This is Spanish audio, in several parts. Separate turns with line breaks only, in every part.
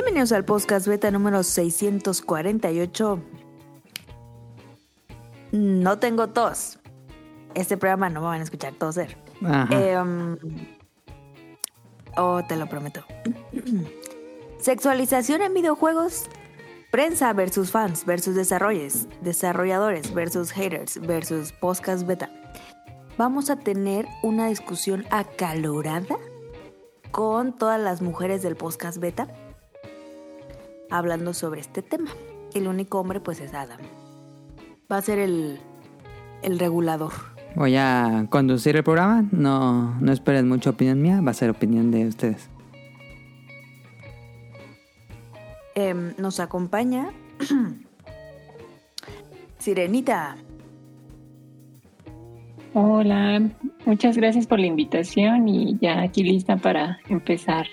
Bienvenidos al podcast beta número 648. No tengo tos. Este programa no me van a escuchar toser. Em, oh, te lo prometo. Sexualización en videojuegos. Prensa versus fans versus desarrollos, desarrolladores versus haters versus podcast beta. Vamos a tener una discusión acalorada con todas las mujeres del podcast beta hablando sobre este tema. El único hombre pues es Adam. Va a ser el, el regulador.
Voy a conducir el programa. No, no esperen mucha opinión mía. Va a ser opinión de ustedes.
Em, nos acompaña Sirenita.
Hola, muchas gracias por la invitación y ya aquí lista para empezar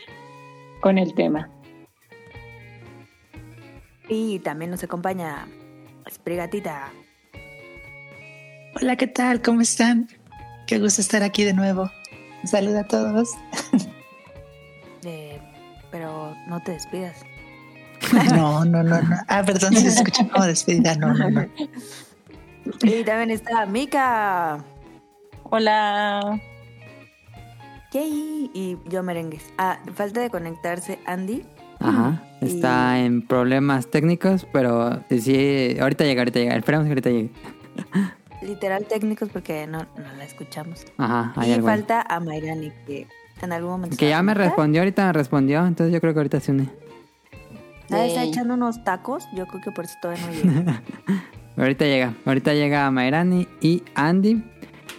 con el tema.
Y también nos acompaña Sprigatita.
Hola, ¿qué tal? ¿Cómo están? Qué gusto estar aquí de nuevo. Un saludo a todos.
Eh, pero no te despidas.
No, no, no, no. Ah, perdón, se escucha como despedida. No, no, no.
Y también está Mika.
Hola.
Yay. Y yo merengues. Ah, falta de conectarse Andy.
Ajá. Está en problemas técnicos, pero sí, ahorita llega, ahorita llega. Esperamos que ahorita llegue.
Literal técnicos porque no, no la escuchamos.
Ajá, hay
y
algo
falta a Mayrani que en algún momento...
Que ya me
respondió
ahorita me respondió. Entonces yo creo que ahorita se une.
Está echando unos tacos. Yo creo que por eso todavía no llega.
Ahorita llega, ahorita llega Mayrani y Andy.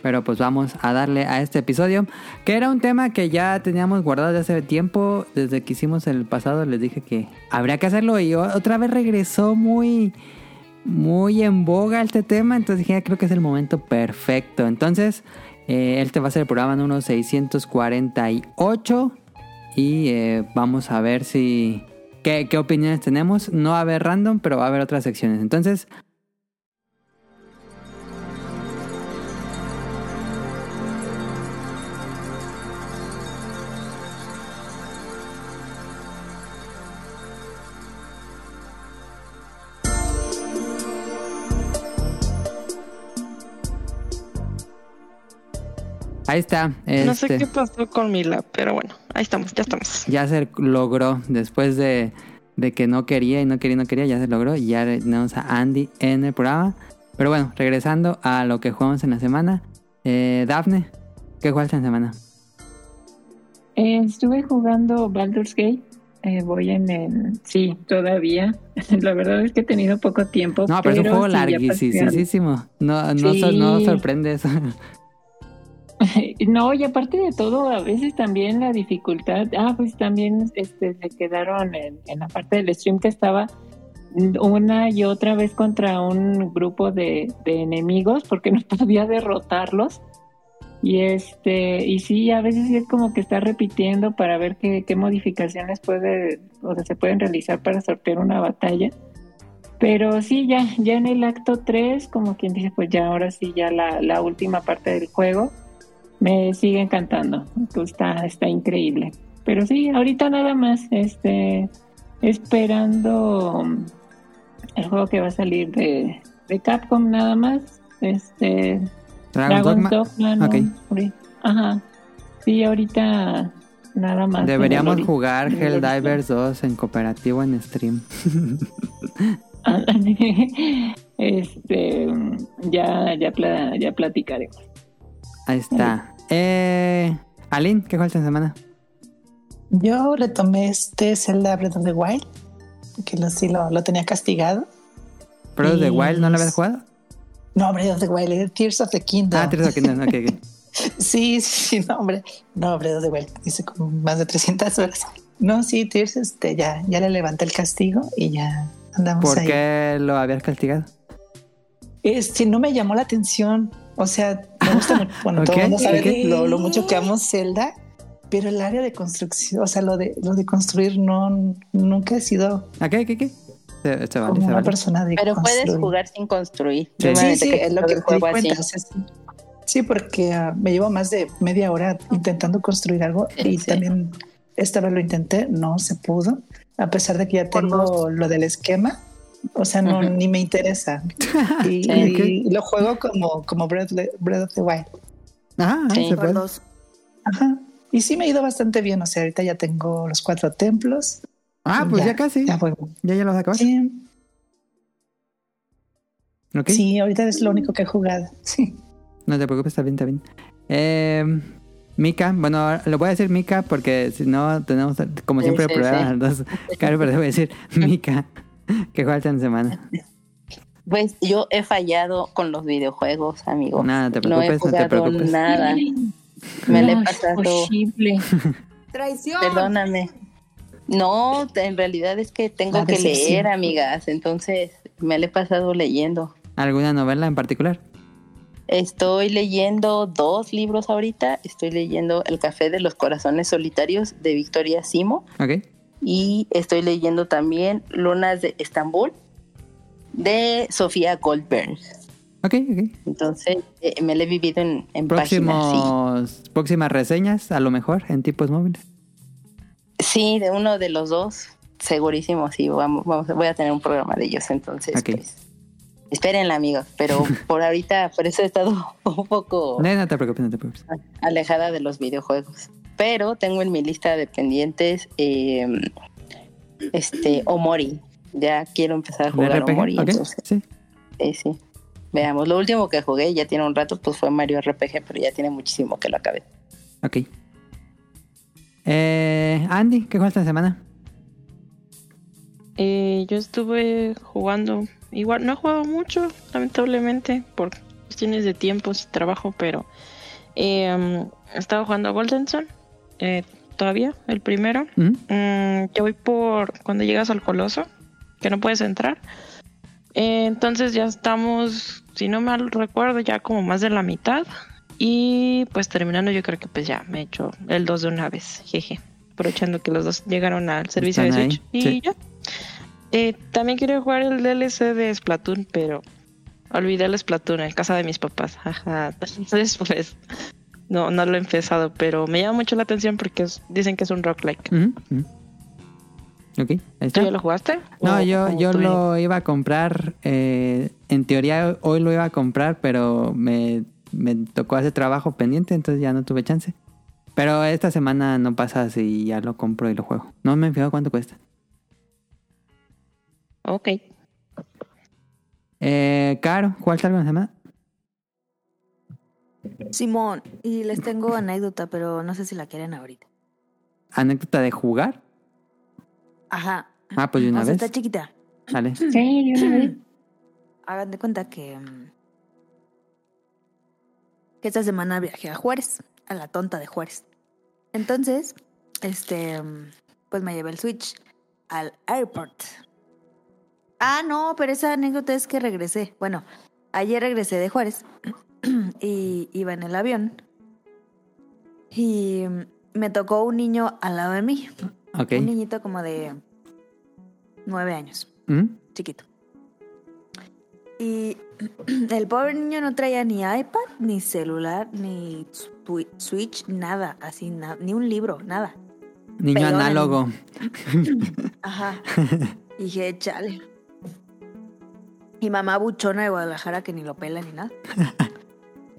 Pero pues vamos a darle a este episodio. Que era un tema que ya teníamos guardado desde hace tiempo. Desde que hicimos el pasado les dije que habría que hacerlo. Y otra vez regresó muy, muy en boga este tema. Entonces dije, "Ah, creo que es el momento perfecto. Entonces, eh, este va a ser el programa número 648. Y eh, vamos a ver si... ¿Qué, ¿Qué opiniones tenemos? No va a haber random, pero va a haber otras secciones. Entonces, ahí está.
No sé
este,
qué pasó con Mila, pero bueno, ahí estamos, ya estamos.
ya se logró después de, de que no quería y no quería y no quería, ya se logró y ya tenemos a Andy en el programa. Pero bueno, regresando a lo que jugamos en la semana. Eh, Dafne, ¿qué jugaste en la semana?
Eh, estuve jugando Baldur's Gate. eh, voy en el... Sí, todavía. La verdad es que he tenido poco tiempo.
No, pero es un juego
sí,
larguísimo. No, no,
Sí.
sor- no sorprende eso.
No, y aparte de todo, a veces también la dificultad, ah, pues también este, se quedaron en, la parte del stream que estaba una y otra vez contra un grupo de, enemigos porque no podía derrotarlos. Y este, y sí, a veces es como que está repitiendo para ver qué, modificaciones puede, o sea, se pueden realizar para sortear una batalla. Pero sí, ya, ya en el acto 3, como quien dice, pues ya ahora sí, ya la última parte del juego me sigue encantando. Está, está increíble. Pero sí, ahorita nada más, este, esperando um, el juego que va a salir de, de Capcom nada más. Este,
Dragon Dogma.
Dogma, Ajá. Sí, ahorita nada más.
Deberíamos jugar Helldivers 2 en cooperativo en stream.
este, ya, ya, pla- ya platicaremos.
Ahí está. Eh, Aline, ¿qué jugaste en semana?
Yo retomé este Zelda Breath of the Wild, que lo, sí lo, lo tenía castigado.
¿Pro de
Y-
Wild no lo habías jugado?
No, Breath of the Wild, eh, Tears of the Kingdom.
Ah, Tears of the Kingdom, ok, ok.
Sí, sí, no, hombre. No, Breath of the Wild. Hice como más de 300 horas. No, sí, Tears, este, ya, ya le levanté el castigo y ya andamos
¿Por
ahí.
qué lo habías castigado?
Este, no me llamó la atención. O sea, me gusta mucho. Bueno, todo
Ok,
el mundo sabe
ok.
lo, lo mucho que amo Zelda, pero el área de construcción, o sea, lo de, lo de construir, no, nunca he sido
¿A qué, qué, qué? Se, se vale,
como
se
una
vale.
persona de
Pero puedes
construir.
jugar sin construir.
Sí.
Sí, sí,
que
es lo
todo
que
juego así.
cuenta. o sea, sí. Sí, porque ah, me llevo más de media hora intentando construir algo
Sí,
y
sí.
también esta vez lo intenté, no se pudo. a pesar de que ya tengo lo del esquema. O sea, no, ni me interesa. Y,
Sí.
y lo juego como, como Breath, of the- Breath of the Wild.
Ah,
Sí.
Por dos.
Ajá. Y sí me ha ido bastante bien. O sea, ahorita ya tengo los cuatro templos.
Ah, pues ya, casi.
Ya
Ya,
voy.
ya lo vas a acabar.
Sí,
Ok.
sí, ahorita es lo único que he jugado. Sí.
No te preocupes, está bien, está bien. Eh, Mika, bueno, ahora le voy a decir Mika porque si no tenemos, como
Sí,
siempre,
sí,
problemas
sí.
los dos. Claro, pero te voy a decir Mika, que falta en semana.
Pues yo he fallado con los videojuegos, amigo.
Nada, no te
no he
preocupes, no te
jugado
preocupes.
nada. Me la he
¿Cómo es
pasado.
posible?
¡Traición!
Perdóname. No, te- en realidad es que tengo
La
que
decepción.
leer, amigas. Entonces me la he pasado leyendo.
¿Alguna novela en particular?
Estoy leyendo dos libros ahorita. Estoy leyendo El Café de los Corazones Solitarios de Victoria Simo.
Ok.
Y estoy leyendo también Lunas de Estambul de Sofía Goldberg.
Ok, ok.
Entonces eh, me la he vivido en, en páginas. Sí.
Próximos, próximas reseñas, a lo mejor, en tipos móviles.
sí, de uno de los dos. Segurísimo, sí. Vamos, vamos, voy a tener un programa de ellos. Entonces,
Ok.
pues. Espérenla, amigos. Pero por ahorita, por eso he estado un poco
No, no te preocupes, no te preocupes.
alejada de los videojuegos. Pero tengo en mi lista de pendientes eh, este Omori. Ya quiero empezar a
¿De
jugar
RPG?
Omori. Entonces,
sí.
sí, sí. Veamos, lo último que jugué ya tiene un rato, pues fue Mario RPG, pero ya tiene muchísimo que lo acabé.
Ok. Eh, Andy, ¿qué falta en semana?
Eh, yo estuve jugando, igual no he jugado mucho, lamentablemente, por cuestiones de tiempos y trabajo, pero eh, estaba jugando a Golden Sun, eh, todavía, el primero.
¿Mm?
Mm, ya voy por cuando llegas al coloso, que no puedes entrar. Eh, entonces ya estamos, si no mal recuerdo, ya como más de la mitad. Y pues terminando, yo creo que pues ya me he hecho el 2 de una vez, jeje. Aprovechando que los dos llegaron al servicio de
ahí,
Switch. Y
sí.
ya. Eh, también quiero jugar el DLC de Splatoon, pero olvidé el Splatoon en casa de mis papás. Ajá. Entonces, pues no, no lo he empezado, pero me llama mucho la atención porque es- dicen que es un
ujú. Ok, ahí
¿Tú ya lo jugaste?
No,
¿O-
yo,
o
yo lo iba a comprar. eh, en teoría hoy lo iba a comprar, pero me, me tocó hacer trabajo pendiente, entonces ya no tuve chance. Pero esta semana no pasa si ya lo compro y lo juego. No me he fijado cuánto cuesta.
Ok.
Eh, Caro, ¿cuál salgo en la semana?
Simón, y les tengo anécdota, pero no sé si la quieren ahorita.
¿Anécdota de jugar?
Ajá.
Ah, pues de una
o sea,
vez.
está chiquita.
Dale.
Sí, de una vez.
Hagan de cuenta que, mm, que esta semana viajé a Juárez, a la tonta de Juárez. Entonces, este, mm, pues me llevé el Switch al airport. Ah, no, pero esa anécdota es que regresé. Bueno, ayer regresé de Juárez y iba en el avión y me tocó un niño al lado de mí, un niñito como de nueve años
¿Mm?
chiquito. Y el pobre niño no traía ni iPad, ni celular, ni Switch, nada, así, na- ni un libro, nada.
Niño
Pelón.
análogo.
Ajá. Y dije, chale. Y mamá buchona de Guadalajara que ni lo pela ni nada.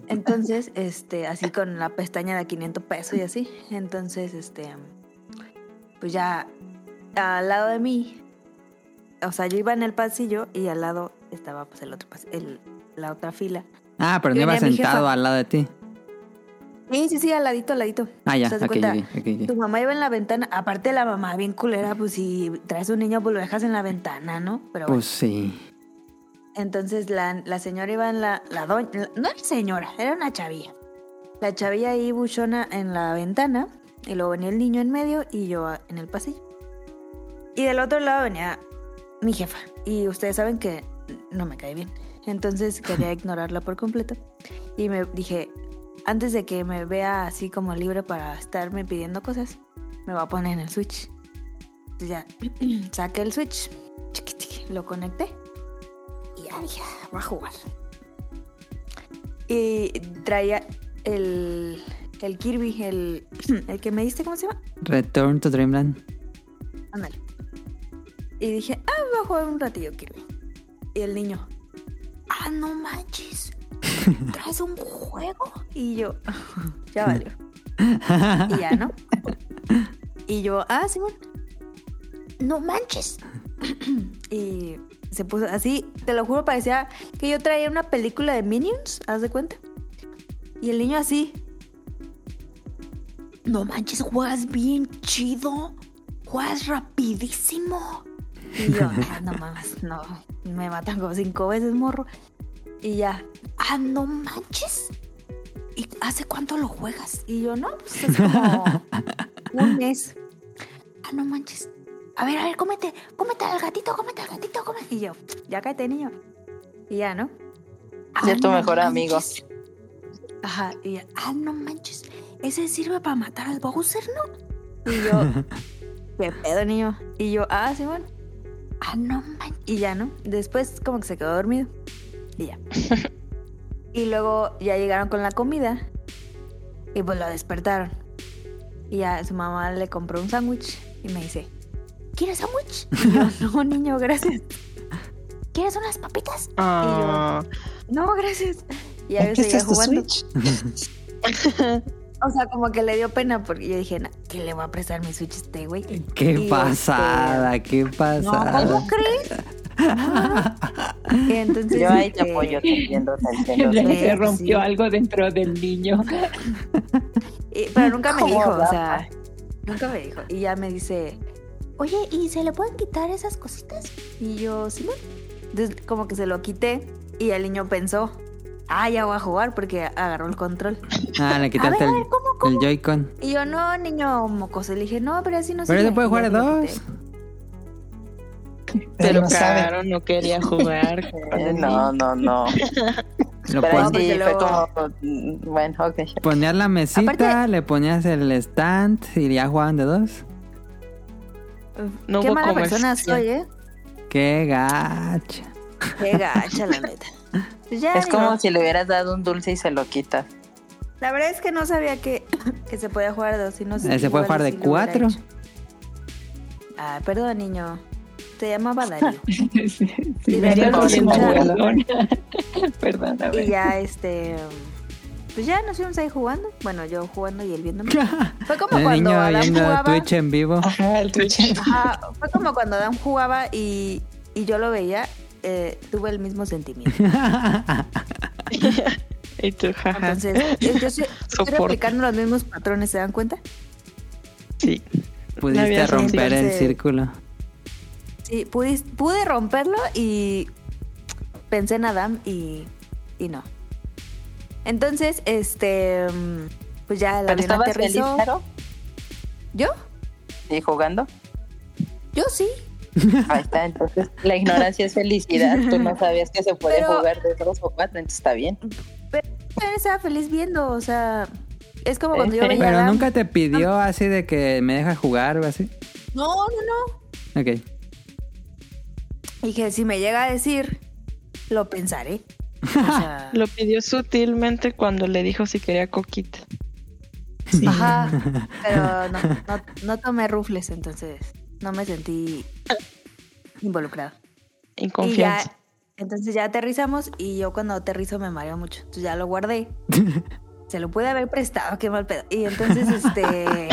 Entonces, este, así con la pestaña de 500 pesos y así. Entonces, este, pues ya al lado de mí, o sea, yo iba en el pasillo y al lado estaba pues el otro el, la otra fila.
Ah, pero no iba sentado al lado de ti.
Sí, sí, sí, al ladito, al ladito.
Ah, ya.
¿Te das
Ok,
cuenta?
ok, ok, ok.
Tu mamá iba en la ventana, aparte la mamá bien culera, pues si traes un niño, pues lo dejas en la ventana, ¿no? Pero bueno.
Pues sí.
Entonces la, la señora iba en la, la doña, la- no era señora, era una chavilla. La chavilla ahí buchona en la ventana y luego venía el niño en medio y yo en el pasillo. Y del otro lado venía mi jefa y ustedes saben que no me cae bien. Entonces quería ignorarla por completo y me dije, antes de que me vea así como libre para estarme pidiendo cosas, me va a poner en el switch. Entonces ya saqué el switch, lo conecté ya dije, "Ah, voy a jugar. Y traía el, el Kirby, el, el que me diste, ¿cómo se llama?
Return to Dreamland.
Ándale. Y dije, ah, voy a jugar un ratillo, Kirby. Y el niño, ah, no manches. ¿Traes un juego? Y yo, ya valió. Y ya, ¿no? Y yo, ah, Simón. No manches. Y se puso así, te lo juro, parecía que yo traía una película de Minions, haz de cuenta. Y el niño así. No manches, juegas bien chido. Juegas rapidísimo. Y yo, "Ah, no mames, no. Me matan como cinco veces, morro. Y ya, ah, no manches. ¿Y hace cuánto lo juegas? Y yo, no, pues es como un mes. Ah, no manches. A ver, a ver, cómete, cómete al gatito, cómete al gatito, cómete. Y yo, ya cállate, niño. Y ya, ¿no? "Ah,
tu
no
mejor amigo.
manches". Ajá, y ya, ah, no manches. Ese sirve para matar al Bowser, ¿no? Y yo, ¿qué pedo, niño? Y yo, ah, sí, bueno. Ah, no manches. Y ya, ¿no? Después como que se quedó dormido. Y ya. y luego ya llegaron con la comida. Y pues lo despertaron. Y ya su mamá le compró un sándwich. Y me dice, ¿quieres sándwich? Y yo, no, niño, gracias. ¿Quieres unas papitas?
Ah,
No, gracias. Y ya
¿En
yo
qué
seguía jugando.
Switch?
O sea, como que le dio pena porque yo dije, "Nah, ¿qué le voy a prestar mi Switch a este güey?
Qué
Y,
pasada, qué
No,
pasada.
¿cómo crees? No. Y entonces,
Yo ahí te
este,
apoyo, entiendo.
Se rompió
sí.
algo dentro del niño.
y- pero nunca me
¿Cómo
dijo, o sea, nunca me dijo. Y ya me dice, oye, ¿y se le pueden quitar esas cositas? Y yo, sí, bueno. Entonces, como que se lo quité y el niño pensó, ah, ya voy a jugar porque agarró el control.
Ah, le
A
quitaste
ver,
el,
ver, ¿cómo,
el? Joy-Con.
Y yo, no, niño mocoso. Le dije, no, pero así no
Pero
sirve".
se puede jugar a
se
dos.
pero
no sabe.
claro, no quería jugar.
No, no, no.
Lo
Pero sí fue
luego-
como. mm, Bueno, ok.
ponías la mesita,
Aparte-
le ponías el stand y ya jugaban de dos.
No
Qué
hubo
mala persona soy, ¿eh?
Qué gacha.
Qué gacha, la neta. Pues ya,
Es
digo,
como si le hubieras dado un dulce y se lo quitas.
La verdad es que no sabía que, que se podía jugar de dos. Y no sé,
Eh, se puede jugar de cuatro.
Ah, perdón, niño. Te llamaba Darío.
Sí, sí,
Y
me
Darío escucha.
perdón.
Y ya, este. Pues ya nos fuimos ahí jugando. Bueno, yo jugando y él viéndome. Fue como
El
cuando
niño
Adam
viendo
jugaba.
Twitch en vivo.
Ajá, el Twitch.
Ajá, fue como cuando Adam jugaba y, y yo lo veía. eh, tuve el mismo sentimiento.
Y tú, jaja.
Entonces, eh, yo estoy, los mismos patrones, ¿se dan cuenta?
Sí.
Pudiste romper el círculo.
Sí, pude, pude romperlo y pensé en Adam y, y no. Entonces, este, pues ya el
¿Pero feliz,
aterrizó.
Caro?
¿Yo?
¿Y jugando?
Yo sí.
Ahí está, entonces la ignorancia es felicidad. Tú no sabías que se puede
Pero-
jugar de dos o cuatro, entonces está bien.
Yo estaba feliz viendo, o sea, es como cuando yo
Pero
veía a
Pero nunca te pidió así de que me dejas jugar o así.
No, no, no.
Ok.
Y que si me llega a decir, lo pensaré. O sea,
Lo pidió sutilmente cuando le dijo si quería coquita.
Sí.
ajá, pero no, no, no tomé rufles, entonces no me sentí involucrada.
En
Y
confianza.
ya, entonces ya aterrizamos y yo cuando aterrizo me mareo mucho. Entonces ya lo guardé. Se lo pude haber prestado, qué mal pedo. Y entonces, este.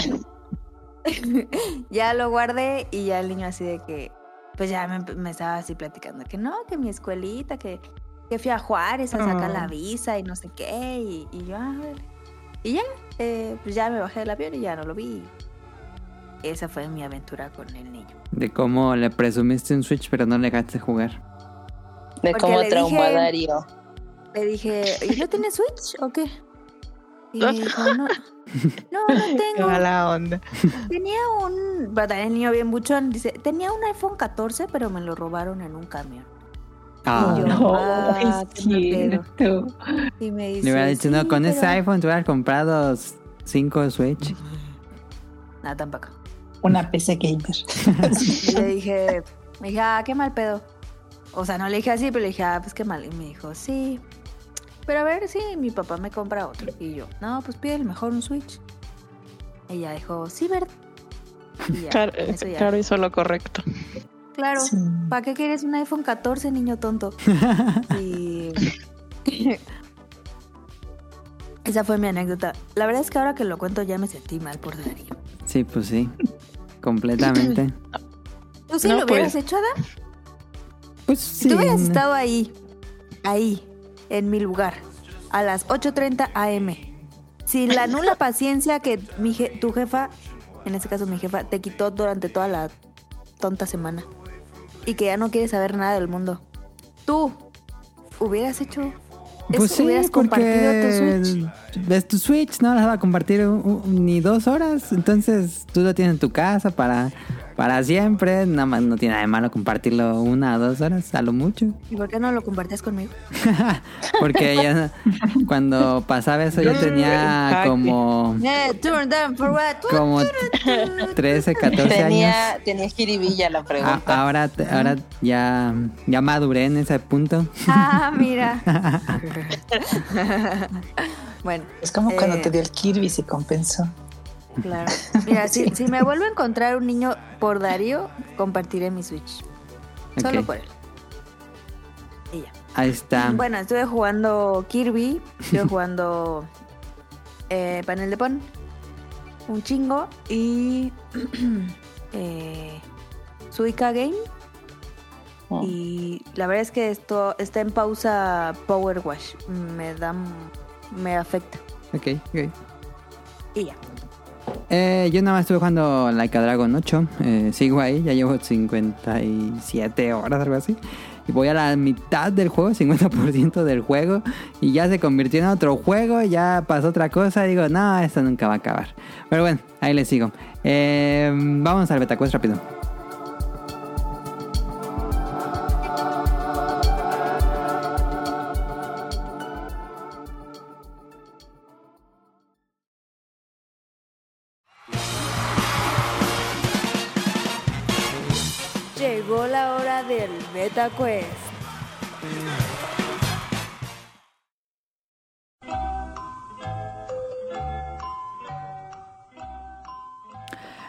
ya lo guardé y ya el niño así de que. Pues ya me, me estaba así platicando que no, que mi escuelita, que, que fui a Juárez a sacar
Ah.
la visa y no sé qué. Y, y yo, ah, vale. Y ya, eh, pues ya me bajé del avión y ya no lo vi. Esa fue mi aventura con el niño.
De cómo le presumiste un Switch pero no le dejaste jugar.
De
Porque
cómo traumó Darío.
Le dije, ¿y no tienes Switch o qué? Y me dijo, no, no, no tengo.
la onda.
Tenía un, pero también el niño bien buchón, dice, tenía un iPhone 14, pero me lo robaron en un camión.
Ah,
Y yo,
No,
ah,
es cierto.
Y me dice,
le hubiera dicho, no,
"Sí,
con ese
pero-".
iPhone te hubieras comprado cinco Switch.
Nada, tampoco.
Una PC gamer.
Y le dije, me dije, ah, qué mal pedo. O sea, no le dije así, pero le dije, ah, pues qué mal. Y me dijo, sí. Pero a ver si mi papá me compra otro. Y yo, no, pues pídele mejor un Switch. Ella dijo, sí, ¿verdad? Y ya,
Claro,
eso ya.
claro, hizo lo correcto.
Claro.
Sí.
¿Para qué quieres un iPhone 14, niño tonto? Y... Esa fue mi anécdota. La verdad es que ahora que lo cuento ya me sentí mal por Darío.
Sí, pues sí. Completamente.
¿Tú sí
No,
lo hubieras
pues.
hecho, Adam?
Pues
Si
sí.
tú hubieras estado ahí, ahí, en mi lugar, a las 8.30 am, sin la nula paciencia que mi je- tu jefa, en este caso mi jefa, te quitó durante toda la tonta semana y que ya no quieres saber nada del mundo, tú hubieras hecho
Pues
eso,
sí,
hubieras compartido tu Switch.
ves tu Switch, no las va a compartir un- un- ni dos horas, entonces tú lo tienes en tu casa para, para siempre, nada más no tiene nada de malo compartirlo una o dos horas, a lo mucho,
¿Y por qué no lo compartías conmigo?
porque ya cuando pasaba eso yo tenía
Jaque.
como,
Eh,
como 13, 14 años.
Tenía, tenía jiribilla la
A-
pregunta.
ahora, ahora ya, ya maduré en ese punto.
Ah, mira. bueno.
Es como cuando
eh,
te dio el Kirby se compensó.
Claro. Mira, si, si me vuelvo a encontrar un niño por Darío, compartiré mi Switch. Solo por él. Y ya.
Ahí está.
Bueno, estuve jugando Kirby, estuve jugando eh, Panel de Pon, un chingo, y eh, Suica Game.
Oh.
Y la verdad es que esto está en pausa Power Wash. Me da. me afecta.
Ok, ok.
Y ya.
Eh, yo nada más estuve jugando Like a Dragon 8. Eh, sigo ahí, ya llevo 57 horas, algo así. Y voy a la mitad del juego, 50% del juego. Y ya se convirtió en otro juego, ya pasó otra cosa. Digo, no, esto nunca va a acabar. Pero bueno, ahí les sigo. Eh, vamos al Betacuest rápido.
Beta Quest.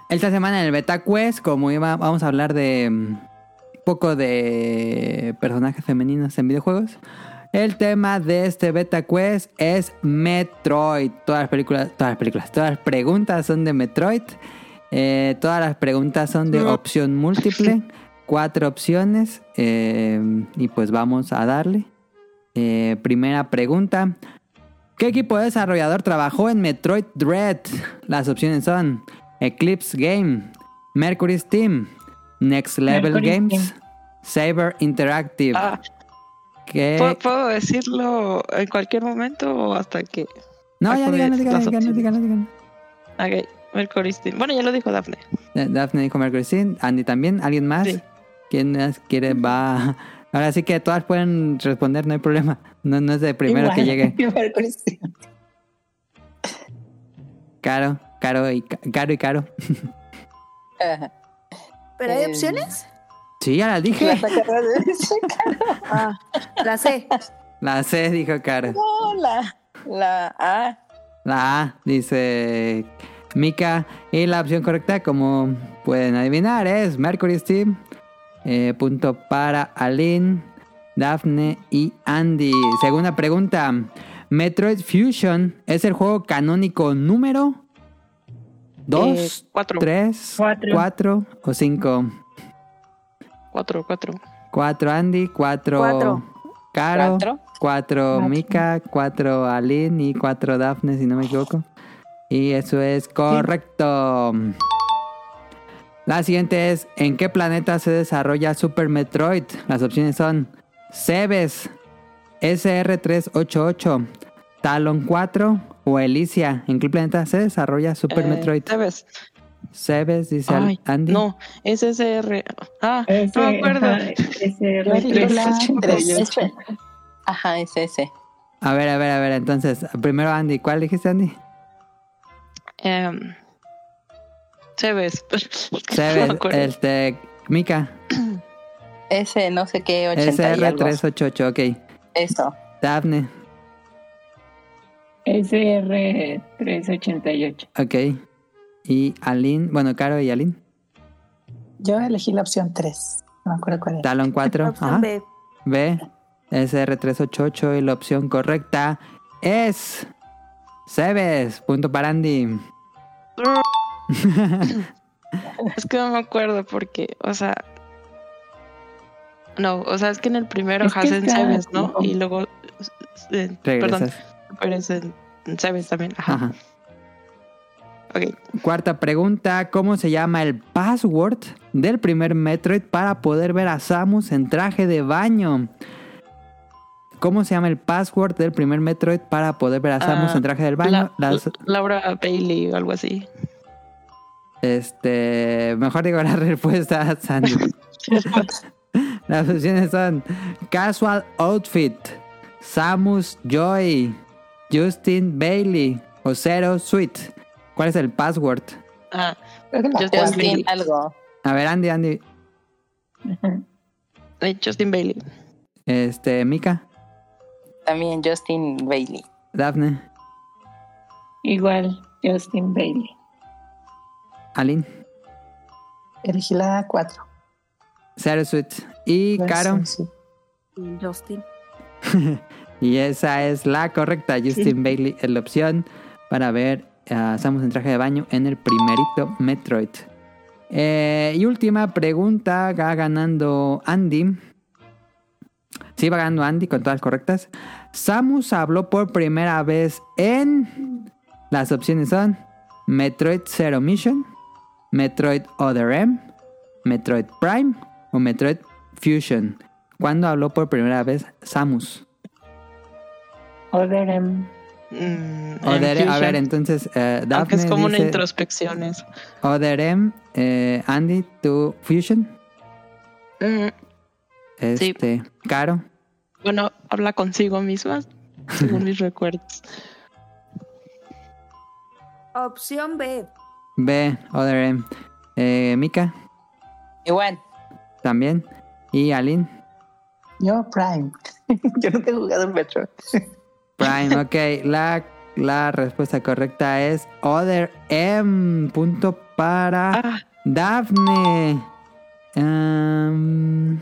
Esta semana en el Beta Quest, como iba, vamos a hablar de un poco de personajes femeninos en videojuegos. El tema de este Beta Quest es Metroid. Todas las películas, todas las películas, todas las preguntas son de Metroid. Eh, todas las preguntas son de opción múltiple. Cuatro opciones. eh, y pues vamos a darle. Eh, primera pregunta. ¿Qué equipo desarrollador trabajó en Metroid Dread? Las opciones son Eclipse Game, Mercury Steam, Next Level
Mercury
Games,
Steam.
Saber Interactive.
Ah,
¿Qué?
¿puedo, puedo decirlo en cualquier momento o hasta que.?
No, ya
las
díganlo,
opciones.
díganlo, díganlo.
Ok, Mercury Steam. Bueno, ya lo dijo Daphne.
Eh, Daphne dijo Mercury Steam, Andy también, ¿alguien más?
Sí.
¿Quién más quiere? Va. Ahora sí que todas pueden responder, no hay problema. No, no es de primero que llegue.
Steam.
Caro, caro y ca- caro y caro.
Ajá.
¿Pero hay
Eh,
opciones?
Sí, ya las dije.
Ah, la sé.
La C dijo caro.
No, la, la A.
La A dice Mika. Y la opción correcta, como pueden adivinar, es Mercury Steam. Eh, punto para Aline, Daphne y Andy. Segunda pregunta. Metroid Fusion es el juego canónico número
Eh,
2,
cuatro.
3,
Cuatro.
4 o 5.
Cuatro, cuatro.
4 Andy, 4
Cuatro.
Caro,
Cuatro.
4 Mika, 4 Aline y 4 Daphne, si no me equivoco. Y eso es correcto. La siguiente es: ¿En qué planeta se desarrolla Super Metroid? Las opciones son Cebes, SR388, Talon 4 o Elysia. ¿En qué planeta se desarrolla Super
Eh,
Metroid?
¿Sabes?
Cebes, dice
Ay,
Andy.
no, es SR. Ah,
Ese,
no me acuerdo.
ajá, ese
Yo dije
R3.
la tres.
Yo-
Espera. Ajá, es ese.
A ver, a ver, a ver. Entonces, primero Andy. ¿Cuál dijiste, Andy?
Em, Cebes. No
Cebes,
acuerdo.
este. Mika.
Ese no sé qué, 80 y algo.
SR388, ok.
Eso.
Daphne,
SR388.
ok. Y Aline, bueno, Caro y Aline.
Yo elegí la opción 3. No me acuerdo cuál era.
Talon 4.
Opción
Ajá.
B.
B. SR388 y la opción correcta es... Cebes. Punto para Andy.
Es que no me acuerdo porque, o sea. No, o sea, es que en el primero
Es está-
Sevens, ¿no? Y luego. eh, perdón,
Regresas.
pero es en Sevens también. Ajá.
Ajá.
Ok.
Cuarta pregunta, ¿cómo se llama el password del primer Metroid para poder ver a Samus en traje de baño? ¿Cómo se llama el password del primer Metroid para poder ver a Samus
Ah,
en traje del baño?
La-
Las-
Laura Bailey o algo así.
Este, mejor digo la respuesta, Sandy. Las opciones son Casual Outfit, Samus Joy, Justin Bailey o Zero Sweet. ¿Cuál es el password?
Ah,
cuarta.
Justin algo.
A ver, Andy, Andy.
Justin Bailey.
Este, Mika,
También Justin Bailey.
Daphne,
Igual, Justin Bailey.
Aline,
Elegí la 4.
Zero Sweet y Caro.
Sí.
Justin.
Y esa es la correcta. Justin Bailey es la opción para ver a Samus en traje de baño en el primerito Metroid. Eh, y última pregunta, va ganando Andy. Sí, va ganando Andy con todas correctas. Samus habló por primera vez en... Las opciones son Metroid Zero Mission, Metroid Other M, Metroid Prime o Metroid Fusion. ¿Cuándo habló por primera vez Samus?
Other M.
Mm,
Other, a
Fusion.
ver, entonces, eh,
Aunque
Daphne
es como una introspección eso.
Other M, eh, Andy, tu Fusion,
Mm,
este, Caro,
bueno, habla consigo misma, según mis recuerdos.
Opción B.
B, Other M, eh, Mika,
Igual.
también, y Aline,
Yo, Prime. Yo no tengo jugado en Metro.
Prime, ok, la, la respuesta correcta es Other M, punto para
Ah,
Daphne. Am,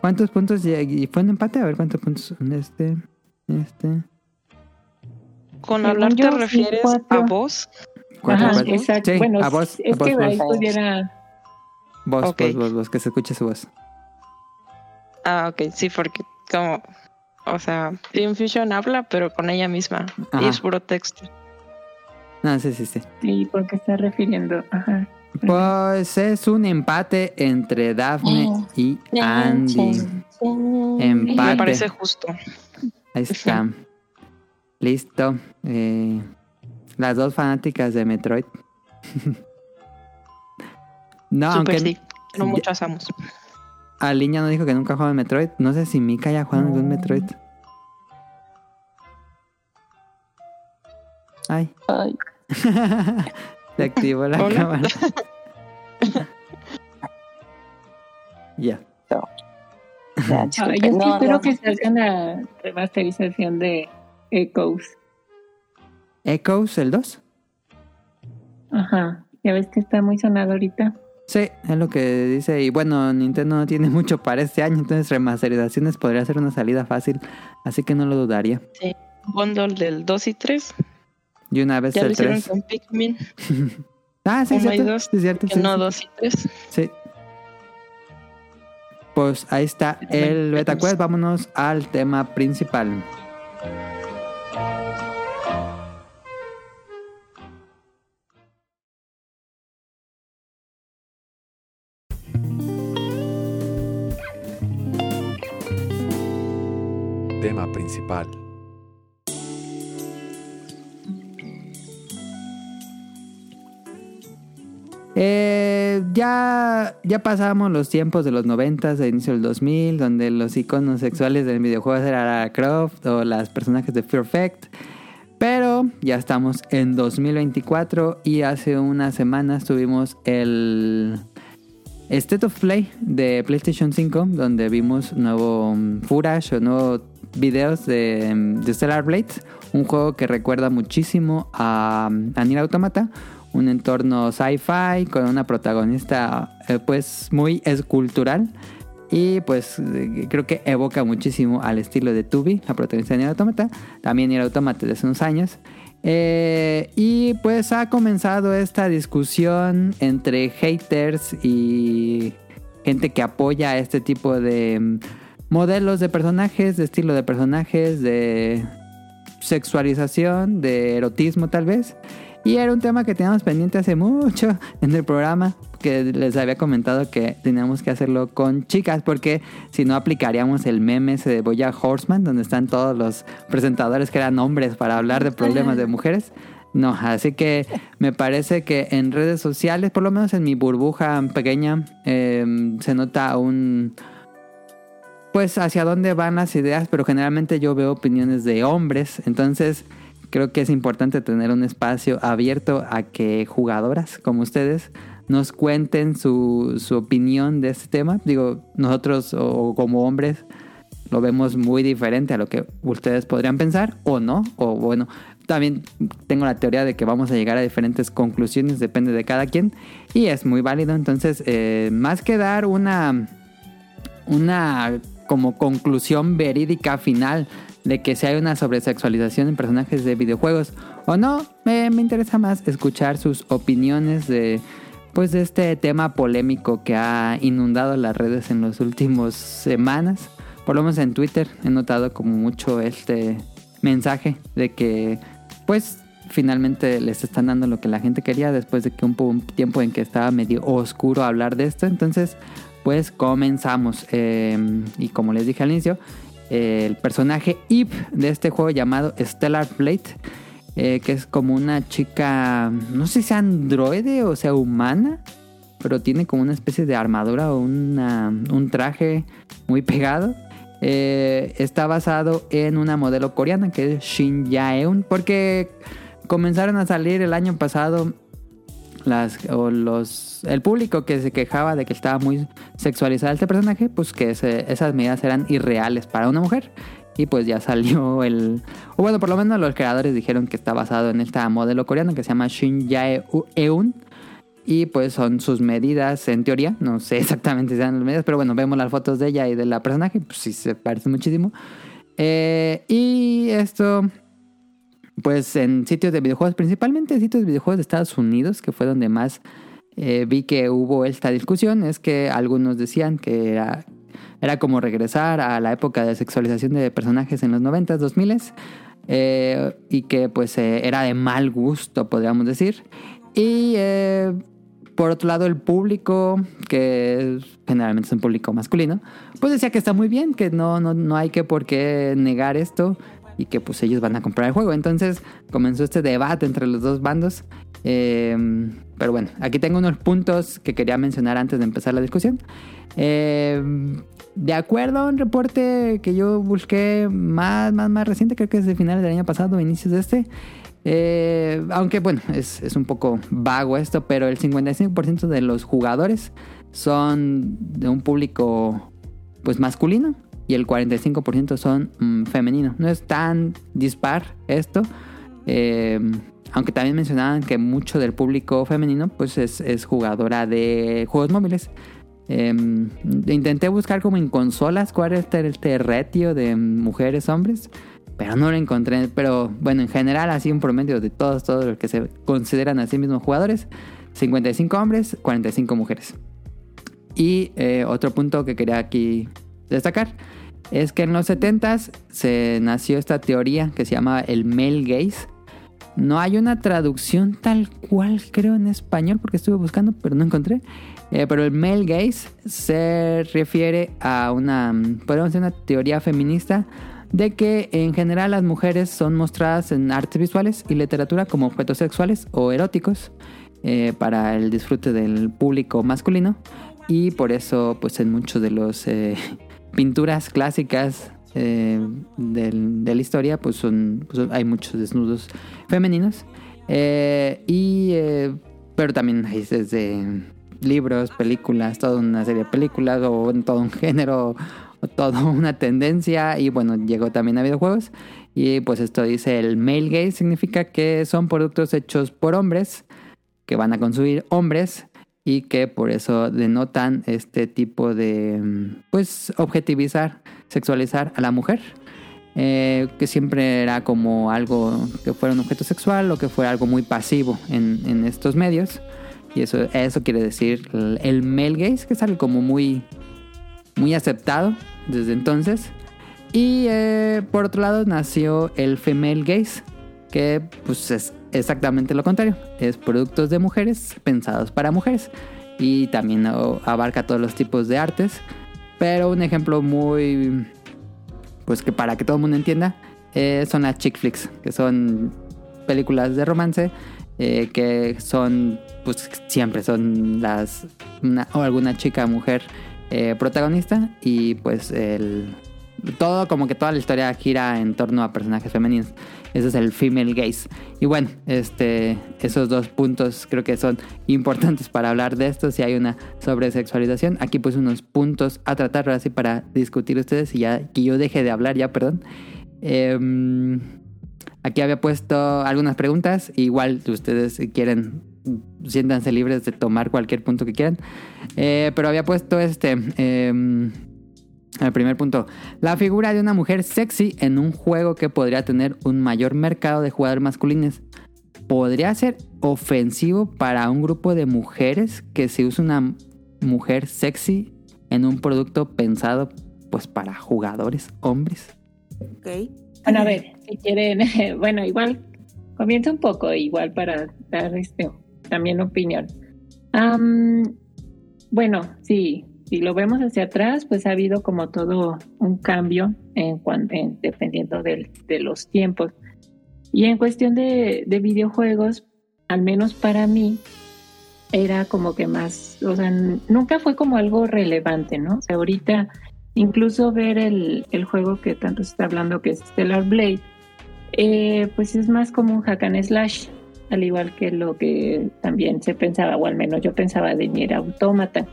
¿Cuántos puntos? ¿Fue un empate? A ver, ¿cuántos puntos son? Este, este.
con hablar te refieres a vos.
¿Cuatro,
Ajá,
cuatro?
exacto.
Sí,
bueno,
a vos,
es
a vos,
que
vos.
ahí pudiera.
Vos, vos, vos, vos, que se escuche su voz.
Ah, ok, sí, porque como, o sea, Team Fusion habla, pero con ella misma.
Ajá.
Y es puro texto.
No, sí, sí, sí.
Sí, porque está refiriendo. Ajá.
Pues es un empate entre Daphne y Andy.
Me
Empate.
parece justo.
Ahí está. Listo. Eh, las dos fanáticas de Metroid. no,
Súper
aunque
sí. No
ya-
mucho asamos.
Aliña no dijo que nunca jugado en Metroid. No sé si Mika ya ha jugado en algún Metroid. Ay.
Ay.
Se activó la
Hola.
cámara. ya.
Ya,
Ah,
disculpe.
yo sí
No,
espero
no.
que salga la remasterización de Echoes.
Echoes, el 2.
Ajá. Ya ves que está muy sonado ahorita.
Sí, es lo que dice. Y bueno, Nintendo no tiene mucho para este año, entonces remasterizaciones podría ser una salida fácil. Así que no lo dudaría.
Bundle del 2 y 3.
Y una vez
Ya lo
el
hicieron
3.
con Pikmin.
Ah, sí, cierto.
dos,
Sí, cierto.
Que
sí,
no
sí.
2 y 3.
Sí. Pues ahí está el Beta Quest. Vámonos al tema principal.
Tema principal.
Eh, ya, ya pasamos los tiempos de los 90, de inicio del 2000, donde los iconos sexuales del videojuego eran Lara Croft o las personajes de Fear Effect. Pero ya estamos en 2024 y hace unas semanas tuvimos el State of Play de PlayStation 5, donde vimos nuevo um, footage o nuevos videos de, Stellar Blades, un juego que recuerda muchísimo a, a Automata, un entorno sci-fi con una protagonista eh, pues muy escultural, Y pues eh, creo que evoca muchísimo al estilo de Tubi, la protagonista de Nier Automata. También Nier Automata de hace unos años. Eh, y pues ha comenzado esta discusión entre haters y gente que apoya este tipo de modelos de personajes, de estilo de personajes, de sexualización, de erotismo tal vez. Y era un tema que teníamos pendiente hace mucho en el programa, que les había comentado que teníamos que hacerlo con chicas, porque si no aplicaríamos el meme ese de Boya Horseman, donde están todos los presentadores que eran hombres para hablar de problemas de mujeres. No, así que me parece que en redes sociales, por lo menos en mi burbuja pequeña, eh, se nota un... Pues hacia dónde van las ideas, pero generalmente yo veo opiniones de hombres, entonces creo que es importante tener un espacio abierto a que jugadoras como ustedes nos cuenten su, su opinión de este tema. Digo, nosotros o como hombres lo vemos muy diferente a lo que ustedes podrían pensar o no, o bueno, también tengo la teoría de que vamos a llegar a diferentes conclusiones, depende de cada quien, y es muy válido. Entonces, eh, más que dar una, una como conclusión verídica final de que si hay una sobresexualización en personajes de videojuegos o no, me, me interesa más escuchar sus opiniones de pues de este tema polémico que ha inundado las redes en las últimas semanas. Por lo menos en Twitter he notado como mucho este mensaje de que pues finalmente les están dando lo que la gente quería después de que un, un tiempo en que estaba medio oscuro hablar de esto. Entonces pues comenzamos. Eh, y como les dije al inicio, el personaje Eve de este juego llamado Stellar Plate. Eh, que es como una chica, no sé si sea androide o sea humana, pero tiene como una especie de armadura o una, un traje muy pegado. Eh, está basado en una modelo coreana que es Shin Jae-eun, porque comenzaron a salir el año pasado las, o los, el público que se quejaba de que estaba muy sexualizado este personaje, pues que ese- esas medidas eran irreales para una mujer. Y pues ya salió el... O bueno, por lo menos los creadores dijeron que está basado en esta modelo coreana que se llama Shin Jae-eun. Y pues son sus medidas en teoría. No sé exactamente si sean las medidas, pero bueno, vemos las fotos de ella y de la personaje. Pues sí, se parece muchísimo. Eh, y esto pues en sitios de videojuegos, principalmente sitios de videojuegos de Estados Unidos, que fue donde más eh, vi que hubo esta discusión, es que algunos decían que era, como regresar a la época de sexualización de personajes en los 90s, 2000s, eh, y que pues eh, era de mal gusto, podríamos decir. Y por otro lado, el público, que generalmente es un público masculino, pues decía que está muy bien, que no, no, no hay que por qué negar esto y que pues ellos van a comprar el juego. Entonces comenzó este debate entre los dos bandos. Eh, pero bueno, aquí tengo unos puntos que quería mencionar antes de empezar la discusión. Eh, de acuerdo a un reporte que yo busqué más, más, más reciente, creo que es de finales del año pasado, inicios de este. eh, aunque bueno, es, es un poco vago esto, pero el 55% de los jugadores son de un público pues masculino y el 45% son mm, femenino. No es tan dispar esto. eh, aunque también mencionaban que mucho del público femenino pues es, es jugadora de juegos móviles. Eh, intenté buscar como en consolas cuál es este, este ratio de mujeres, hombres, pero no lo encontré. Pero bueno, en general así un promedio de todos, todos los que se consideran a sí mismos jugadores. 55 hombres, 45 mujeres. Y eh, otro punto que quería aquí destacar es que en los 70s se nació esta teoría que se llama el male gaze. No hay una traducción tal cual creo en español porque estuve buscando pero no encontré. Eh, pero el male gaze se refiere a una, podemos decir, una teoría feminista de que en general las mujeres son mostradas en artes visuales y literatura como objetos sexuales o eróticos eh, para el disfrute del público masculino y por eso pues en muchos de los eh, pinturas clásicas eh, de la historia pues son pues, hay muchos desnudos femeninos. Eh, y eh, pero también hay desde libros películas toda una serie de películas o todo un género o toda una tendencia. Y bueno llegó también a videojuegos. Y pues esto dice el male gaze significa que son productos hechos por hombres que van a consumir hombres y que por eso denotan este tipo de, mm, pues, objetivizar, sexualizar a la mujer. Eh, que siempre era como algo que fuera un objeto sexual o que fuera algo muy pasivo en, en estos medios. Y eso, eso quiere decir el, el male gaze, que es algo como muy, muy aceptado desde entonces. Y eh, por otro lado nació el female gaze, que pues es exactamente lo contrario. Es productos de mujeres pensados para mujeres. Y también abarca todos los tipos de artes. Pero un ejemplo muy... Pues que para que todo el mundo entienda, eh, son las chick flicks, que son películas de romance eh, que son, pues siempre son las, una- o alguna chica, mujer eh, protagonista y pues el, todo como que toda la historia gira en torno a personajes femeninos. Ese es el female gaze. Y bueno, este, esos dos puntos creo que son importantes para hablar de esto. Si hay una sobresexualización, aquí pues unos puntos a tratar ahora sí para discutir ustedes y ya que yo deje de hablar ya, perdón. Em, aquí había puesto algunas preguntas. Igual si ustedes quieren, siéntanse libres de tomar cualquier punto que quieran. Eh, pero había puesto este. em, el primer punto. La figura de una mujer sexy en un juego que podría tener un mayor mercado de jugadores masculinos. ¿Podría ser ofensivo para un grupo de mujeres que se usa una mujer sexy en un producto pensado pues para jugadores hombres?
Ok.
Bueno, a ver, si quieren, bueno, igual comienza un poco, igual para dar este también opinión. Bueno, sí, si lo vemos hacia atrás, pues ha habido como todo un cambio en en- dependiendo del- de los tiempos. Y en cuestión de, de videojuegos, al menos para mí, era como que más, o sea, nunca fue como algo relevante, ¿no? O sea, ahorita incluso ver el, el juego que tanto se está hablando que es Stellar Blade, eh, pues es más como un hack and slash, al igual que lo que también se pensaba, o al menos yo pensaba de Nier Automata,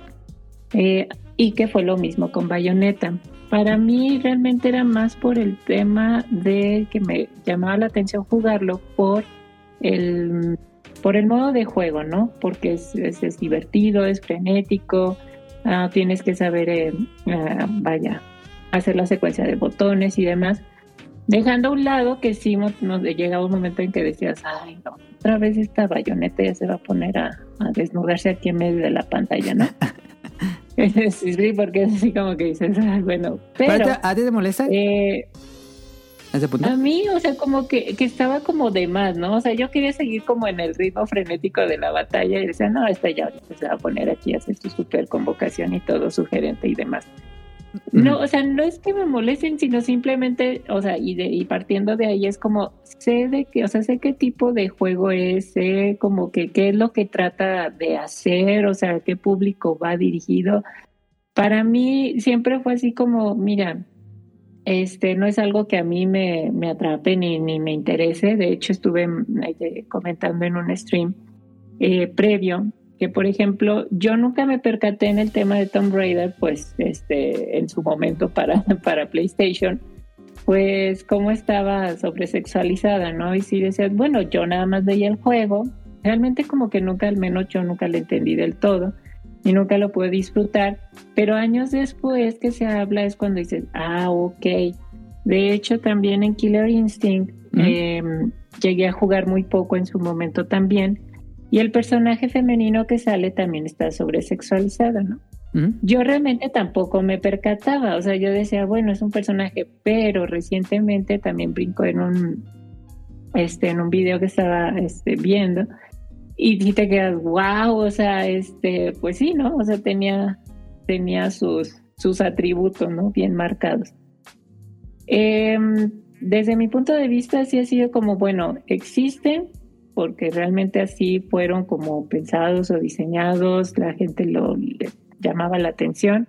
Eh, y que fue lo mismo con Bayonetta. Para mí realmente era más por el tema de que me llamaba la atención jugarlo por el, por el modo de juego, ¿no? Porque es, es- divertido, es frenético, ah, tienes que saber, ah, vaya, hacer la secuencia de botones y demás. Dejando a un lado que sí nos llegaba un momento en que decías, ay, no, otra vez esta bayoneta ya se va a poner a desnudarse aquí en medio de la pantalla, ¿no? sí, sí, porque es así como que dices, ay, bueno, pero...
¿Pero a ti te molesta
eh,
ese punto?
a mí, o sea, como que, que estaba como de más, ¿no? O sea, yo quería seguir como en el ritmo frenético de la batalla y decía, no, esta ya ahorita se va a poner aquí a hacer su super convocación y todo sugerente y demás. No, o sea, no es que me molesten, sino simplemente, o sea, y, de, y partiendo de ahí es como, sé de qué, o sea, sé qué tipo de juego es, sé como que qué es lo que trata de hacer, o sea, qué público va dirigido. Para mí siempre fue así como, mira, este no es algo que a mí me, me atrape ni, ni me interese. De hecho, estuve mm, eh, comentando en un stream eh, previo que, por ejemplo, yo nunca me percaté en el tema de Tomb Raider, pues, este, en su momento para, para PlayStation, pues, cómo estaba sobresexualizada, ¿no? Y si decías, bueno, yo nada más veía el juego, realmente como que nunca, al menos yo nunca lo entendí del todo y nunca lo pude disfrutar, pero años después que se habla es cuando dices, ah, ok. De hecho, también en Killer Instinct eh, llegué a jugar muy poco en su momento también. Y el personaje femenino que sale también está sobresexualizado, ¿no? Yo realmente tampoco me percataba, o sea, yo decía, bueno, es un personaje, pero recientemente también brincó en un, este, en un video que estaba este, viendo y te quedas, wow, o sea, este, pues sí, ¿no? O sea, tenía, tenía sus, sus atributos, ¿no? Bien marcados. Em, desde mi punto de vista, sí ha sido como, bueno, existen porque realmente así fueron como pensados o diseñados, la gente lo le llamaba la atención.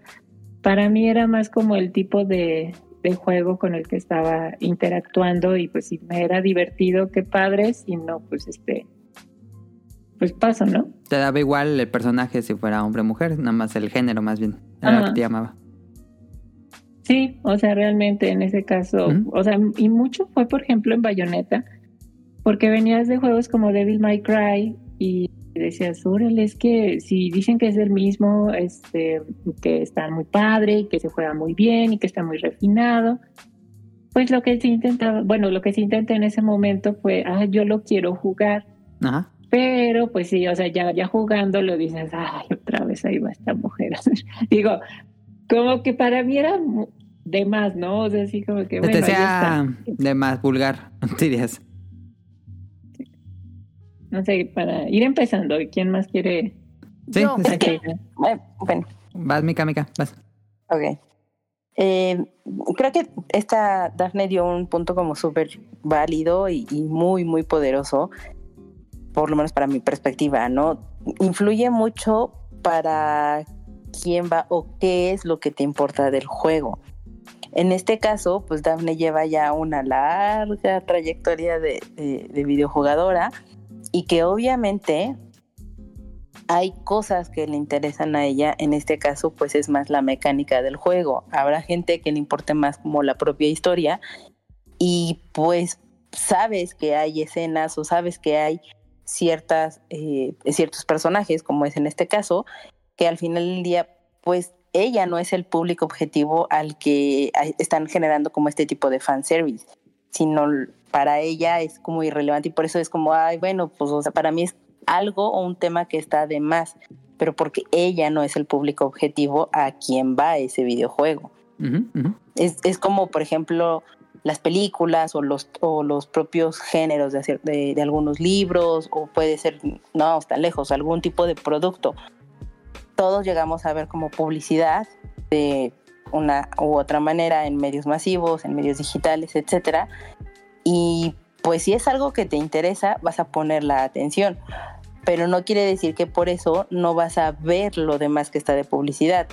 Para mí era más como el tipo de, de juego con el que estaba interactuando y pues si me era divertido, qué padre, si no, pues este, pues paso, ¿no?
Te daba igual el personaje si fuera hombre o mujer, nada más el género más bien. Era lo que te llamaba.
Sí, o sea, realmente en ese caso, o sea, y mucho fue, por ejemplo, en Bayonetta, porque venías de juegos como Devil May Cry y decías, órale, es que si dicen que es el mismo, este, que está muy padre y que se juega muy bien y que está muy refinado, pues lo que se intentaba, bueno, lo que se intenta en ese momento fue, ah, yo lo quiero jugar.
Ajá.
Pero pues sí, o sea, ya, ya jugando lo dices, ay, otra vez ahí va esta mujer. Digo, como que para mí era de más, ¿no? O sea, así como que... Bueno,
sea de más vulgar, dirías.
No sé, para ir empezando, ¿quién más quiere?
Sí.
Eh, bueno,
Vas, Mica, Mica, vas.
ok. Eh, creo que esta Daphne dio un punto como súper válido y, y muy, muy poderoso, por lo menos para mi perspectiva, ¿no? Influye mucho para quién va o qué es lo que te importa del juego. En este caso, pues Daphne lleva ya una larga trayectoria de, de- de videojugadora y que obviamente hay cosas que le interesan a ella, en este caso pues es más la mecánica del juego. Habrá gente que le importe más como la propia historia y pues sabes que hay escenas o sabes que hay ciertas, eh, ciertos personajes, como es en este caso, que al final del día pues ella no es el público objetivo al que están generando como este tipo de fanservice, sino para ella es como irrelevante y por eso es como, ay, bueno, pues o sea, para mí es algo o un tema que está de más, pero porque ella no es el público objetivo a quien va ese videojuego.
Ujú, ujú.
Es, es como, por ejemplo, las películas o los, o los propios géneros de, hacer- de, de algunos libros, o puede ser, no, está lejos, algún tipo de producto. Todos llegamos a ver como publicidad de una u otra manera en medios masivos, en medios digitales, etcétera. Y pues si es algo que te interesa, vas a poner la atención. Pero no quiere decir que por eso no vas a ver lo demás que está de publicidad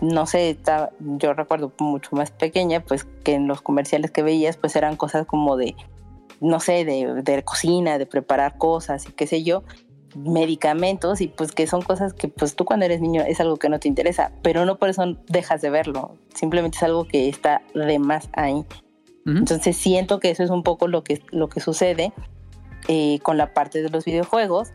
no sé, yo recuerdo mucho más pequeña, pues que en los comerciales que veías, pues eran cosas como de, no sé, de, de cocina, de preparar cosas y qué sé yo, medicamentos y pues que son cosas que pues tú cuando eres niño es algo que no te interesa, pero no por eso dejas de verlo, simplemente es algo que está de más ahí. Entonces siento que eso es un poco lo que, lo que sucede eh, con la parte de los videojuegos,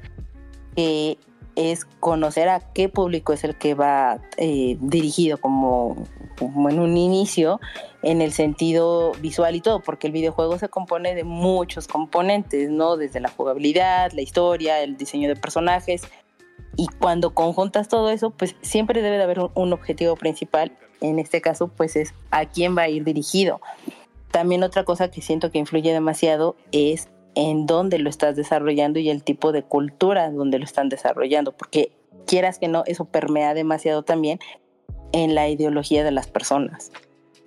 que es conocer a qué público es el que va eh, dirigido como, como en un inicio en el sentido visual y todo, porque el videojuego se compone de muchos componentes, ¿no? Desde la jugabilidad, la historia, el diseño de personajes. Y cuando conjuntas todo eso, pues siempre debe de haber un, un objetivo principal. En este caso, pues es a quién va a ir dirigido. También otra cosa que siento que influye demasiado es en dónde lo estás desarrollando y el tipo de cultura donde lo están desarrollando, porque quieras que no, eso permea demasiado también en la ideología de las personas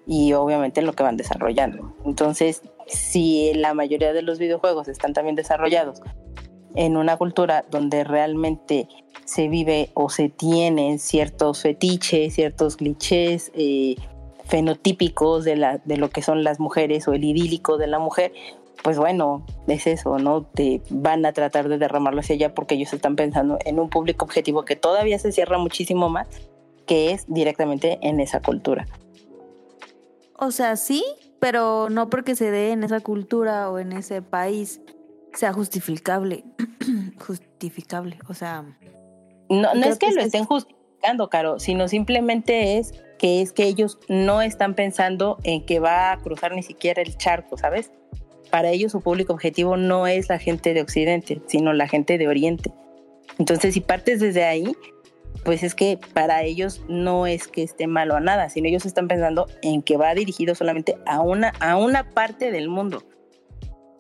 y obviamente en lo que van desarrollando. Entonces, si la mayoría de los videojuegos están también desarrollados en una cultura donde realmente se vive o se tienen ciertos fetiches, ciertos clichés eh, fenotípicos de, la, de lo que son las mujeres o el idílico de la mujer, pues bueno, es eso, ¿no? Te van a tratar de derramarlo hacia allá porque ellos están pensando en un público objetivo que todavía se cierra muchísimo más, que es directamente en esa cultura.
O sea, sí, pero no porque se dé en esa cultura o en ese país sea justificable. justificable, o sea,
No, no es que
que
lo
es-
estén justificando, Caro, sino simplemente es que es que ellos no están pensando en que va a cruzar ni siquiera el charco, ¿sabes? Para ellos su público objetivo no es la gente de Occidente, sino la gente de Oriente. Entonces, si partes desde ahí, pues es que para ellos no es que esté malo a nada, sino ellos están pensando en que va dirigido solamente a una, a una parte del mundo.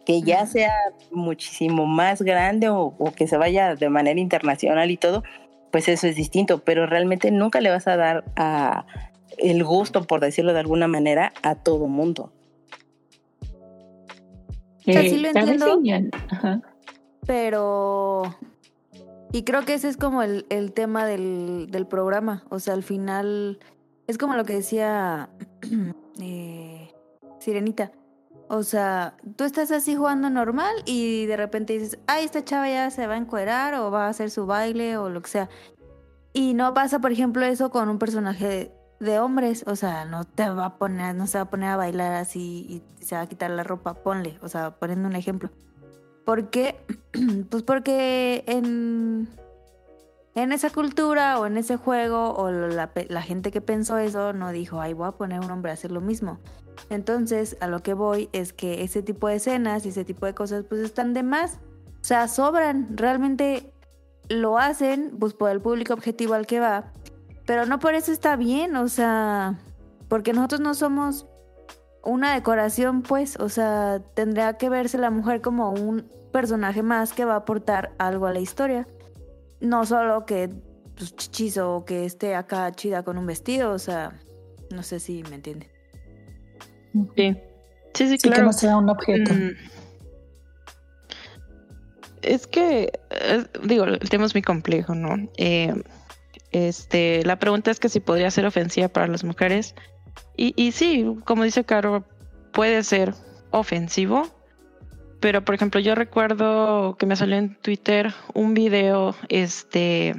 Que ya sea muchísimo más grande o, o que se vaya de manera internacional y todo, pues eso es distinto, pero realmente nunca le vas a dar a el gusto, por decirlo de alguna manera, a todo mundo.
sea, sí lo
Eh, ¿sabes,
entiendo.
Ajá.
pero... Y creo que ese es como el, el tema del, del programa. O sea, al final es como lo que decía eh, Sirenita. O sea, tú estás así jugando normal y de repente dices, ay, esta chava ya se va a encuerar o va a hacer su baile o lo que sea. Y no pasa, por ejemplo, eso con un personaje de hombres. O sea, no te va a poner, no se va a poner a bailar así y se va a quitar la ropa. Ponle, o sea, poniendo un ejemplo. ¿Por qué? Pues porque en, en esa cultura o en ese juego o la, gente que pensó eso no dijo, ay, voy a poner un hombre a hacer lo mismo. Entonces, a lo que voy es que ese tipo de escenas y ese tipo de cosas pues están de más. O sea, sobran. Realmente lo hacen pues por el público objetivo al que va. Pero no por eso está bien, o sea, porque nosotros no somos una decoración, pues, o sea, tendría que verse la mujer como un personaje más que va a aportar algo a la historia. No solo que pues, chichis o que esté acá chida con un vestido, o sea, no sé si me entienden.
Sí, sí, sí,
Sí, que
claro.
no sea un objeto.
Mm. Es que, eh, digo, el tema es muy complejo, ¿no? Eh, este, la pregunta es que si podría ser ofensiva para las mujeres. Y, y sí, como dice Caro, puede ser ofensivo. Pero, por ejemplo, yo recuerdo que me salió en Twitter un video este,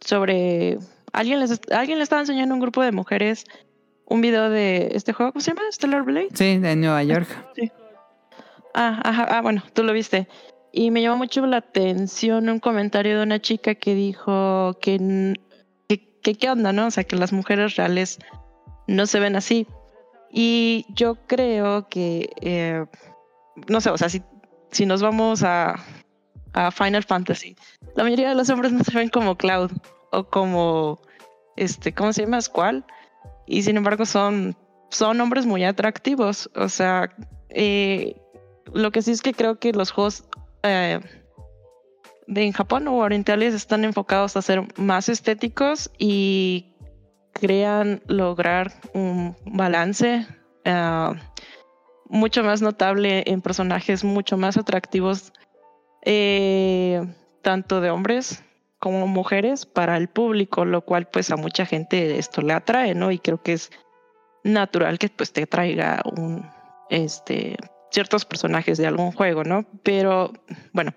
sobre... Alguien les, alguien le estaba enseñando a un grupo de mujeres un video de este juego, ¿cómo se llama? Stellar Blade.
Sí, en Nueva York.
Ah, ajá, ah, bueno, tú lo viste. Y me llamó mucho la atención un comentario de una chica que dijo que, que, que qué onda, ¿no? O sea, que las mujeres reales no se ven así. Y yo creo que, eh, no sé, o sea, si, si nos vamos a, a Final Fantasy, la mayoría de los hombres no se ven como Cloud o como, este, ¿cómo se llama? Squall. Y sin embargo son, son hombres muy atractivos. O sea, eh, lo que sí es que creo que los juegos eh, de en Japón o orientales están enfocados a ser más estéticos y crean lograr un balance eh, mucho más notable en personajes mucho más atractivos eh, tanto de hombres como mujeres para el público, lo cual pues a mucha gente esto le atrae, ¿no? Y creo que es natural que pues te traiga un este ciertos personajes de algún juego, ¿no? Pero bueno,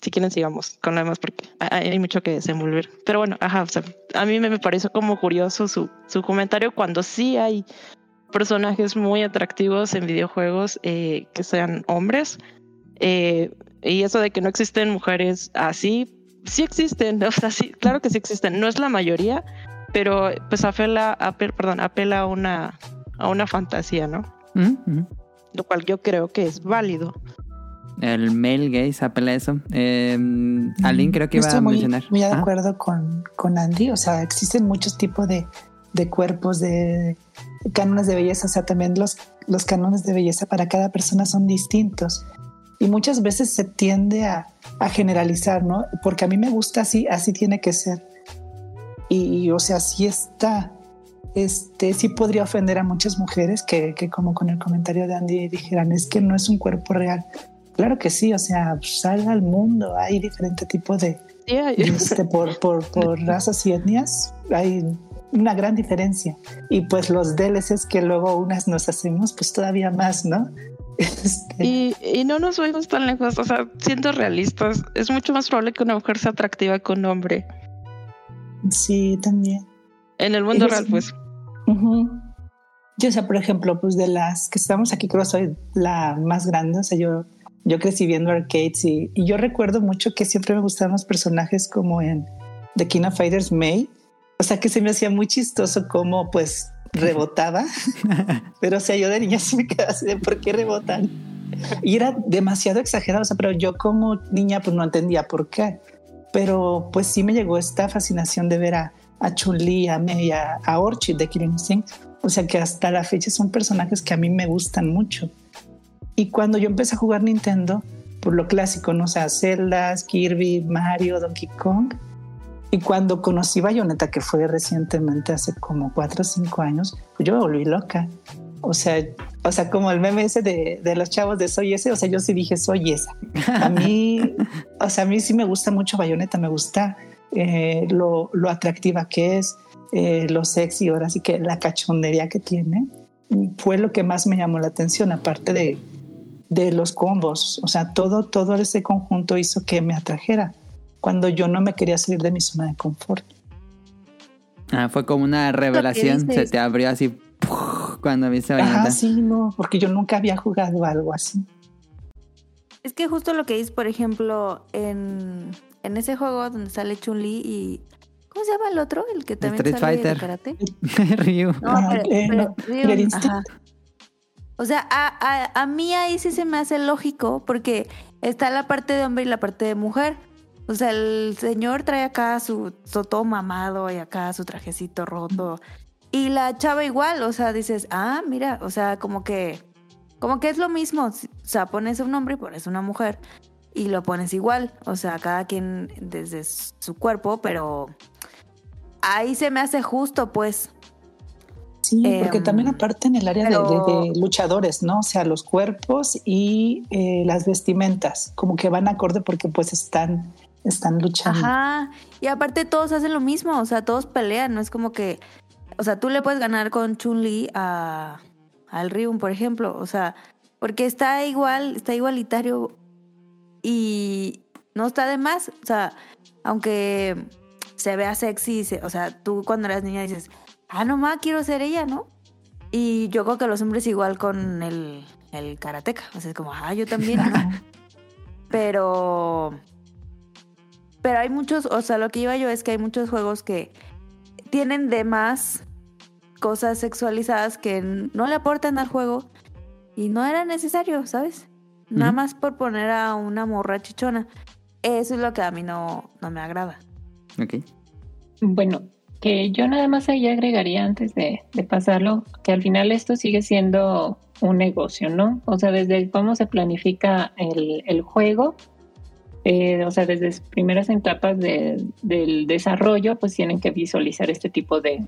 si quieren sigamos con lo demás porque hay mucho que desenvolver. Pero bueno, ajá, o sea, a mí me, me pareció como curioso su, su comentario cuando sí hay personajes muy atractivos en videojuegos eh, que sean hombres. Eh, y eso de que no existen mujeres así, sí existen, o sea, sí, claro que sí existen. No es la mayoría, pero pues apela, apel- perdón, apela a una, a una fantasía, ¿no?
Mm, mm.
Lo cual yo creo que es válido.
El male gaze apela a eso. Eh, Aline creo que iba
estoy
a
muy,
mencionar.
muy de
Ah,
acuerdo con, con Andy. O sea, existen muchos tipos de, de cuerpos, de cánones de belleza. O sea, también los, los cánones de belleza para cada persona son distintos. Y muchas veces se tiende a, a generalizar, ¿no? Porque a mí me gusta así, así tiene que ser. Y, o sea, sí está. Este sí podría ofender a muchas mujeres que, que, como con el comentario de Andy, dijeran es que no es un cuerpo real. Claro que sí, o sea, sal al mundo, hay diferente tipo de,
hay-
este, por, por, por razas y etnias, hay una gran diferencia. Y pues los DLCs que luego unas nos hacemos, pues todavía más, ¿no? Este,
Y, y no nos vemos tan lejos, o sea, siendo realistas, es mucho más probable que una mujer sea atractiva que un hombre.
sí, también.
En el mundo real, pues.
Yo, o sea, por ejemplo, pues de las que estamos aquí, creo que soy la más grande. O sea, yo, yo crecí viendo arcades y, y yo recuerdo mucho que siempre me gustaban los personajes como en The King of Fighters May. O sea, que se me hacía muy chistoso cómo pues rebotaba. pero o sea, yo de niña sí me quedaba así de por qué rebotan. Y era demasiado exagerado. O sea, pero yo como niña pues no entendía por qué. Pero pues sí me llegó esta fascinación de ver a, a Chun-Li, a Mei, a, a Orchid de Killing Instinct. O sea que hasta la fecha son personajes que a mí me gustan mucho. Y cuando yo empecé a jugar Nintendo, por lo clásico, ¿no? O sea, Zelda, Kirby, Mario, Donkey Kong. Y cuando conocí Bayonetta, que fue recientemente, hace como cuatro o cinco años, pues yo me volví loca. O sea, o sea, como el meme ese de, de los chavos de soy ese, o sea, yo sí dije soy esa. A mí, o sea, a mí sí me gusta mucho Bayonetta, me gusta eh, lo, lo atractiva que es, eh, lo sexy, ahora sí que la cachondería que tiene, fue lo que más me llamó la atención, aparte de, de los combos. O sea, todo, todo ese conjunto hizo que me atrajera cuando yo no me quería salir de mi zona de confort.
Ah, fue como una revelación. Se te abrió así cuando viste
Ajá,
Bayonetta.
sí, no, porque yo nunca había jugado algo así.
Es que justo lo que dices, por ejemplo, en, en ese juego donde sale Chun-Li y. ¿Cómo se llama el otro? El que también
Street
sale
Fighter.
de karate.
Ryu.
No, pero,
eh,
pero-
no,
Ryu, ajá. O sea, a, a, a mí ahí sí se me hace lógico porque está la parte de hombre y la parte de mujer. O sea, el señor trae acá su, su todo mamado y acá su trajecito roto. Y la chava igual, o sea, dices, ah, mira, o sea, como que, como que es lo mismo. O sea, pones un hombre y pones una mujer y lo pones igual. O sea, cada quien desde su cuerpo, pero ahí se me hace justo, pues.
Sí, porque
Em,
también aparte en el área de-
pero-
de, de luchadores, ¿no? O sea, los cuerpos y eh, las vestimentas, como que van acorde porque pues están, están luchando.
Ajá. Y aparte todos hacen lo mismo, o sea, todos pelean, no es como que, o sea, tú le puedes ganar con Chun-Li a al Ryun, por ejemplo, o sea, porque está igual, está igualitario y no está de más, o sea, aunque se vea sexy, se- o sea, tú cuando eras niña dices, ah, no más, quiero ser ella, ¿no? Y yo creo que los hombres igual con el, el karateca, o sea, es como, ah, yo también, ¿no? Pero. Pero hay muchos, o sea, lo que iba yo es que hay muchos juegos que tienen de más cosas sexualizadas que no le aportan al juego y no era necesario, ¿sabes? Nada más por poner a una morra chichona. Eso es lo que a mí no, no me agrada.
Ok.
Bueno, que yo nada más ahí agregaría antes de, de pasarlo, que al final esto sigue siendo un negocio, ¿no? O sea, desde cómo se planifica el, el juego, eh, o sea, desde las primeras etapas de- del desarrollo, pues tienen que visualizar este tipo de,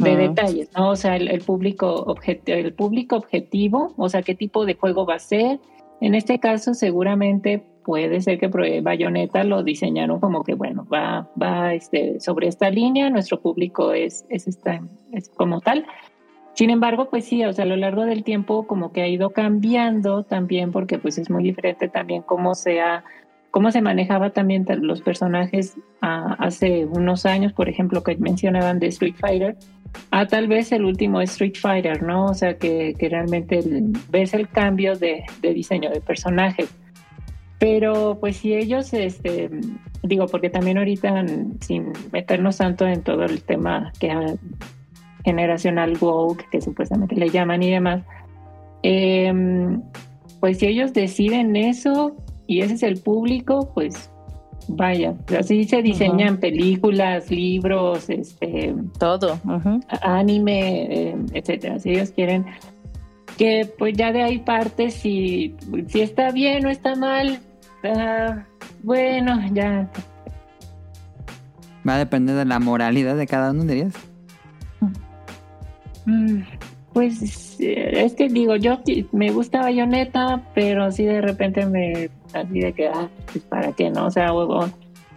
de detalles, ¿no? O sea, el, el público objeti- el público objetivo, o sea, qué tipo de juego va a ser. En este caso, seguramente puede ser que Bayonetta lo diseñaron como que, bueno, va, va este, sobre esta línea, nuestro público es, es, esta, es como tal. Sin embargo, pues sí, o sea, a lo largo del tiempo como que ha ido cambiando también porque pues es muy diferente también cómo se ha cómo se manejaba también ta- los personajes hace unos años, por ejemplo, que mencionaban de Street Fighter, a tal vez el último Street Fighter, ¿no? O sea, que, que realmente el- ves el cambio de, de diseño de personajes. Pero pues si ellos, este, digo, porque también ahorita, sin meternos tanto en todo el tema que generacional woke, que supuestamente le llaman y demás, em, pues si ellos deciden eso y ese es el público, pues vaya, así se diseñan películas, libros, este,
Todo.
anime, eh, etcétera. Si ellos quieren que pues ya de ahí parte si, si está bien o está mal, ah, bueno, ya
Va a depender de la moralidad de cada uno, dirías.
Mm, Pues eh, es que digo, yo me gusta Bayonetta, pero así de repente me, así de que, ah, pues para qué, ¿no? O sea,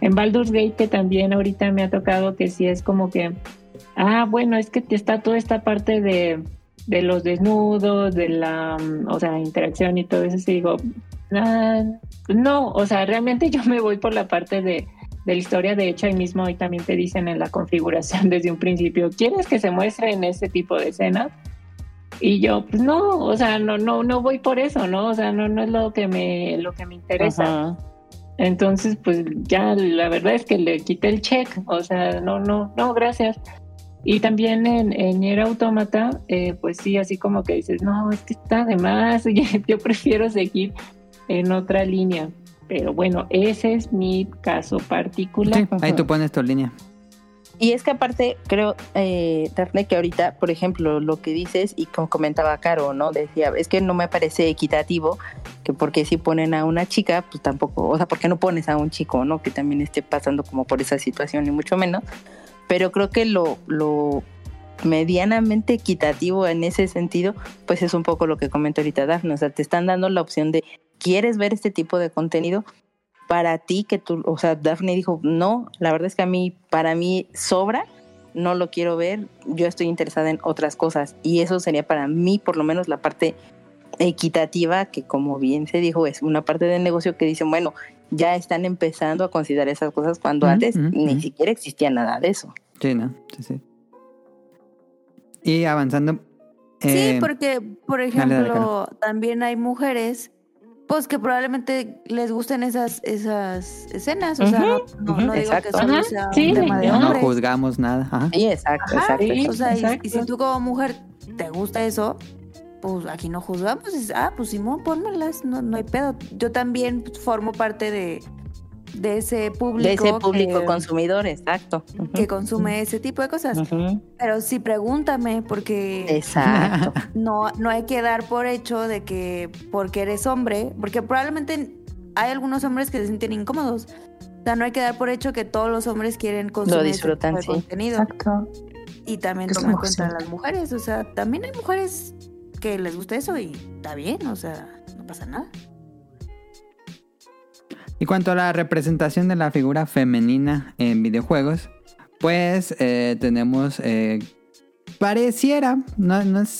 en Baldur's Gate que también ahorita me ha tocado que sí es como que, ah, bueno, es que está toda esta parte de, de los desnudos, de la, o sea, interacción y todo eso, y digo, ah, no, o sea, realmente yo me voy por la parte de, de la historia, de hecho ahí mismo hoy también te dicen en la configuración desde un principio, ¿quieres que se muestren este tipo de escenas? Y yo, pues no, o sea, no, no, no voy por eso, ¿no? O sea, no, no es lo que me, lo que me interesa.
Ajá.
Entonces, pues ya la verdad es que le quité el check, o sea, no, no, no, gracias. Y también en, en Nier Automata, eh, pues sí, así como que dices, no, es que está de más, yo prefiero seguir en otra línea. Pero bueno, ese es mi caso particular.
Sí, ahí tú pones tu línea.
Y es que aparte, creo, eh, que ahorita, por ejemplo, lo que dices, y como comentaba Caro, ¿no? Decía, es que no me parece equitativo que porque si ponen a una chica, pues tampoco, o sea, ¿por qué no pones a un chico, ¿no? Que también esté pasando como por esa situación, y mucho menos. Pero creo que lo, lo medianamente equitativo en ese sentido, pues es un poco lo que comenta ahorita Daphne. O sea, te están dando la opción de, ¿quieres ver este tipo de contenido? Para ti, que tú, o sea, Daphne dijo, no, la verdad es que a mí, para mí sobra, no lo quiero ver, yo estoy interesada en otras cosas. Y eso sería para mí, por lo menos, la parte equitativa, que como bien se dijo, es una parte del negocio que dicen, bueno, ya están empezando a considerar esas cosas cuando antes ni siquiera existía nada de eso.
Sí, ¿no? Sí, sí. Y avanzando.
Sí,
eh,
porque, por
dale,
ejemplo, también hay mujeres, Pues que probablemente les gusten esas, esas escenas. O sea, no, digo
exacto.
que solo sea
sí,
un tema de
no
No
hombres.
juzgamos nada. Ajá.
Sí, exacto,
Ajá,
exacto.
sí.
o sea, y- si tú como mujer te gusta eso, pues aquí no juzgamos. ah, pues Simón, pónmelas, no, no hay pedo. Yo también formo parte de, de ese público,
De ese público
que,
consumidor, exacto.
Que consume ese tipo de cosas. Pero sí pregúntame, porque
Exacto.
no, no hay que dar por hecho de que porque eres hombre, porque probablemente hay algunos hombres que se sienten incómodos. O sea, no hay que dar por hecho que todos los hombres quieren consumir ese
disfrutan,
tipo de
sí.
contenido.
Exacto.
Y también
Es
toma en cuenta a las mujeres. O sea, también hay mujeres que les gusta eso y está bien, o sea, no pasa nada.
Y cuanto a la representación de la figura femenina en videojuegos, pues eh, tenemos, eh, pareciera, no, no sé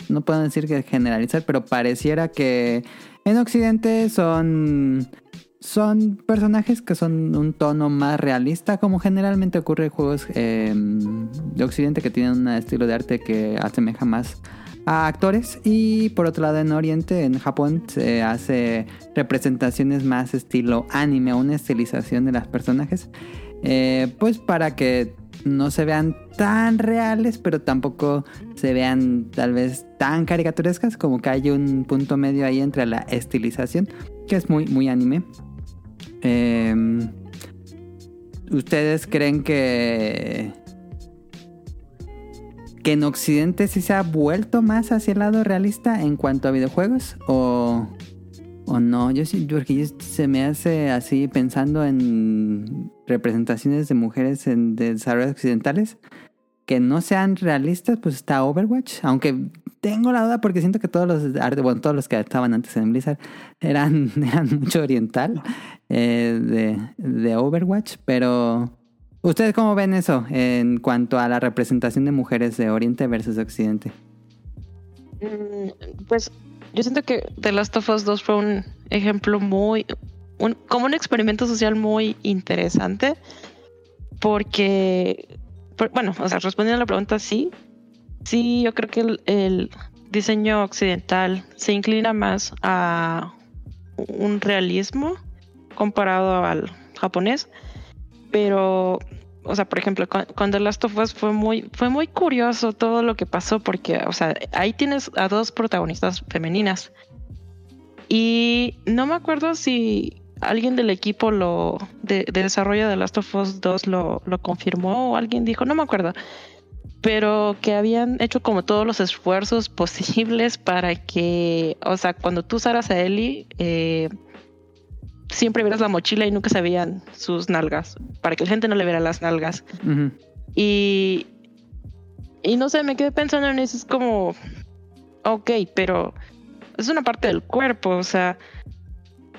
si, no puedo decir que generalizar, pero pareciera que en Occidente son, son personajes que son un tono más realista, como generalmente ocurre en juegos eh, de Occidente que tienen un estilo de arte que asemeja más a actores y por otro lado en Oriente, en Japón, se hace representaciones más estilo anime, una estilización de los personajes, eh, pues para que no se vean tan reales, pero tampoco se vean tal vez tan caricaturescas, como que hay un punto medio ahí entre la estilización, que es muy, muy anime. Eh, ¿Ustedes creen que que en Occidente sí se ha vuelto más hacia el lado realista en cuanto a videojuegos o, o no? Yo sí, porque yo- se me hace así pensando en representaciones de mujeres en desarrollos occidentales que no sean realistas, pues está Overwatch, aunque tengo la duda porque siento que todos los bueno, todos los que estaban antes en Blizzard eran, eran mucho oriental eh, de, de Overwatch, pero ¿Ustedes cómo ven eso en cuanto a la representación de mujeres de Oriente versus Occidente?
Mm, Pues yo siento que The Last of Us 2 fue un ejemplo muy, un- como un experimento social muy interesante, porque, por- bueno, o sea, respondiendo a la pregunta, sí, sí, yo creo que el diseño occidental se inclina más a un realismo comparado al japonés, pero o sea, por ejemplo, con, con The Last of Us fue muy, fue muy curioso todo lo que pasó, porque, o sea, ahí tienes a dos protagonistas femeninas. Y no me acuerdo si alguien del equipo lo de, de desarrollo de Last of Us 2 lo, lo confirmó o alguien dijo, no me acuerdo. Pero que habían hecho como todos los esfuerzos posibles para que, o sea, cuando tú usaras a Ellie, eh, siempre vieras la mochila y nunca se veían sus nalgas, para que la gente no le viera las nalgas. Y, y no sé, me quedé pensando en eso, es como, ok, pero es una parte del cuerpo, o sea,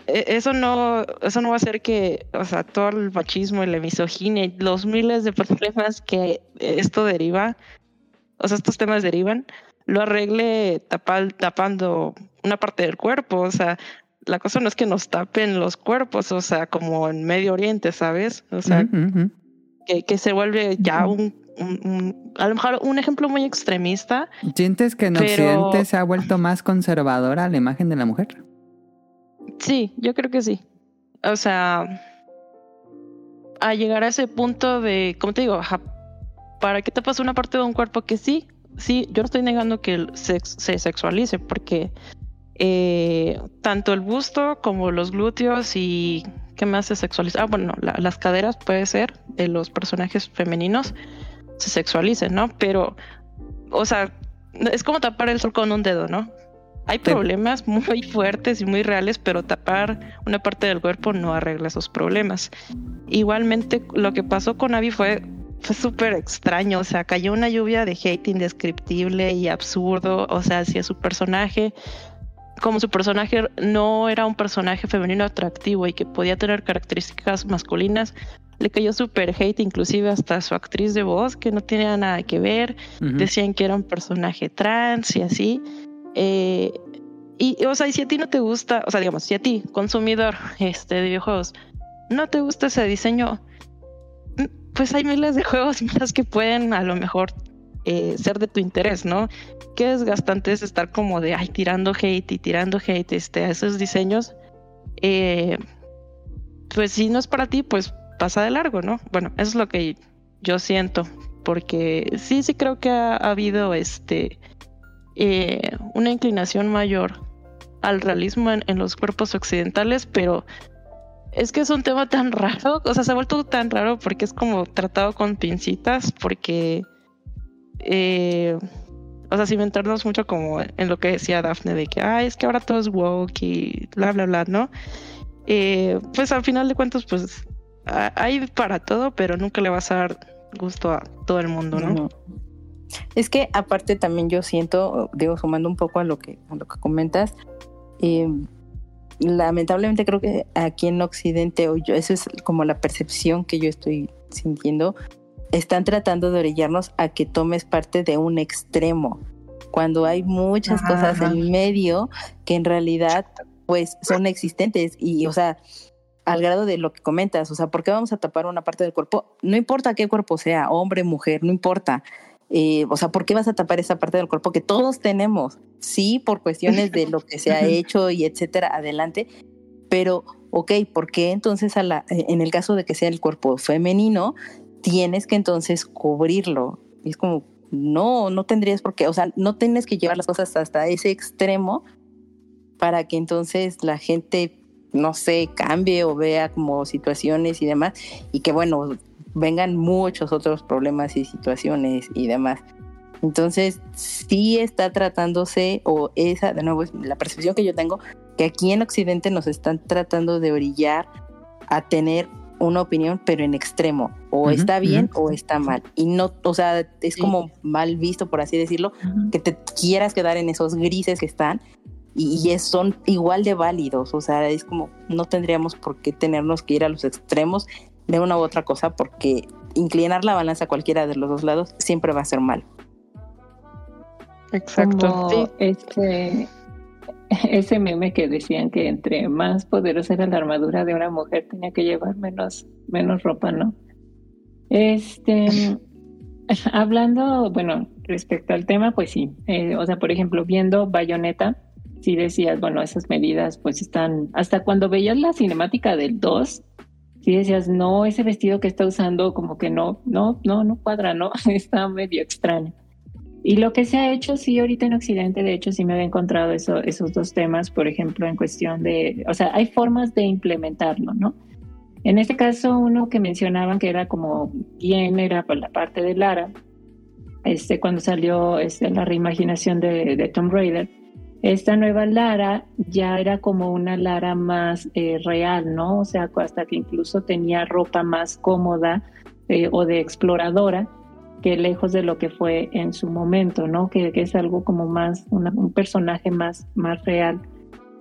e- eso no, eso no va a hacer que, o sea, todo el machismo y la misoginia y los miles de problemas que esto deriva, o sea, estos temas derivan, lo arregle tapal- tapando una parte del cuerpo, o sea, la cosa no es que nos tapen los cuerpos, o sea, como en Medio Oriente, ¿sabes? O sea, que, que se vuelve ya un, un- un- a lo mejor un ejemplo muy extremista.
¿Sientes que en
Pero-
Occidente se ha vuelto más conservadora la imagen de la mujer?
Sí, yo creo que sí. O sea, a llegar a ese punto de, como te digo, ¿para qué te pasa una parte de un cuerpo que sí? Sí, yo no estoy negando que el sex- se sexualice, porque eh, tanto el busto como los glúteos y qué más se sexualiza. Ah, bueno, la- las caderas puede ser de los personajes femeninos se sexualicen, ¿no? Pero, o sea, es como tapar el sol con un dedo, ¿no? Hay problemas muy fuertes y muy reales, pero tapar una parte del cuerpo no arregla esos problemas. Igualmente, lo que pasó con Abby fue, fue súper extraño. O sea, cayó una lluvia de hate indescriptible y absurdo. O sea, hacia su personaje, como su personaje no era un personaje femenino atractivo y que podía tener características masculinas, le cayó súper hate, inclusive hasta su actriz de voz, que no tenía nada que ver decían que era un personaje trans y así. Eh, y, o sea, y si a ti no te gusta, o sea, digamos, si a ti, consumidor este, de videojuegos, no te gusta ese diseño, pues hay miles de juegos más que pueden a lo mejor eh, ser de tu interés, ¿no? Qué desgastante es estar como de, ay, tirando hate y tirando hate este, a esos diseños. Eh, pues si no es para ti, pues pasa de largo, ¿no? Bueno, eso es lo que yo siento, porque sí, sí creo que ha, habido este eh, una inclinación mayor al realismo en, los cuerpos occidentales, pero es que es un tema tan raro, o sea, se ha vuelto tan raro porque es como tratado con pincitas, porque, eh, o sea, sin meternos mucho como en lo que decía Daphne, de que, ay, es que ahora todo es woke y bla, bla, bla, ¿no? Eh, pues al final de cuentas, pues hay para todo, pero nunca le vas a dar gusto a todo el mundo, ¿no?
Es que aparte también yo siento, digo, sumando un poco a lo que, a lo que comentas, eh, lamentablemente creo que aquí en Occidente, o yo, eso es como la percepción que yo estoy sintiendo, están tratando de orillarnos a que tomes parte de un extremo, cuando hay muchas cosas en medio que en realidad pues son existentes y, o sea, al grado de lo que comentas, o sea, ¿por qué vamos a tapar una parte del cuerpo? No importa qué cuerpo sea, hombre, mujer, no importa. Eh, o sea, ¿por qué vas a tapar esa parte del cuerpo que todos tenemos? Sí, por cuestiones de lo que se ha hecho y etcétera, adelante. Pero, ok, ¿por qué entonces a la, en el caso de que sea el cuerpo femenino, tienes que entonces cubrirlo? Es como, no, no tendrías por qué, o sea, no tienes que llevar las cosas hasta ese extremo para que entonces la gente, no sé, cambie o vea como situaciones y demás, y que bueno, vengan muchos otros problemas y situaciones y demás. Entonces, sí está tratándose, o esa, de nuevo, es la percepción que yo tengo, que aquí en Occidente nos están tratando de orillar a tener una opinión, pero en extremo, o está bien o está mal. Y no, o sea, es como mal visto, por así decirlo, que te quieras quedar en esos grises que están, y, es, son igual de válidos, o sea, es como, no tendríamos por qué tenernos que ir a los extremos de una u otra cosa porque inclinar la balanza a cualquiera de los dos lados siempre va a ser mal.
Exacto. este, ese meme que decían que entre más poderosa era la armadura de una mujer tenía que llevar menos, menos ropa, ¿no? Este, hablando, bueno, respecto al tema, pues sí. Eh, o sea, por ejemplo, viendo Bayonetta, sí decías, bueno, esas medidas pues están, hasta cuando veías la cinemática del 2, si decías, no, ese vestido que está usando como que no, no, no, no cuadra, no, está medio extraño. Y lo que se ha hecho, sí, ahorita en Occidente, de hecho, sí me había encontrado eso, esos dos temas, por ejemplo, en cuestión de, o sea, hay formas de implementarlo, ¿no? En este caso, uno que mencionaban que era como bien, era por la parte de Lara, este, cuando salió este, la reimaginación de, de Tomb Raider, esta nueva Lara ya era como una Lara más eh, real, ¿no? O sea, hasta que incluso tenía ropa más cómoda eh, o de exploradora que lejos de lo que fue en su momento, ¿no? Que, es algo como más, un personaje más, más real.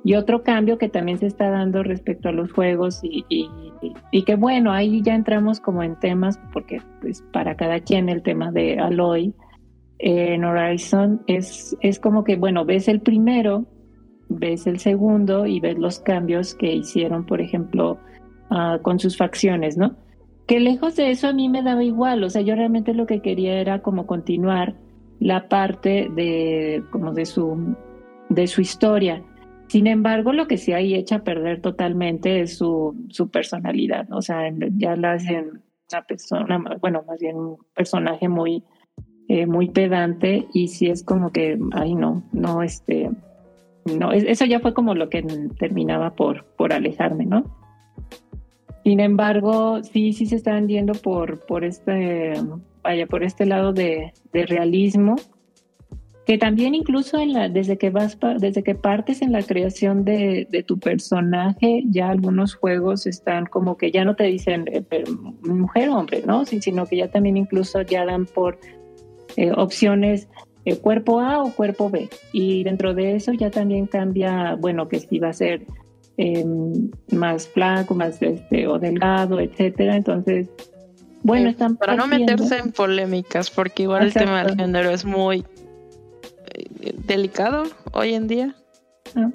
Y otro cambio que también se está dando respecto a los juegos y, y, que bueno, ahí ya entramos como en temas, porque pues para cada quien el tema de Aloy, en Horizon es, es como que, bueno, ves el primero, ves el segundo y ves los cambios que hicieron, por ejemplo, ah, con sus facciones, ¿no? Que lejos de eso a mí me daba igual, o sea, yo realmente lo que quería era como continuar la parte de, como de su, de su historia. Sin embargo, lo que sí hay echa a perder totalmente es su, su personalidad, o sea, ya la hacen una persona, bueno, más bien un personaje muy, eh, muy pedante y si es como que, ay no, no, este, no, eso ya fue como lo que terminaba por, por alejarme, ¿no? Sin embargo, sí, sí se están yendo por, por este, vaya, por este lado de, de realismo, que también incluso en la, desde que vas, desde que partes en la creación de, de tu personaje, ya algunos juegos están como que ya no te dicen eh, mujer o hombre, ¿no? sino que ya también incluso ya dan por eh, opciones eh, cuerpo A o cuerpo B. Y dentro de eso ya también cambia, bueno, que si va a ser em, más flaco, más este, o delgado, etcétera. Entonces, bueno, están
Para no meterse en polémicas, porque igual el tema del género es muy eh, delicado hoy en día. Ah.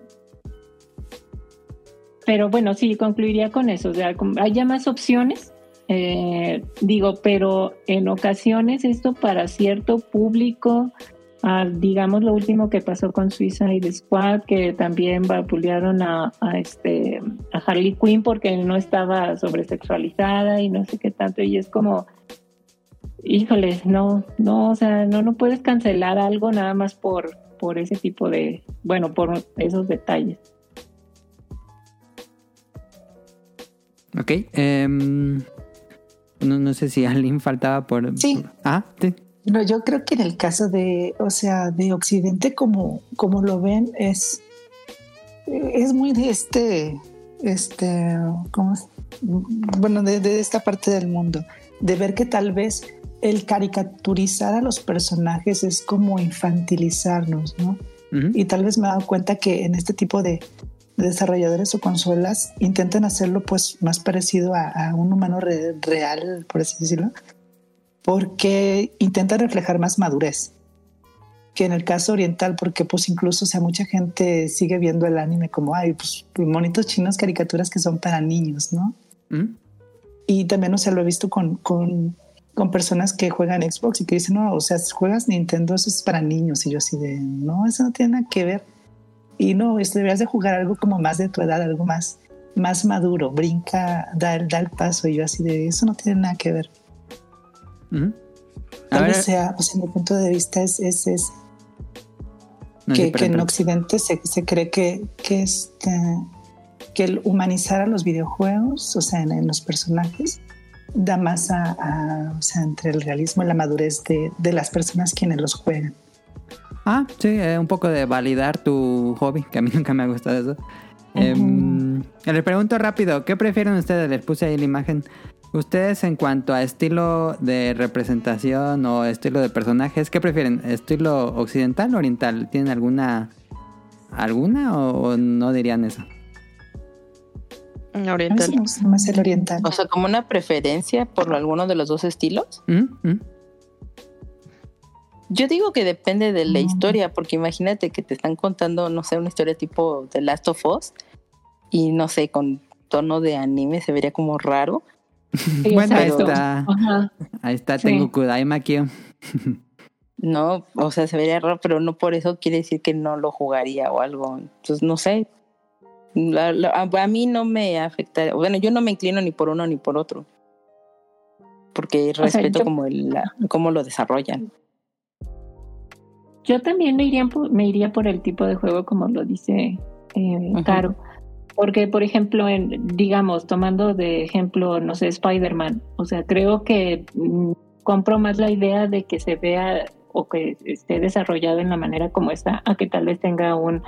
Pero bueno, sí, concluiría con eso. O sea, hay ya más opciones Eh, digo, pero en ocasiones esto para cierto público, ah, digamos lo último que pasó con Suicide Squad, que también vapulearon a, a, este, a Harley Quinn porque no estaba sobresexualizada y no sé qué tanto, y es como, híjoles, no, no, o sea, no, no puedes cancelar algo nada más por, por ese tipo de, bueno, por esos detalles.
Ok. em, no, no sé si alguien faltaba por...
Sí.
por- ah, sí.
No, yo creo que en el caso de, o sea, de Occidente, como, como lo ven, es, es muy de este, este, ¿cómo es? Bueno, de, de esta parte del mundo, de ver que tal vez el caricaturizar a los personajes es como infantilizarnos, ¿no? Y tal vez me he dado cuenta que en este tipo de, de desarrolladores o consolas intentan hacerlo pues más parecido a, a un humano re- real, por así decirlo, porque intentan reflejar más madurez que en el caso oriental, porque pues incluso, o sea, mucha gente sigue viendo el anime como, ay, pues monitos chinos, caricaturas que son para niños, ¿no?
Ujú.
Y también, o sea, lo he visto con, con, con personas que juegan Xbox y que dicen, no, o sea, si juegas Nintendo, eso es para niños. Y yo así de, no, eso no tiene nada que ver. Y no, deberías de jugar algo como más de tu edad, algo más, más maduro, brinca, da el, da el paso. Y yo así de, eso no tiene nada que ver. Tal vez sea, pues en mi punto de vista es, es, es
no,
que,
sí,
que
perdón,
en. Occidente se, se cree que, que, este, que el humanizar a los videojuegos, o sea, en, en los personajes, da más a, a- o sea, entre el realismo y la madurez de, de las personas quienes los juegan.
Ah, sí, eh, un poco de validar tu hobby, que a mí nunca me ha gustado eso. Em, les pregunto rápido, ¿qué prefieren ustedes? Les puse ahí la imagen. Ustedes en cuanto a estilo de representación o estilo de personajes, ¿qué prefieren? ¿Estilo occidental o oriental? ¿Tienen alguna alguna o, o no dirían eso?
A mí sí
Oriental.
me gusta más el oriental.
O sea, como una preferencia por alguno de los dos estilos.
¿Mm? ¿Mm?
Yo digo que depende de la
Mm.
historia, porque imagínate que te están contando, no sé, una historia tipo The Last of Us y no sé, con tono de anime se vería como raro.
Sí,
Bueno, ahí está.
Ajá.
Ahí está,
Sí.
tengo Kudaima aquí.
No, o sea, se vería raro, pero no por eso quiere decir que no lo jugaría o algo. Entonces, no sé. La- la- a, a mí no me afecta. Bueno, yo no me inclino ni por uno ni por otro. Porque respeto
yo-
como el, la- cómo lo desarrollan.
Yo también me iría, por, me iría por el tipo de juego como lo dice eh. Caro. Porque, por ejemplo, en, digamos, tomando de ejemplo, no sé, Spider-Man, o sea, creo que mm, compro más la idea de que se vea o que esté desarrollado en la manera como está, a que tal vez tenga un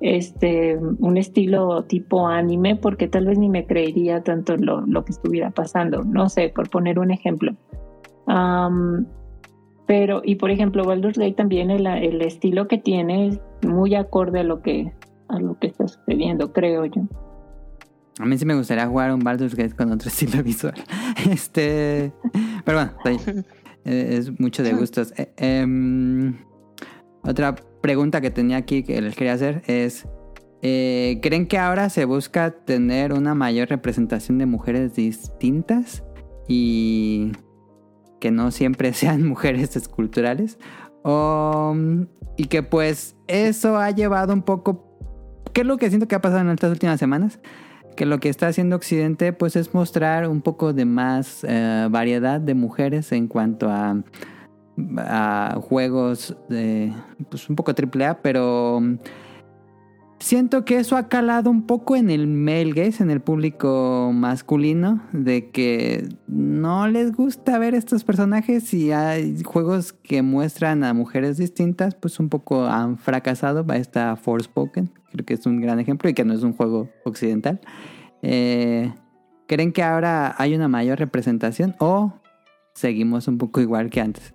este un estilo tipo anime, porque tal vez ni me creería tanto lo, lo que estuviera pasando. No sé, por poner un ejemplo. Am, pero, y por ejemplo, Baldur's Gate también el, el estilo que tiene es muy acorde a lo que a lo que está sucediendo, creo yo.
A mí sí me gustaría jugar un Baldur's Gate con otro estilo visual. Este. Pero bueno, está. Eh, es mucho de gustos. Eh, em, otra pregunta que tenía aquí que les quería hacer es: eh, ¿Creen que ahora se busca tener una mayor representación de mujeres distintas y que no siempre sean mujeres esculturales? O, y que pues eso ha llevado un poco. ¿Qué es lo que siento que ha pasado en estas últimas semanas? que lo que está haciendo Occidente pues es mostrar un poco de más eh, variedad de mujeres en cuanto a, a juegos de pues un poco triple A, pero siento que eso ha calado un poco en el male gaze, en el público masculino, de que no les gusta ver estos personajes y hay juegos que muestran a mujeres distintas, pues un poco han fracasado. Va esta Forspoken, creo que es un gran ejemplo y que no es un juego occidental. Eh, ¿Creen que ahora hay una mayor representación o seguimos un poco igual que antes?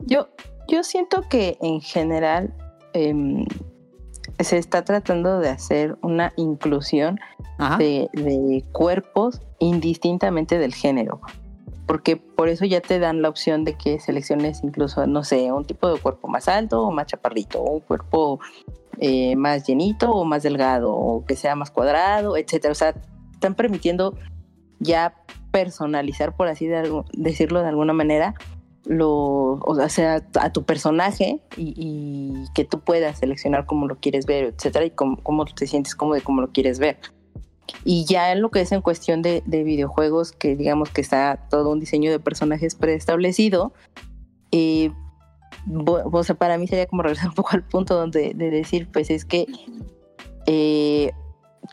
Yo, yo siento que en general em, se está tratando de hacer una inclusión de, de cuerpos indistintamente del género. Porque por eso ya te dan la opción de que selecciones incluso, no sé, un tipo de cuerpo más alto o más chaparrito, o un cuerpo eh, más llenito o más delgado, o que sea más cuadrado, etcétera. O sea, están permitiendo ya personalizar, por así de algo- decirlo de alguna manera, lo, o sea, a tu personaje y, que tú puedas seleccionar cómo lo quieres ver, etcétera, y cómo, te sientes cómodo y cómo lo quieres ver. Y ya en lo que es en cuestión de, de videojuegos, que digamos que está todo un diseño de personajes preestablecido, eh, o sea, para mí sería como regresar un poco al punto donde de decir, pues es que eh,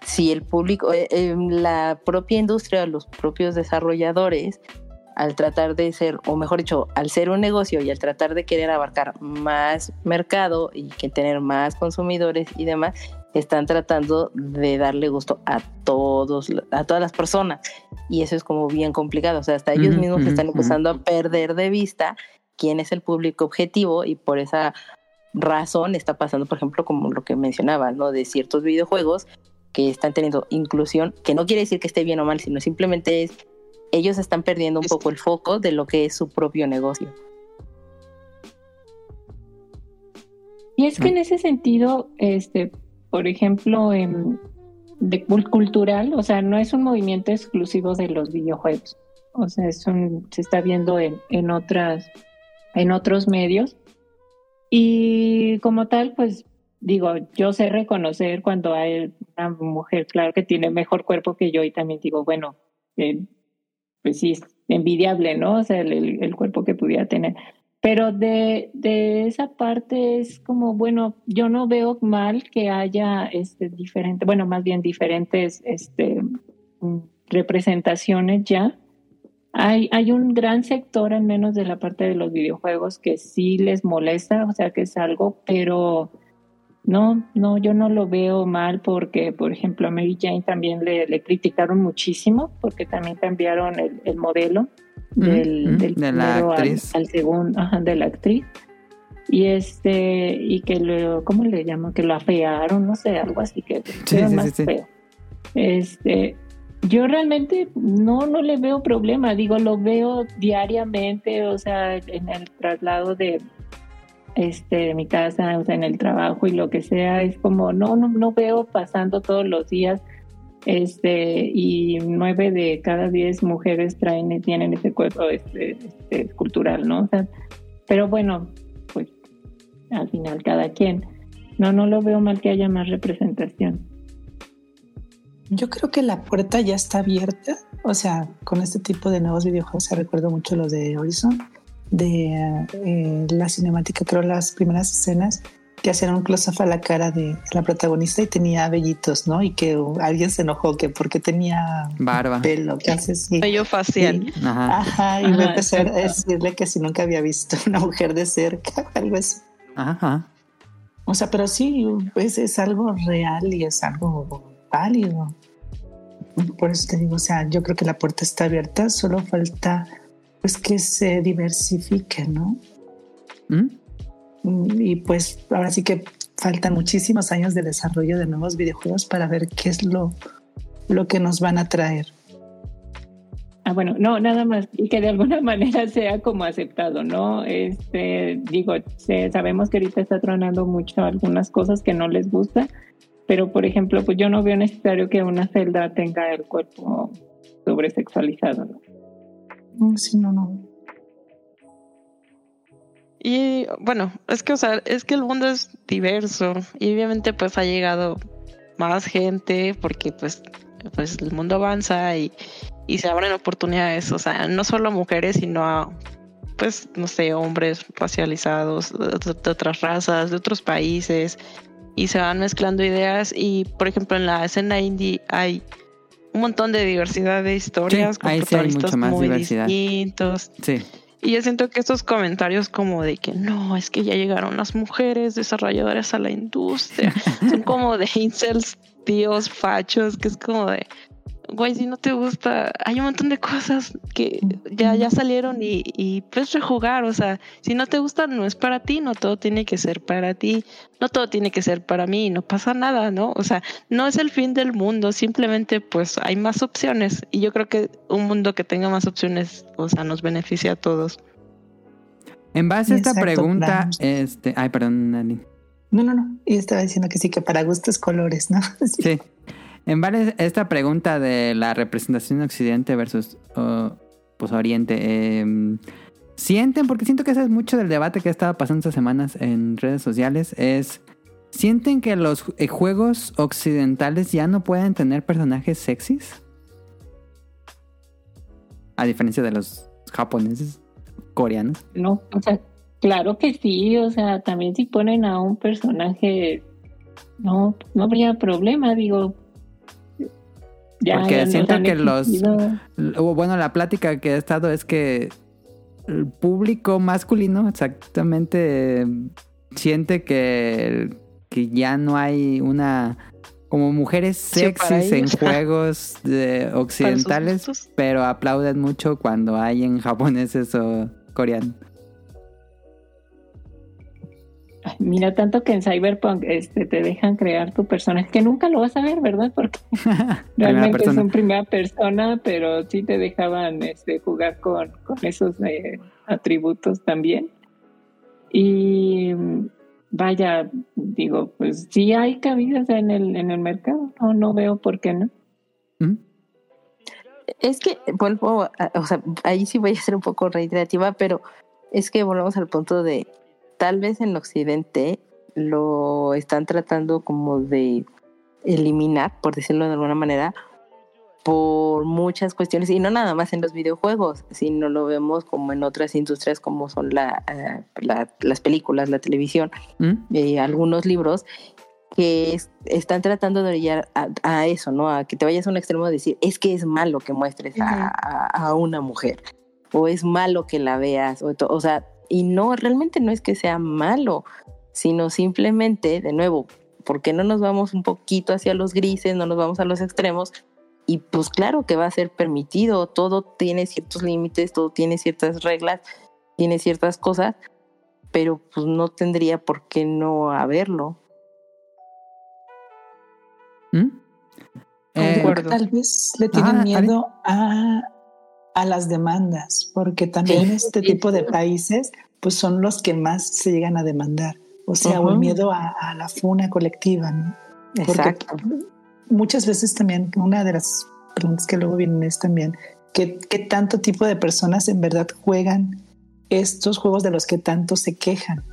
si el público, eh, eh, la propia industria, los propios desarrolladores, al tratar de ser, o mejor dicho, al ser un negocio y al tratar de querer abarcar más mercado y que tener más consumidores y demás, están tratando de darle gusto a todos, a todas las personas. Y eso es como bien complicado. O sea, hasta ellos mismos están empezando a perder de vista quién es el público objetivo y por esa razón está pasando, por ejemplo, como lo que mencionaba, ¿no? De ciertos videojuegos que están teniendo inclusión, que no quiere decir que esté bien o mal, sino simplemente es ellos están perdiendo un poco el foco de lo que es su propio negocio.
Y es que en ese sentido, este, por ejemplo, en, de cul- cultural, o sea, no es un movimiento exclusivo de los videojuegos. O sea, es un, se está viendo en, en otras, en otros medios. Y como tal, pues digo, yo sé reconocer cuando hay una mujer, claro, que tiene mejor cuerpo que yo, y también digo, bueno, eh, pues sí, es envidiable, ¿no? O sea, el, el- el cuerpo que pudiera tener. Pero de, de esa parte es como, bueno, yo no veo mal que haya este diferente, bueno, más bien diferentes este, mm, representaciones ya. Hay, hay un gran sector, al menos de la parte de los videojuegos, que sí les molesta, o sea, que es algo, pero no, no, yo no lo veo mal porque, por ejemplo, a Mary Jane también le, le criticaron muchísimo porque también cambiaron el, el modelo del,
Mm,
de
del
la
primero al-
actriz.
Al, segundo, ajá, de la actriz. Y este, y que lo, ¿cómo le llaman? Que lo afearon, no sé, algo así que
Sí, sí,
más
sí.
feo. Este, yo realmente no, no le veo problema, digo, lo veo diariamente, o sea, en el traslado de este de mi casa, o sea, en el trabajo y lo que sea, es como no, no, no veo pasando todos los días, este, y nueve de cada diez mujeres traen, tienen ese cuerpo este, este, cultural, ¿no? O sea, pero bueno, pues al final cada quien. No, no lo veo mal que haya más representación.
Yo creo que la puerta ya está abierta. O sea, con este tipo de nuevos videojuegos, se recuerdo mucho los de Horizon, de eh, la cinemática, creo las primeras escenas que hacían un close-up a la cara de la protagonista y tenía vellitos, ¿no? Y que uh, alguien se enojó que porque tenía
Barba.
pelo, que hace así.
Facial.
Y-
Ajá.
Ajá, y
Ajá,
me empecé a decirle que si nunca había visto una mujer de cerca, algo así.
Ajá.
O sea, pero sí, pues es algo real y es algo válido. Por eso te digo, o sea, yo creo que la puerta está abierta, solo falta pues que se diversifique, ¿no?
¿Mm?
Y pues ahora sí que faltan muchísimos años de desarrollo de nuevos videojuegos para ver qué es lo, lo que nos van a traer.
Ah, bueno, no, nada más, y que de alguna manera sea como aceptado, ¿no? Este, digo, se- sabemos que ahorita está tronando mucho algunas cosas que no les gusta, pero por ejemplo, pues yo no veo necesario que una celda tenga el cuerpo sobresexualizado, ¿no?
Mm, Sí, no, no.
Y bueno, es que, o sea, es que el mundo es diverso y obviamente pues ha llegado más gente porque pues, pues el mundo avanza y, y se abren oportunidades, o sea, no solo a mujeres, sino a, pues, no sé, hombres racializados de, de otras razas, de otros países y se van mezclando ideas y, por ejemplo, en la escena indie hay un montón de diversidad de historias con
ahí sí hay
protagonistas
mucho más
muy
diversidad.
distintos.
Sí.
Y yo siento que estos comentarios como de que no, es que ya llegaron las mujeres desarrolladoras a la industria, son como de incels, tíos, fachos, que es como de, güey, si no te gusta, hay un montón de cosas que ya, ya salieron y, y puedes rejugar, o sea, si no te gusta, no es para ti, no todo tiene que ser para ti, no todo tiene que ser para mí, no pasa nada, ¿no? O sea, no es el fin del mundo, simplemente pues hay más opciones y yo creo que un mundo que tenga más opciones, o sea, nos beneficia a todos.
En base a esta
Exacto,
pregunta, este. Ay, perdón, Nani.
No, no, no. Y estaba diciendo que sí, que para gustos colores, ¿no? Sí.
Sí. En vale esta pregunta de la representación occidente versus uh, pues oriente. eh, sienten, porque siento que ese es mucho del debate que ha estado pasando estas semanas en redes sociales, es sienten que los eh, juegos occidentales ya no pueden tener personajes sexys. A diferencia de los japoneses, coreanos.
No, o sea, claro que sí, o sea, también si ponen a un personaje, no, no habría problema, digo. Ya,
Porque
ya
siento que los- o Bueno, la plática que he estado es que el público masculino exactamente siente que, que ya no hay una como mujeres
Sí,
sexys en juegos de occidentales, pero aplauden mucho cuando hay en japoneses o coreanos.
Ay, Mira, tanto que en Cyberpunk este, te dejan crear tu personaje, que nunca lo vas a ver, ¿verdad? Porque realmente es en primera persona, pero sí te dejaban este, jugar con, con esos eh, atributos también. Y vaya, digo, pues sí hay cabidas en el, en el mercado, no, no veo por qué no.
¿Mm?
Es que vuelvo, a- o sea, ahí sí voy a ser un poco reiterativa, pero es que volvemos al punto de tal vez en Occidente lo están tratando como de eliminar, por decirlo de alguna manera, por muchas cuestiones, y no nada más en los videojuegos, sino lo vemos como en otras industrias como son la, eh, la- las películas, la televisión,
¿Mm?
eh, algunos libros que es- están tratando de orillar a, a eso, ¿no? A que te vayas a un extremo de decir, es que es malo que muestres a, a- a una mujer, o es malo que la veas, o, o sea, y no, realmente no es que sea malo, sino simplemente, de nuevo, ¿por qué no nos vamos un poquito hacia los grises, no nos vamos a los extremos? Y pues claro que va a ser permitido, todo tiene ciertos límites, todo tiene ciertas reglas, tiene ciertas cosas, pero pues no tendría por qué no haberlo.
¿Mm? Eh,
tal vez le tienen
Ah,
miedo a, a las demandas, porque también
Sí,
este tipo de países pues son los que más se llegan a demandar. O sea, o el miedo a, a la funa colectiva, ¿no? Porque
Exacto.
muchas veces también una de las preguntas que luego vienen es también ¿qué, qué tanto tipo de personas en verdad juegan estos juegos de los que tanto se quejan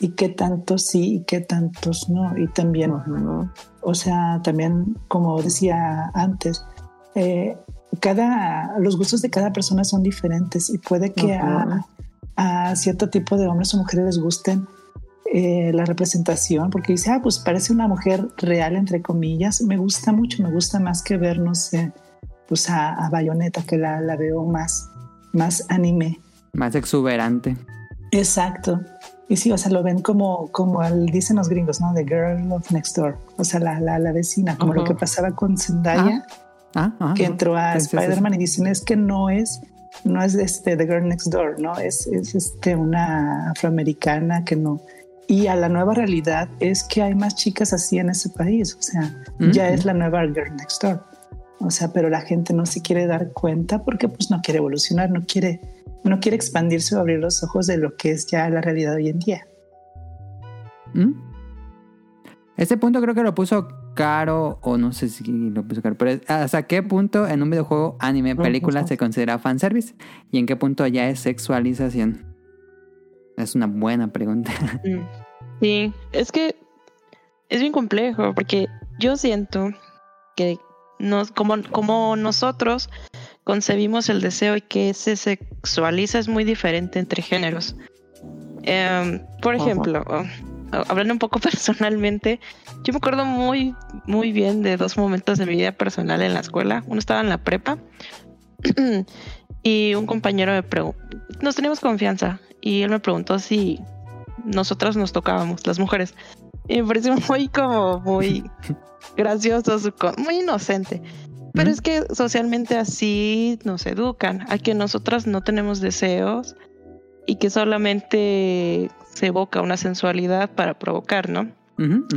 y qué tantos sí y qué tantos no y también
Ujú.
o sea también como decía antes eh, cada los gustos de cada persona son diferentes y puede que a, a cierto tipo de hombres o mujeres les gusten eh, la representación porque dice ah pues parece una mujer real entre comillas me gusta mucho me gusta más que ver no sé pues a, a Bayonetta que la, la veo más más anime
Más exuberante.
Exacto. Y sí, o sea, lo ven como, como el- dicen los gringos, ¿no? The girl of next door. O sea, la, la, la vecina, como lo que pasaba con Zendaya,
Ah, ah,
que entró a
Sí, sí, sí,
Spider-Man y dicen es que no es, no es este The Girl Next Door, ¿no? Es, es este una afroamericana que no. Y a la nueva realidad es que hay más chicas así en ese país. O sea,
Mm,
ya
mm.
es la nueva Girl Next Door. O sea, pero la gente no se quiere dar cuenta porque pues no quiere evolucionar, no quiere, no quiere expandirse o abrir los ojos de lo que es ya la realidad hoy en día.
¿Mm? Este punto creo que lo puso Caro, o no sé si lo puso Caro, pero es- ¿hasta qué punto en un videojuego, anime, película se considera fanservice? ¿Y en qué punto ya es sexualización? Es una buena pregunta.
Mm. Sí, es que es bien complejo porque yo siento que nos, como, como nosotros concebimos el deseo y que se sexualiza es muy diferente entre géneros. Em, por ejemplo, hablando un poco personalmente, yo me acuerdo muy, muy bien de dos momentos de mi vida personal en la escuela. Uno estaba en la prepa y un compañero me preguntó, nos teníamos confianza y él me preguntó si nosotras nos tocábamos, las mujeres. Y me pareció muy como muy gracioso, muy inocente. Pero es que socialmente así nos educan, a que nosotras no tenemos deseos y que solamente se evoca una sensualidad para provocar, ¿no?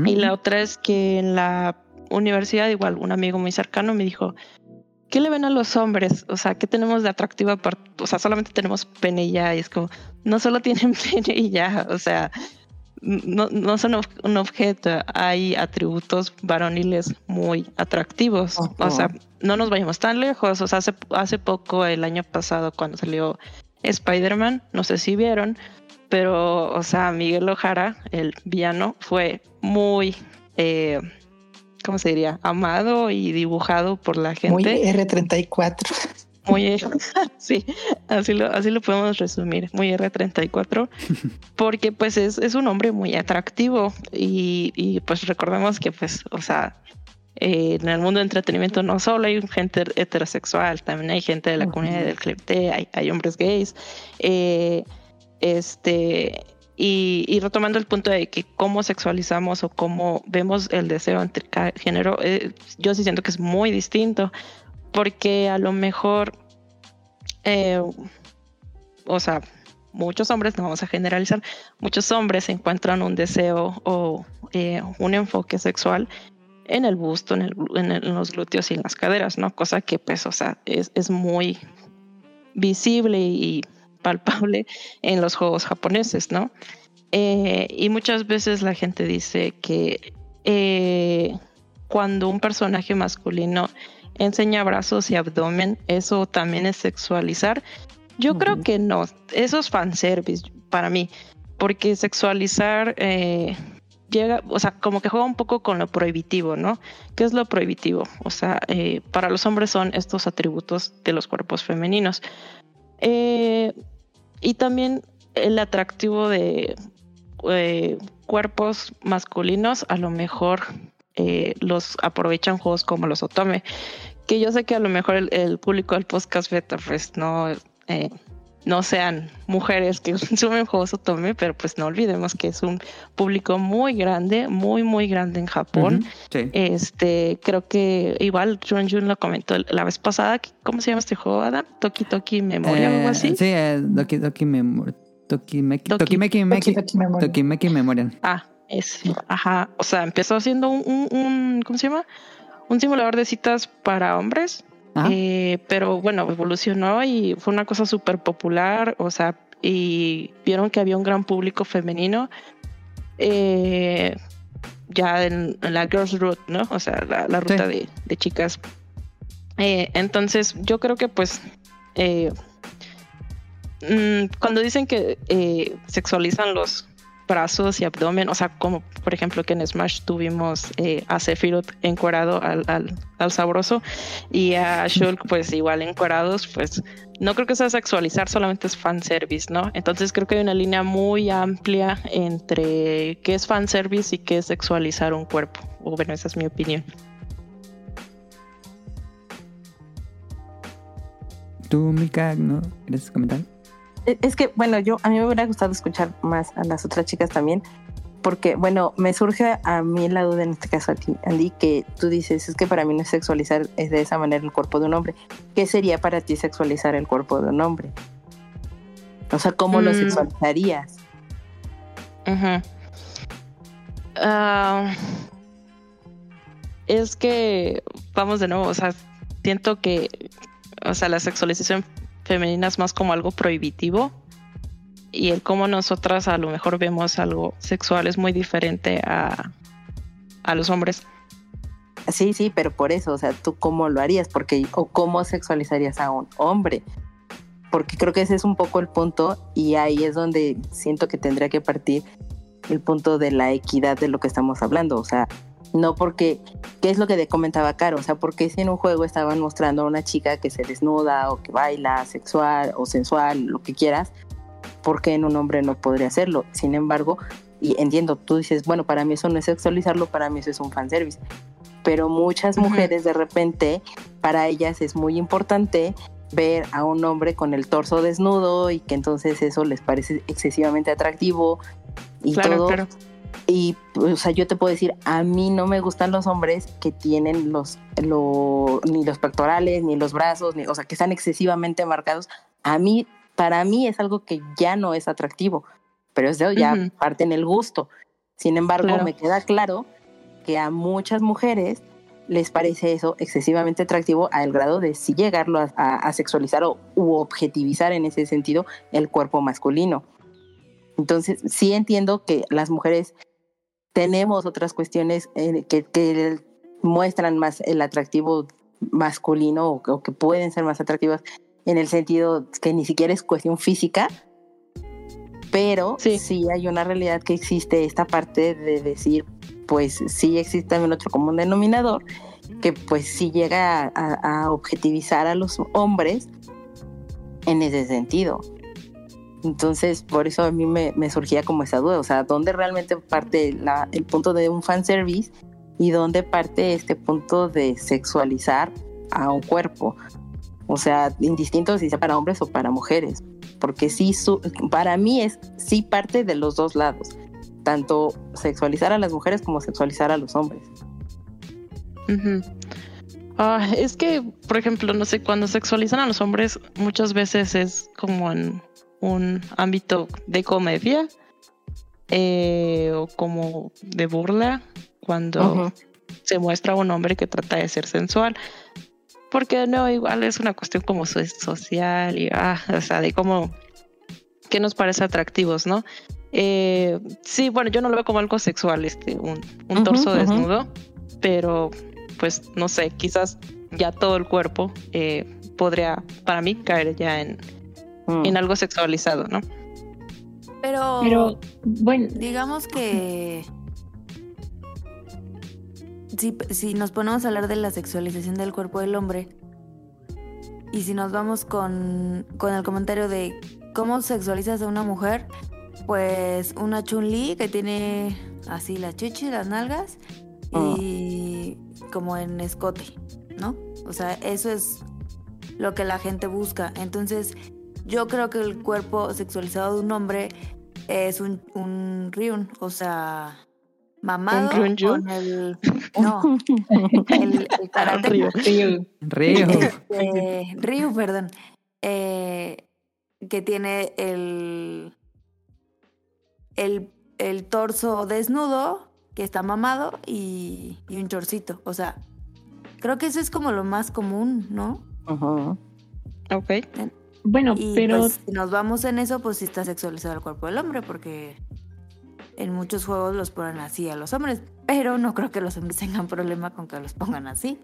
Y la otra es que en la universidad, igual, un amigo muy cercano me dijo, ¿qué le ven a los hombres? O sea, ¿qué tenemos de atractivo? apart- O sea, solamente tenemos pene y ya. Y es como, no solo tienen pene y ya. O sea, no, no son un objeto, hay atributos varoniles muy atractivos. O sea, no nos vayamos tan lejos. O sea, hace, hace poco, el año pasado, cuando salió Spider-Man, no sé si vieron, pero, o sea, Miguel Ojara, el villano, fue muy, eh, ¿cómo se diría? Amado y dibujado por la
Muy
gente.
R34.
Muy, sí, así lo, así lo podemos resumir, muy R34, porque pues es, es un hombre muy atractivo y, y, pues recordemos que pues, o sea, eh, en el mundo de entretenimiento no solo hay gente heterosexual, también hay gente de la
Ujú.
comunidad del cliente, hay, hay hombres gays, eh, este, y, y retomando el punto de que cómo sexualizamos o cómo vemos el deseo entre cada género, eh, yo sí siento que es muy distinto porque a lo mejor, eh, o sea, muchos hombres, no vamos a generalizar, muchos hombres encuentran un deseo o eh, un enfoque sexual en el busto, en, el, en, el, en, los glúteos y en las caderas, ¿no? Cosa que pues, o sea, es, es muy visible y palpable en los juegos japoneses, ¿no? Eh, y muchas veces la gente dice que eh, cuando un personaje masculino enseña brazos y abdomen, eso también es sexualizar. Yo uh -huh. creo que no, eso es fanservice para mí, porque sexualizar eh, llega, o sea, como que juega un poco con lo prohibitivo, ¿no? ¿Qué es lo prohibitivo? O sea, eh, para los hombres son estos atributos de los cuerpos femeninos. Eh, y también el atractivo de eh, cuerpos masculinos, a lo mejor eh, los aprovechan juegos como los Otome, que yo sé que a lo mejor el, público del podcast beta no, no sean mujeres que consumen juegos Otome, pero pues no olvidemos que es un público muy grande, muy muy grande en Japón.
Uh -huh. sí.
Este, creo que igual Jun Jun lo comentó la vez pasada, ¿cómo se llama este juego, Adam? Toki Toki Memoria o algo así.
Sí, eh, Toki Toki Memoria. Tokimeki,
Toki-
Tokimeki. Tokimeki Memorial.
Ah, es, ajá, o sea, empezó siendo un, un, un- ¿cómo se llama? Un simulador de citas para hombres. Eh, pero bueno, evolucionó y fue una cosa súper popular, o sea, y vieron que había un gran público femenino, eh, ya en, en la Girls Route, ¿no? O sea, la, la ruta de, de chicas. Eh, entonces, yo creo que pues... mm, cuando dicen que eh, sexualizan los brazos y abdomen, o sea, como por ejemplo que en Smash tuvimos eh, a Sephiroth encuerado al, al, al sabroso y a Shulk pues igual encuerados, pues no creo que sea sexualizar, solamente es fanservice, ¿no? Entonces creo que hay una línea muy amplia entre qué es fanservice y qué es sexualizar un cuerpo. O bueno, esa es mi opinión.
Tú, Mika, ¿no? ¿Quieres comentar?
Eh, Es que, bueno, yo a mí me hubiera gustado escuchar más a las otras chicas también, porque, bueno, me surge a mí la duda en este caso a ti, Andy, que tú dices, es que para mí no es sexualizar es de esa manera el cuerpo de un hombre. ¿Qué sería para ti sexualizar el cuerpo de un hombre? O sea, ¿cómo lo
Mm.
sexualizarías?
Ah, es que, vamos de nuevo, o sea, siento que, o sea, la sexualización femenina es más como algo prohibitivo y el cómo nosotras a lo mejor vemos algo sexual es muy diferente a, a los hombres.
Sí, sí, pero por eso, o sea, ¿tú cómo lo harías? Porque, o cómo sexualizarías a un hombre. Porque creo que ese es un poco el punto y ahí es donde siento que tendría que partir el punto de la equidad de lo que estamos hablando. O sea, no porque, ¿qué es lo que te comentaba Caro? O sea, porque si en un juego estaban mostrando a una chica que se desnuda o que baila sexual o sensual, lo que quieras, ¿por qué en un hombre no podría hacerlo? Sin embargo, y entiendo, tú dices, bueno, para mí eso no es sexualizarlo, para mí eso es un fanservice. Pero muchas mujeres de repente, para ellas es muy importante ver a un hombre con el torso desnudo y que entonces eso les parece excesivamente atractivo y
Claro,
todo.
claro.
Y, o sea, yo te puedo decir, a mí no me gustan los hombres que tienen los, lo- ni los pectorales, ni los brazos, ni, o sea, que están excesivamente marcados. A mí, para mí es algo que ya no es atractivo, pero eso ya
Ujú.
parte en el gusto. Sin embargo,
Claro.
me queda claro que a muchas mujeres les parece eso excesivamente atractivo al grado de sí llegarlo a, a- a sexualizar o u objetivizar en ese sentido el cuerpo masculino. Entonces, sí entiendo que las mujeres tenemos otras cuestiones eh, que, que muestran más el atractivo masculino o, o que pueden ser más atractivas en el sentido que ni siquiera es cuestión física, pero
Sí.
sí. hay una realidad que existe esta parte de decir, pues sí existe también otro común denominador, que pues sí llega a, a- a objetivizar a los hombres en ese sentido. Entonces, por eso a mí me, surgía como esa duda, o sea, ¿dónde realmente parte la- el punto de un fanservice y dónde parte este punto de sexualizar a un cuerpo? O sea, indistinto si sea para hombres o para mujeres, porque sí, su- para mí es sí parte de los dos lados, tanto sexualizar a las mujeres como sexualizar a los hombres.
Ah, es que, por ejemplo, no sé, cuando sexualizan a los hombres, muchas veces es como en un ámbito de comedia eh, o como de burla, cuando se muestra a un hombre que trata de ser sensual. Porque no, igual es una cuestión como so- social y, ah, o sea, de cómo, que nos parece atractivos, ¿no? Eh, sí, bueno, yo no lo veo como algo sexual, este, un, un torso desnudo, pero pues no sé, quizás ya todo el cuerpo eh, podría, para mí, caer ya en,
Mm.
en algo sexualizado, ¿no?
Pero,
Pero, bueno,
digamos que si, si nos ponemos a hablar de la sexualización del cuerpo del hombre y si nos vamos con, con el comentario de cómo sexualizas a una mujer, pues una Chun-Li que tiene así la chichi, las nalgas y como en escote, ¿no? O sea, eso es lo que la gente busca. Entonces, yo creo que el cuerpo sexualizado de un hombre es un, un Ryun, o sea, mamado
¿Un
con el... No, el, el karate.
Río.
Río.
Ryu, perdón. Eh, que tiene el, el, el torso desnudo, que está mamado, y, y un chorcito. O sea, creo que eso es como lo más común, ¿no?
Ujú.
Ok.
Bueno,
Y
pero
pues, si nos vamos en eso, pues sí está sexualizado el cuerpo del hombre, porque en muchos juegos los ponen así a los hombres. Pero no creo que los hombres tengan problema con que los pongan así.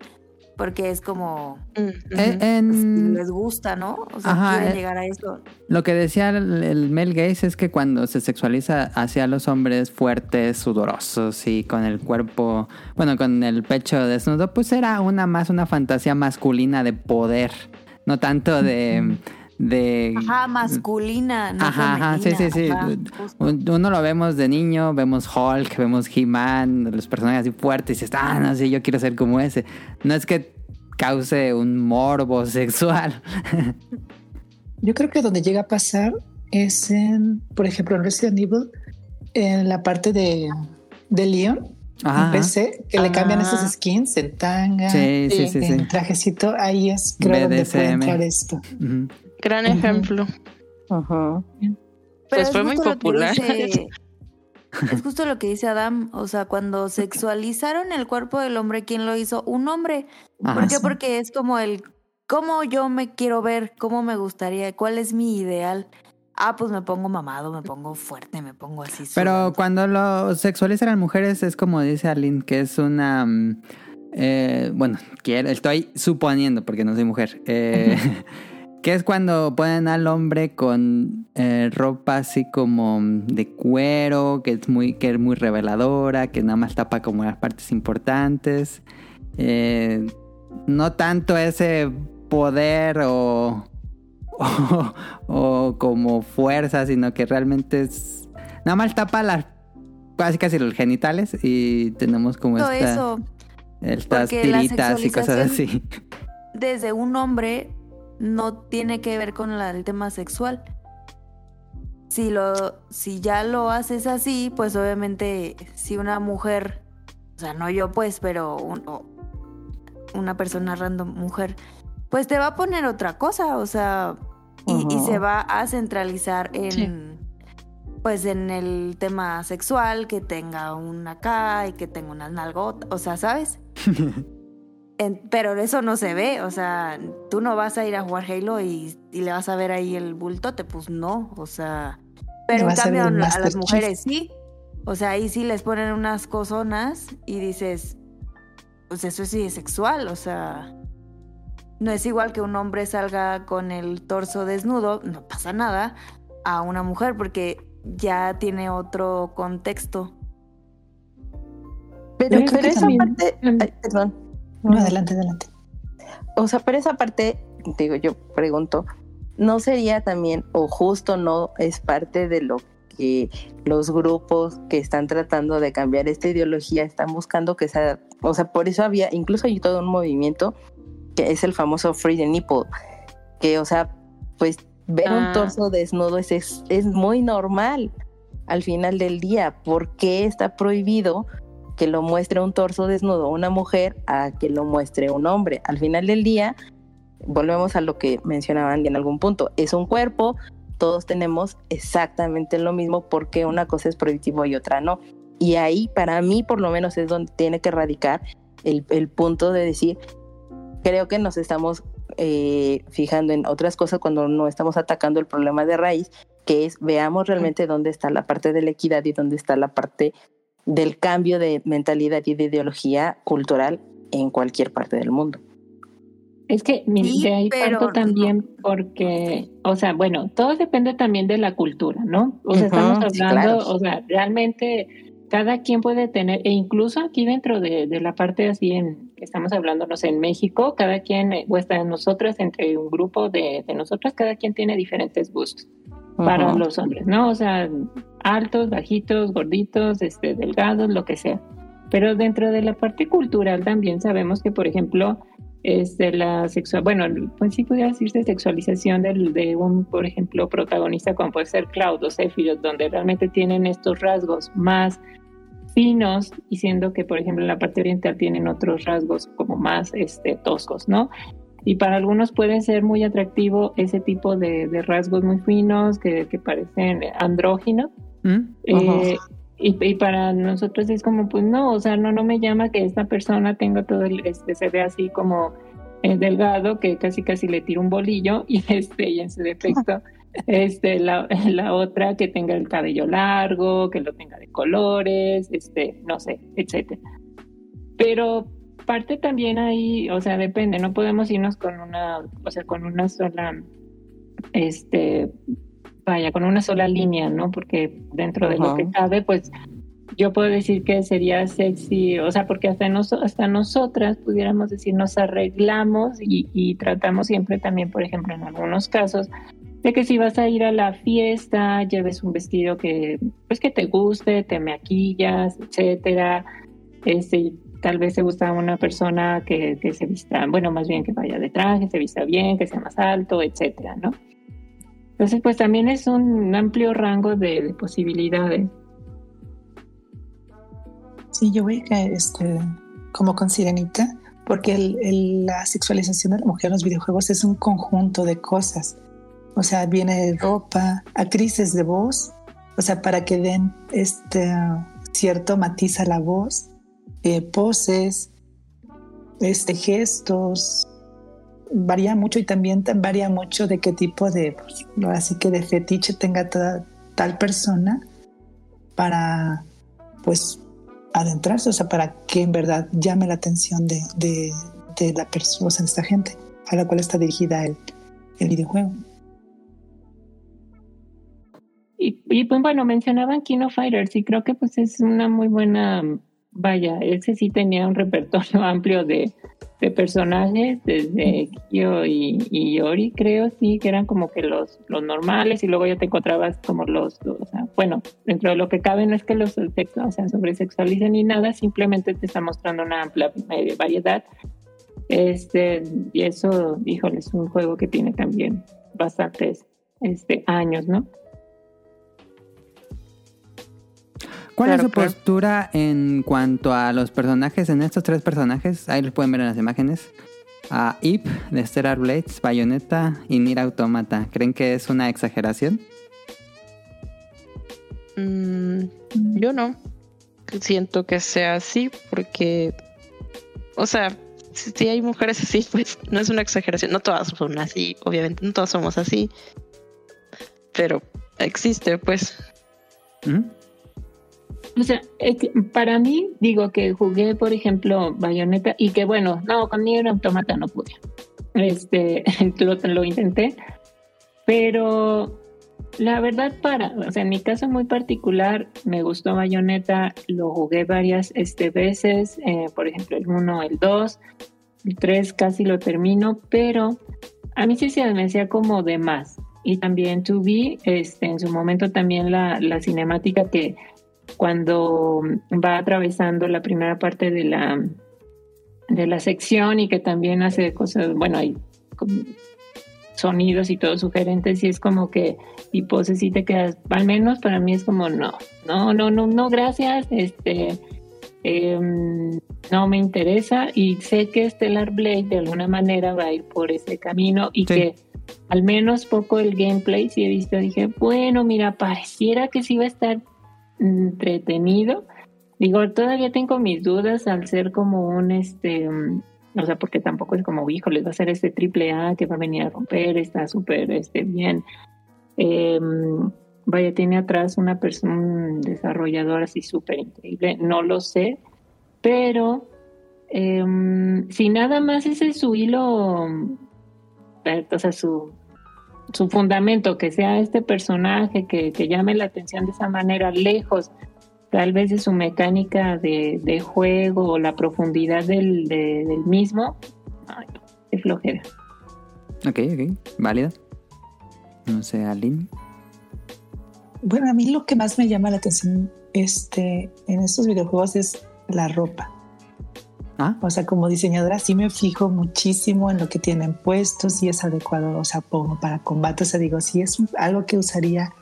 Porque es como,
Mm,
Eh,
pues,
en
les gusta, ¿no? O sea,
Ajá,
quieren
eh.
llegar a eso.
lo que decía el, el Mel Gaze es que cuando se sexualiza hacia los hombres fuertes, sudorosos y con el cuerpo, bueno, con el pecho desnudo, pues era una más una fantasía masculina de poder, no tanto de de
Ajá, masculina, no
Ajá, ajá, sí, sí, sí.
ajá,
Uno lo vemos de niño, vemos Hulk, vemos He-Man, los personajes así fuertes, y dices, ah, no sé, yo quiero ser como ese. No es que cause un morbo sexual.
Yo creo que donde llega a pasar es en, por ejemplo, en Resident Evil, en la parte de, de Leon,
Ajá.
en PC, que le cambian esos skins en tanga,
Sí, sí, sí, sí.
en trajecito, ahí es creo donde puede
BDSM.
entrar esto.
Gran ejemplo.
Pero
Pues
es
fue muy popular.
dice- es justo lo que dice Adam. O sea, cuando sexualizaron el cuerpo del hombre, ¿quién lo hizo? Un hombre.
Ajá.
¿Por qué?
sí.
Porque es como el cómo yo me quiero ver, cómo me gustaría, cuál es mi ideal. Ah, pues me pongo mamado, me pongo fuerte, me pongo así.
Pero
sudando.
cuando lo sexualizan a las mujeres es como dice Aline, que es una... mm, eh, bueno, quiero, estoy suponiendo porque no soy mujer. eh, que es cuando ponen al hombre con eh, ropa así como de cuero, que es muy, que es muy reveladora, que nada más tapa como las partes importantes. Eh, no tanto ese poder o, o, o como fuerza, sino que realmente es... Nada más tapa las... Casi casi los genitales y tenemos como
Todo
esta-
eso
estas tiritas y cosas así.
desde un hombre no tiene que ver con la- el tema sexual. Si lo, si ya lo haces así, pues obviamente si una mujer, o sea, no yo pues, pero un- una persona random mujer, pues te va a poner otra cosa, o sea, y, se va a centralizar en,
Sí.
pues en el tema sexual, que tenga un acá y que tenga unas nalgotas, o sea, ¿sabes? En- pero eso no se ve, o sea, tú no vas a ir a jugar Halo y, y le vas a ver ahí el bultote, pues no, o sea, Pero en
a
cambio a las mujeres sí. O sea, ahí sí les ponen unas cosonas y dices, pues eso sí es sexual, o sea, no es igual que un hombre salga con el torso desnudo, no pasa nada, a una mujer porque ya tiene otro contexto.
Pero, pero esa
también-
parte, ay, perdón.
No, adelante, adelante.
O sea, pero esa parte, digo, yo pregunto, ¿no sería también, o justo no es parte de lo que los grupos que están tratando de cambiar esta ideología están buscando que sea, o sea, por eso había, incluso hay todo un movimiento que es el famoso Free the Nipple, que, o sea, pues ver
Ah.
un torso desnudo es, es, es muy normal al final del día. ¿Por qué está prohibido que lo muestre un torso desnudo una mujer a que lo muestre un hombre? Al final del día, volvemos a lo que mencionaban en algún punto, es un cuerpo, todos tenemos exactamente lo mismo porque una cosa es prohibitivo y otra no. Y ahí para mí por lo menos es donde tiene que radicar el, punto de decir, creo que nos estamos eh, fijando en otras cosas cuando no estamos atacando el problema de raíz, que es veamos realmente dónde está la parte de la equidad y dónde está la parte del cambio de mentalidad y de ideología cultural en cualquier parte del mundo.
Es que mi-
Sí,
de ahí
pero
parto también porque, o sea, bueno, todo depende también de la cultura, ¿no? O sea, estamos
sí,
hablando,
claro.
o sea, realmente cada quien puede tener, e incluso aquí dentro de, de la parte así en que estamos hablando, no sé, en México, cada quien, eh, o está en nosotras, entre un grupo de, de nosotras, cada quien tiene diferentes gustos para los hombres, ¿no? O sea, altos, bajitos, gorditos, este, delgados, lo que sea. Pero dentro de la parte cultural también sabemos que, por ejemplo, este, la sexual, bueno, pues sí pudiera decirse sexualización del, de un, por ejemplo, protagonista como puede ser Cloud o Sephiroth, donde realmente tienen estos rasgos más finos y siendo que, por ejemplo, en la parte oriental tienen otros rasgos como más este, toscos, ¿no? Y para algunos puede ser muy atractivo ese tipo de, de rasgos muy finos que, que parecen andróginos.
¿Mm?
Eh, y, y para nosotros es como, pues no, o sea, no, no me llama que esta persona tenga todo el, este, se ve así como eh, delgado, que casi casi le tira un bolillo y este, y en su defecto, este, la, la otra que tenga el cabello largo, que lo tenga de colores, este, no sé, etcétera. Pero parte también ahí, o sea, depende, no podemos irnos con una, o sea, con una sola, este, vaya, con una sola línea, ¿no? Porque dentro de lo que cabe, pues yo puedo decir que sería sexy, o sea, porque hasta, nos, hasta nosotras pudiéramos decir, nos arreglamos y, y tratamos siempre también, por ejemplo, en algunos casos, de que si vas a ir a la fiesta, lleves un vestido que, pues que te guste, te maquillas, etcétera, este, tal vez te gusta una persona que, que se vista, bueno, más bien que vaya de traje, se vista bien, que sea más alto, etcétera, ¿no? Entonces, pues también es un amplio rango de, de posibilidades.
Sí, yo voy a este, como con Sirenita, porque el- el- la sexualización de la mujer en los videojuegos es un conjunto de cosas. O sea, viene ropa, actrices de voz, o sea, para que den este cierto matiz a la voz, eh, poses, este, gestos, varía mucho y también varía mucho de qué tipo de, pues, así que de fetiche tenga tal persona para, pues, adentrarse, o sea, para que en verdad llame la atención de, de, de la persona, o sea, de esta gente a la cual está dirigida el, el videojuego.
Y, y, pues bueno, mencionaban Kino Fighters y creo que pues es una muy buena, vaya, ese sí tenía un repertorio amplio de, de personajes, desde Kyo y, y Yori, creo, sí, que eran como que los, los normales y luego ya te encontrabas como los, o sea, bueno, dentro de lo que cabe no es que los o sea, sobresexualicen ni nada, simplemente te está mostrando una amplia eh, variedad. Este, y eso, híjole, es un juego que tiene también bastantes este, años, ¿no?
¿Cuál es su
claro.
postura en cuanto a los personajes, en estos tres personajes? Ahí los pueden ver en las imágenes. A Ip de Stellar Blades, Bayonetta y Nier Automata. ¿Creen que es una exageración?
Mm, yo no siento que sea así porque, o sea, si, si hay mujeres así, pues no es una exageración. No todas son así, obviamente, no todas somos así. Pero existe, pues.
Ujú.
O sea, para mí, digo que jugué, por ejemplo, Bayonetta y que bueno, no, con Nier Automata no pude. Este, lo, lo intenté, pero la verdad para, o sea, en mi caso muy particular, me gustó Bayonetta, lo jugué varias este, veces, eh, por ejemplo, el 1, el 2, el 3 casi lo termino, pero a mí sí se me hacía como de más. Y también 2B, este, en su momento también la, la cinemática que cuando va atravesando la primera parte de la de la sección y que también hace cosas, bueno, hay sonidos y todo sugerentes y es como que y poses y te quedas, al menos para mí es como no, no, no, no, no, gracias, este em, no me interesa y sé que Stellar Blade de alguna manera va a ir por ese camino y
Sí.
que al menos poco el gameplay si he visto, dije, bueno, mira, pareciera que sí va a estar entretenido. Digo, todavía tengo mis dudas al ser como un este, o sea, porque tampoco es como, híjole, va a ser este triple A que va a venir a romper, está súper este, bien. Eh, vaya, tiene atrás una persona, un desarrollador así súper increíble, no lo sé, pero eh, si nada más ese es su hilo, eh, o sea, su, su fundamento, que sea este personaje que, que llame la atención de esa manera, lejos tal vez de su mecánica de, de juego o la profundidad del, de- del mismo, ay, no, qué flojera.
Ok, ok. Válida. No sé, Aline.
Bueno, a mí lo que más me llama la atención este, en estos videojuegos es la ropa.
Ah,
O sea, como diseñadora sí me fijo muchísimo en lo que tienen puestos, si es adecuado, o sea, como para combate. O sea, digo, si es algo que usaría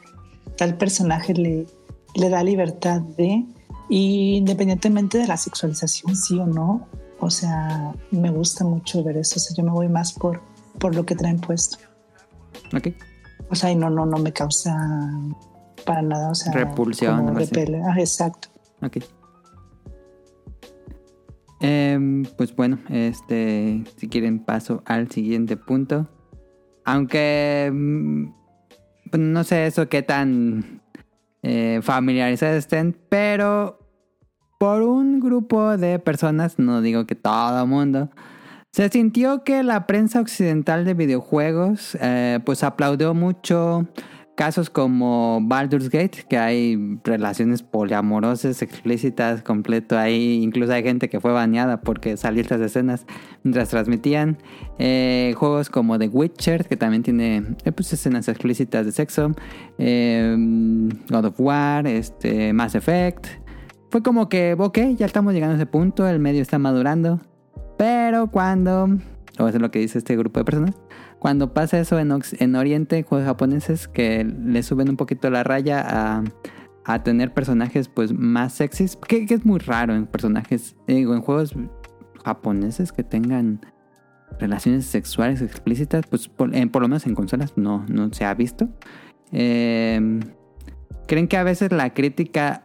tal personaje, le, le da libertad de, y independientemente de la sexualización, sí o no, o sea, me gusta mucho ver eso. O sea, yo me voy más por, por lo que traen puesto.
ok.
O sea, y no, no, no me causa para nada, o sea,
Repulsión,
repele. Ah, exacto.
Ok. Em, pues bueno, este, si quieren paso al siguiente punto. Aunque mm, pues no sé eso qué tan eh, familiarizados estén, pero por un grupo de personas, no digo que todo el mundo, se sintió que la prensa occidental de videojuegos eh, pues aplaudió mucho casos como Baldur's Gate, que hay relaciones poliamorosas explícitas completo ahí, incluso hay gente que fue baneada porque salió estas escenas mientras transmitían. Eh, juegos como The Witcher, que también tiene eh, pues, escenas explícitas de sexo. Eh, God of War, este, Mass Effect. Fue como que, ok, ya estamos llegando a ese punto, el medio está madurando. Pero cuando, o es lo que dice este grupo de personas, cuando pasa eso en, en Oriente, juegos japoneses que le suben un poquito la raya a, a tener personajes pues más sexys, que, es muy raro en personajes, digo, en juegos japoneses que tengan relaciones sexuales explícitas, pues por, lo menos en consolas no, no se ha visto. Eh, ¿Creen que a veces la crítica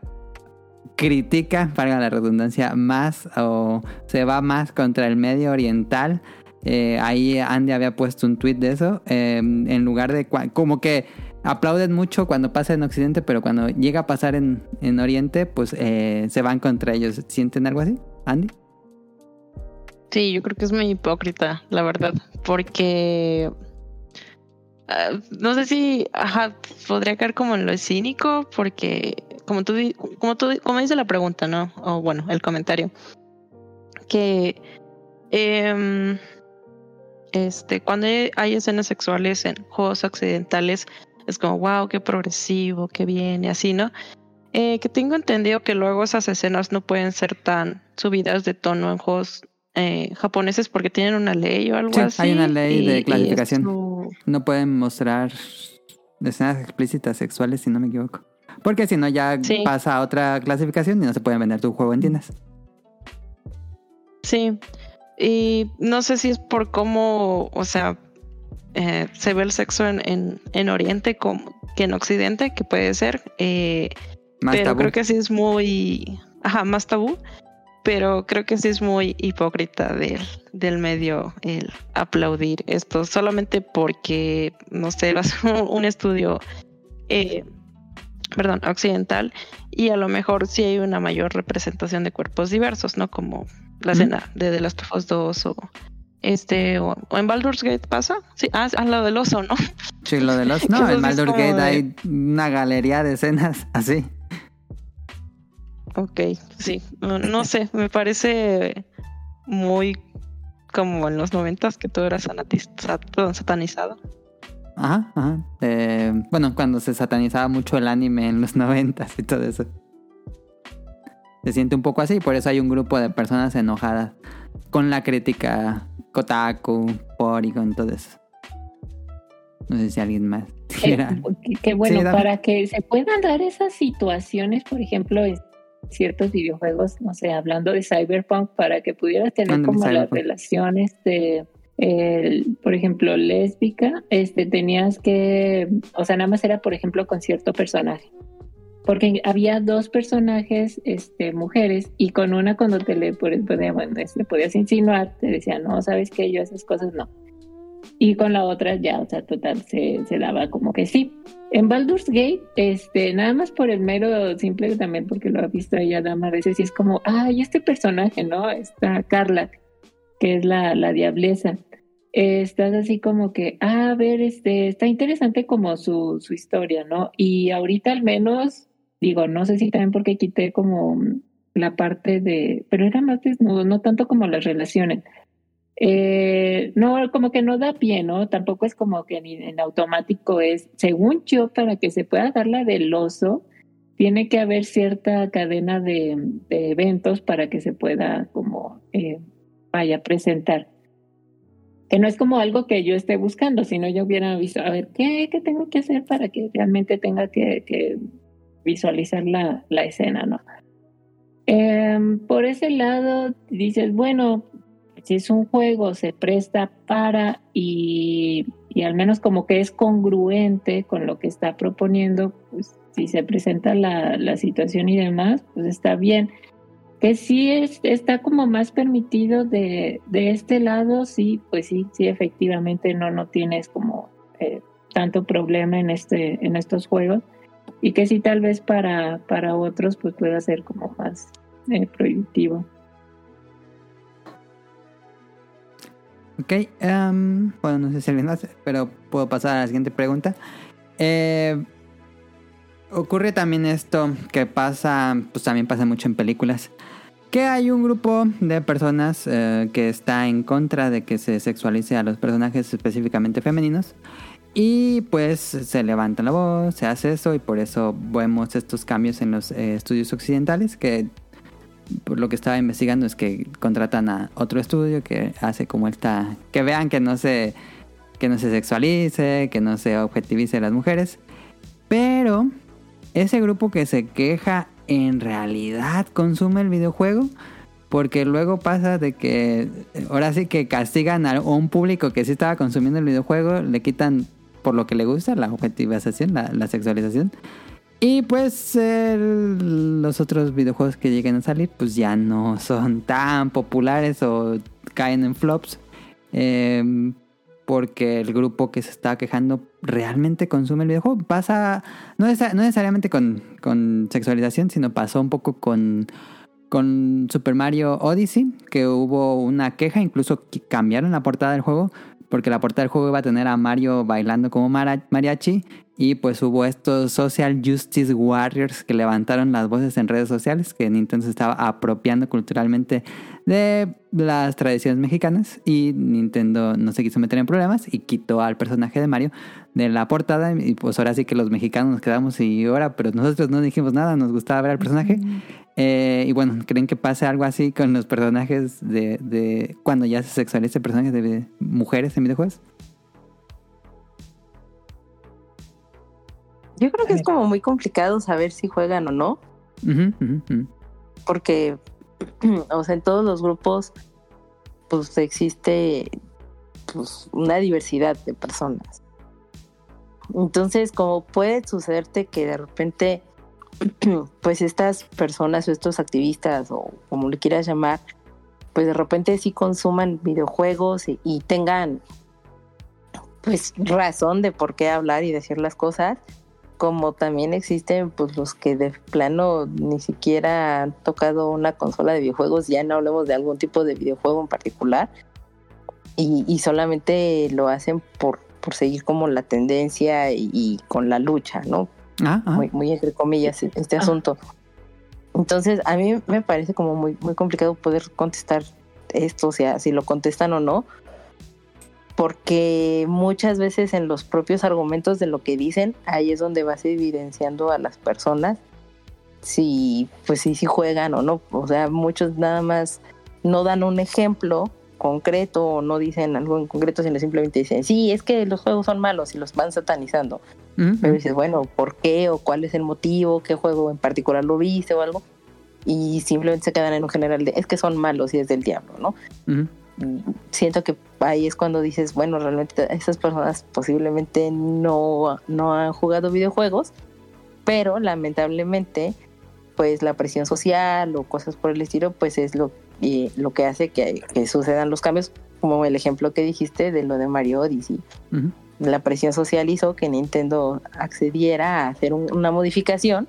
critica, valga la redundancia, más o se va más contra el medio oriental? Eh, ahí Andy había puesto un tweet de eso. eh, en lugar de como que aplauden mucho cuando pasa en Occidente, pero cuando llega a pasar en, en Oriente, pues eh, se van contra ellos. ¿Sienten algo así, Andy?
Sí, yo creo que es muy hipócrita, la verdad, porque ah, no sé si podría caer como en lo cínico, porque como tú, como tú, como dice la pregunta, ¿no? O bueno, el comentario, que em, este, cuando hay escenas sexuales en juegos occidentales, es como, wow, qué progresivo, qué bien, y así, ¿no? Eh, que tengo entendido que luego esas escenas no pueden ser tan subidas de tono en juegos eh, japoneses porque tienen una ley o algo
Sí,
así.
hay una ley de
y-
clasificación. No pueden mostrar escenas explícitas sexuales, si no me equivoco. Porque si no, ya
Sí.
pasa a otra clasificación y no se pueden vender tu juego en tiendas.
Sí, y no sé si es por cómo, o sea, eh, se ve el sexo en, en, en Oriente como que en Occidente, que puede ser, eh,
Más
pero
tabú.
creo que sí es muy, ajá, más tabú, pero creo que sí es muy hipócrita del, del medio el aplaudir esto, solamente porque, no sé, vas a un- un estudio eh, perdón, occidental, y a lo mejor sí hay una mayor representación de cuerpos diversos, ¿no? Como la escena de The Last of Us 2 o este o, en Baldur's Gate pasa. Sí ah al lado del oso no
sí lo del oso. No en Baldur's Gate hay una galería de escenas así.
Ok, sí, no, sé, me parece muy como en los noventas que todo era satanizado.
Ajá, ajá. Eh, bueno, cuando se satanizaba mucho el anime en los noventas y todo eso. Se siente un poco así, por eso hay un grupo de personas enojadas con la crítica Kotaku, Porygon, todo eso. No sé si alguien más.
Eh, qué bueno, para que se puedan dar esas situaciones, por ejemplo, ciertos videojuegos, no sé, hablando de Cyberpunk, para que pudieras tener como las relaciones de, por ejemplo, lésbica, este, tenías que, o sea, nada más era, por ejemplo, con cierto personaje. Porque había dos personajes, este, mujeres, y con una cuando te le, bueno, le podías insinuar, te decía, no, sabes que yo esas cosas no. Y con la otra ya, o sea, total, se, se daba como que sí. En Baldur's Gate, este, nada más por el mero simple también porque lo ha visto ella dama a veces y es como, ay, este personaje, ¿no? Está Carla, que es la, la diableza. Estás así como que, ah, a ver, este, está interesante como su, su historia, ¿no? Y ahorita al menos, digo, no sé si también porque quité como la parte de, pero era más desnudo, no tanto como las relaciones eh, no, como que no da pie, ¿no? Tampoco es como que en automático es, según yo, para que se pueda dar la del oso, tiene que haber cierta cadena de, eventos para que se pueda como eh, vaya presentar. Que no es como algo que yo esté buscando, sino yo hubiera visto, a ver, ¿qué, qué tengo que hacer para que realmente tenga que, visualizar la, la, escena, ¿no? Em, por ese lado, dices, bueno, si es un juego, se presta para y, al menos como que es congruente con lo que está proponiendo, pues si se presenta la, situación y demás, pues está bien. Que sí es, está como más permitido de, este lado, sí, pues sí, sí, efectivamente no, no tienes como eh, tanto problema en, este, en estos juegos. Y que sí tal vez para, para otros pues pueda ser como más eh, prohibitivo.
Ok, em, bueno, no sé si alguien hace, pero puedo pasar a la siguiente pregunta. Eh, ocurre también esto que pasa, pues también pasa mucho en películas, que hay un grupo de personas eh, que está en contra de que se sexualice a los personajes específicamente femeninos. Y pues se levanta la voz, se hace eso y por eso vemos estos cambios en los eh, estudios occidentales que por lo que estaba investigando es que contratan a otro estudio que hace como esta que vean que no se que no se sexualice, que no se objetivice a las mujeres, pero ese grupo que se queja en realidad consume el videojuego porque luego pasa de que ahora sí que castigan a un público que sí estaba consumiendo el videojuego, le quitan por lo que le gusta la objetivización, la, la sexualización y pues los otros videojuegos que lleguen a salir pues ya no son tan populares o caen en flops. Em, porque el grupo que se está quejando realmente consume el videojuego. Pasa, no, necesariamente con, con, sexualización, sino pasó un poco con, con Super Mario Odyssey, que hubo una queja, incluso cambiaron la portada del juego, porque la portada del juego iba a tener a Mario bailando como mariachi y pues hubo estos Social Justice Warriors que levantaron las voces en redes sociales, que Nintendo se estaba apropiando culturalmente de las tradiciones mexicanas y Nintendo no se quiso meter en problemas y quitó al personaje de Mario de la portada y pues ahora sí que los mexicanos nos quedamos y ahora, pero nosotros no dijimos nada, nos gustaba ver al personaje. Eh, y bueno, ¿creen que pase algo así con los personajes de, de cuando ya se sexualiza personajes de mujeres en videojuegos?
Yo creo que es como muy complicado saber si juegan o no. Porque, o sea, en todos los grupos, pues existe pues, una diversidad de personas. Entonces, como puede sucederte que de repente, pues estas personas o estos activistas o como le quieras llamar, pues de repente sí consuman videojuegos y, tengan pues razón de por qué hablar y decir las cosas, como también existen pues los que de plano ni siquiera han tocado una consola de videojuegos, ya no hablemos de algún tipo de videojuego en particular, y solamente lo hacen por, por seguir como la tendencia y, y con la lucha, ¿no?
Ah, ah.
Muy, muy entre comillas este asunto. Entonces, a mí me parece como muy, muy complicado poder contestar esto, o sea, si lo contestan o no, porque muchas veces en los propios argumentos de lo que dicen, ahí es donde vas evidenciando a las personas si, pues sí, si juegan o no. O sea, muchos nada más no dan un ejemplo concreto o no dicen algo en concreto, sino simplemente dicen, sí, es que los juegos son malos y los van satanizando.
Ujú.
Pero dices, bueno, ¿por qué? ¿O cuál es el motivo? ¿Qué juego en particular lo viste o algo? Y simplemente se quedan en un general de, es que son malos y es del diablo, ¿no? Siento que ahí es cuando dices, bueno, realmente esas personas posiblemente no, no han jugado videojuegos, pero lamentablemente, pues la presión social o cosas por el estilo, pues es lo, eh, lo que hace que, que sucedan los cambios, como el ejemplo que dijiste de lo de Mario Odyssey. La presión social hizo que Nintendo accediera a hacer un- una modificación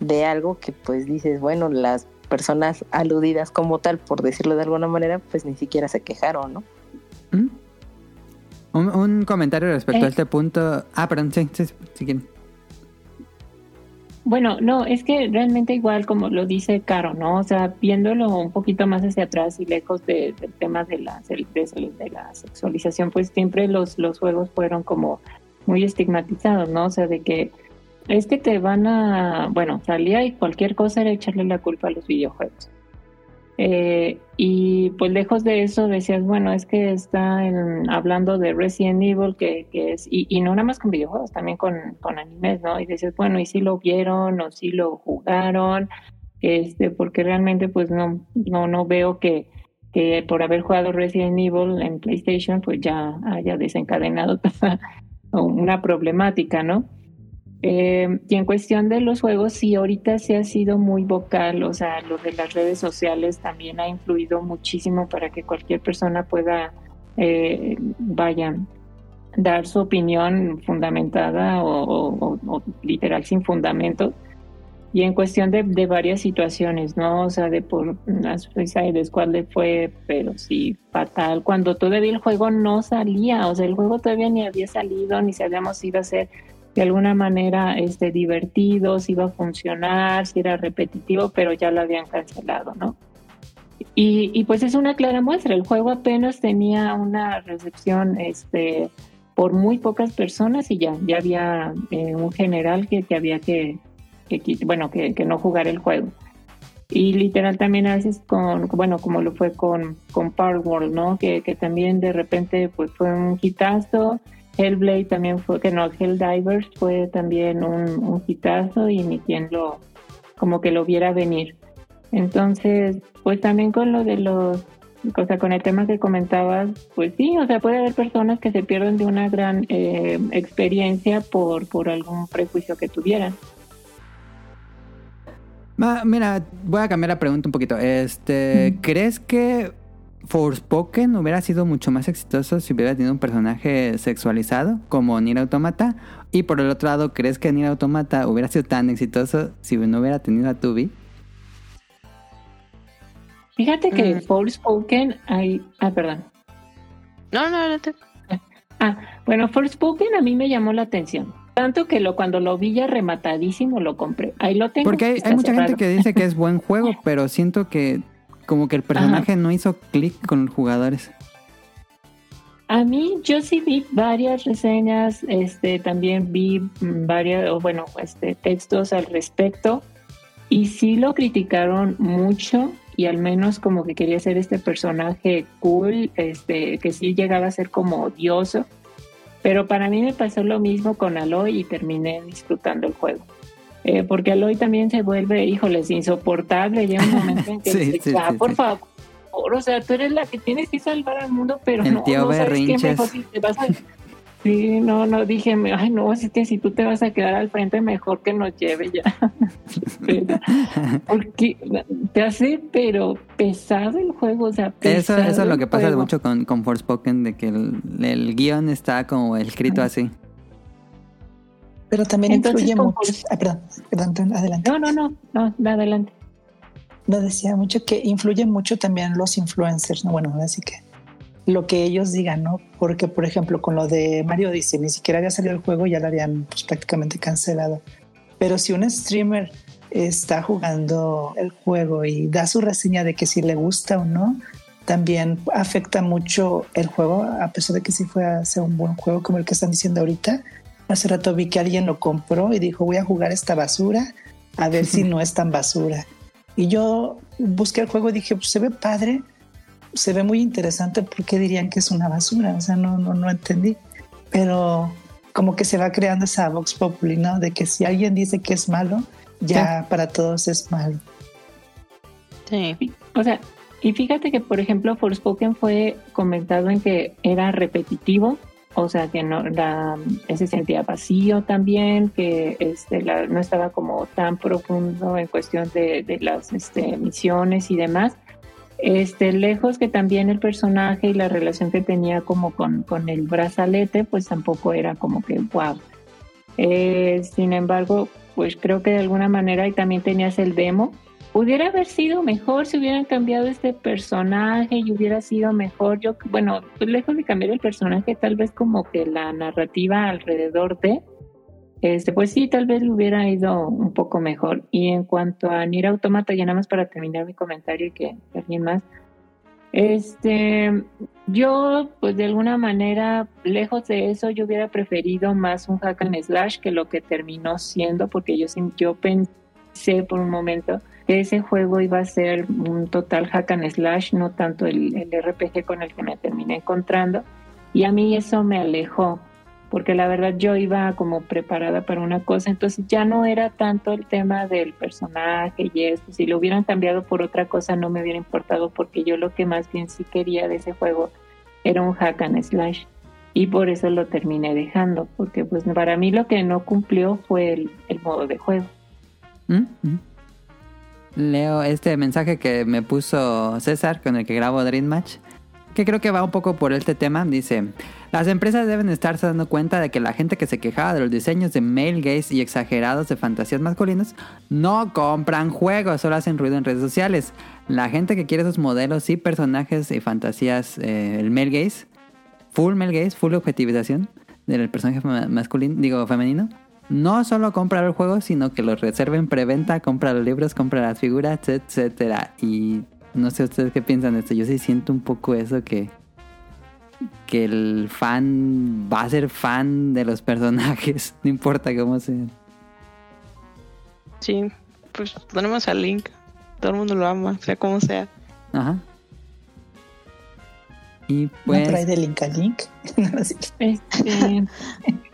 de algo que pues dices, bueno, las personas aludidas como tal, por decirlo de alguna manera, pues ni siquiera se quejaron, ¿no?
¿Mm? Un, un comentario respecto a
Eh.
este punto. Ah, perdón, sí, sí, sí, si quieren.
Bueno, no, es que realmente igual como lo dice Caro, ¿no? O sea, viéndolo un poquito más hacia atrás y lejos de- del tema de la, de, la sexualización, pues siempre los, los juegos fueron como muy estigmatizados, ¿no? O sea, de que es que te van a, bueno, salía y cualquier cosa era echarle la culpa a los videojuegos. Eh, y pues lejos de eso decías, bueno, es que está hablando de Resident Evil, que, que es, y, y no nada más con videojuegos, también con, con animes, ¿no? Y decías, bueno, y si lo vieron o si lo jugaron, este, porque realmente pues no, no, no veo que, que por haber jugado Resident Evil en PlayStation, pues ya haya desencadenado una problemática, ¿no? Eh, y en cuestión de los juegos, sí, ahorita se ha sido muy vocal, o sea, lo de las redes sociales también ha influido muchísimo para que cualquier persona pueda, eh, vaya, dar su opinión fundamentada o, o- literal sin fundamento. Y en cuestión de, de varias situaciones, ¿no? O sea, de por la Suicide Squad le fue, pero sí, fatal. Cuando todavía el juego no salía, o sea, el juego todavía ni había salido, ni sabíamos si iba a ser de alguna manera este, divertido, si iba a funcionar, si era repetitivo, pero ya lo habían cancelado, ¿no? Y, y pues es una clara muestra, el juego apenas tenía una recepción este, por muy pocas personas y ya, ya había eh, un general que, que había que, que bueno, que, que no jugar el juego. Y literal también a veces con, bueno, como lo fue con, con Power World, ¿no? Que, que también de repente pues fue un hitazo. Hellblade también fue, que no, Helldivers fue también un, un hitazo y ni quien lo, como que lo viera venir. Entonces, pues también con lo de los, o sea, con el tema que comentabas, pues sí, o sea, puede haber personas que se pierden de una gran eh, experiencia por, por algún prejuicio que tuvieran.
Ma- mira, voy a cambiar la pregunta un poquito. Este, ¿crees que Forspoken hubiera sido mucho más exitoso si hubiera tenido un personaje sexualizado como Nier Automata? Y por el otro lado, ¿crees que Nier Automata hubiera sido tan exitoso si no hubiera tenido a Tubi?
Fíjate que
Mm.
Forspoken hay, ah, perdón.
No, no, no te...
Ah, bueno, Forspoken a mí me llamó la atención. Tanto que lo cuando lo vi ya rematadísimo lo compré. Ahí lo tengo.
Porque hay, mucha gente que dice que es buen juego, pero siento que como que el personaje no hizo clic con los jugadores.
A mí yo sí vi varias reseñas, este también vi varias, o bueno, este textos al respecto y sí lo criticaron mucho y al menos como que quería ser este personaje cool, este que sí llegaba a ser como odioso. Pero para mí me pasó lo mismo con Aloy y terminé disfrutando el juego. Eh, porque Aloy también se vuelve, híjoles, insoportable. Llega un momento en que
Sí,
"Ya,
sí,
por favor, o sea, tú eres la que tienes que salvar al mundo, pero
El
no,
tío
no sabes qué mejor si te vas a... Sí, no, no, dije, ay, no, es que si tú te vas a quedar al frente, mejor que nos lleve ya. Pero, porque te hace, pero pesado el juego, o sea,
Eso,
pesado
eso es lo que pasa mucho con, con Forspoken, de que el, el guion está como escrito así.
Pero también
Entonces,
influye mucho. Ah, perdón, perdón, adelante.
No, no, no, no, adelante.
Lo decía mucho que influye mucho también los influencers, ¿no? Bueno, así que lo que ellos digan, ¿no? Porque, por ejemplo, con lo de Mario Odyssey, ni siquiera había salido el juego, ya lo habían pues, prácticamente cancelado. Pero si un streamer está jugando el juego y da su reseña de que si le gusta o no, también afecta mucho el juego, a pesar de que sí fue a ser un buen juego como el que están diciendo ahorita. Hace rato vi que alguien lo compró y dijo, voy a jugar esta basura, a ver si no es tan basura. Y yo busqué el juego y dije, pues se ve padre, se ve muy interesante, ¿por qué dirían que es una basura? O sea, no, no, no entendí. Pero como que se va creando esa Vox Populi, ¿no? De que si alguien dice que es malo, ya para todos es malo.
Sí.
O sea, y fíjate que, por ejemplo, Forspoken fue comentado en que era repetitivo, o sea, que no la, se sentía vacío también, que este, no estaba como tan profundo en cuestión de, de las este, misiones y demás. Este, lejos que también el personaje y la relación que tenía como con, con el brazalete, pues tampoco era como que wow. Eh, sin embargo, pues creo que de alguna manera y también tenías el demo. Hubiera haber sido mejor si hubieran cambiado este personaje y hubiera sido mejor. Yo, bueno, pues lejos de cambiar el personaje, tal vez como que la narrativa alrededor de, este, pues sí, tal vez le hubiera ido un poco mejor. Y en cuanto a Nier Automata, ya nada más para terminar mi comentario y que, alguien más, este, yo, pues de alguna manera, lejos de eso, yo hubiera preferido más un hack and slash que lo que terminó siendo, porque yo, yo pensé por un momento ese juego iba a ser un total hack and slash, no tanto el, el RPG con el que me terminé encontrando. Y a mí eso me alejó, porque la verdad yo iba como preparada para una cosa, entonces ya no era tanto el tema del personaje y eso, si lo hubieran cambiado por otra cosa no me hubiera importado, porque yo lo que más bien sí quería de ese juego era un hack and slash. Y por eso lo terminé dejando, porque pues para mí lo que no cumplió fue el, el modo de juego.
¿Mm? ¿Mm? Leo este mensaje que me puso César con el que grabo Dream Match, que creo que va un poco por este tema. Dice, las empresas deben estarse dando cuenta de que la gente que se quejaba de los diseños de male gaze y exagerados de fantasías masculinas no compran juegos, solo hacen ruido en redes sociales. La gente que quiere esos modelos y personajes y fantasías, eh, el male gaze, full male gaze, full objetivización del personaje ma- masculino, digo femenino, no solo compra el juego, sino que los reserva en preventa, compra los libros, compra las figuras, etcétera. Y no sé ustedes qué piensan de esto. Yo sí siento un poco eso que que el fan va a ser fan de los personajes, no importa cómo sean.
Sí, pues tenemos al Link. Todo el mundo lo ama, sea como sea.
Ajá. Y
¿No
pues
trae de link a link? No, sí.
Este,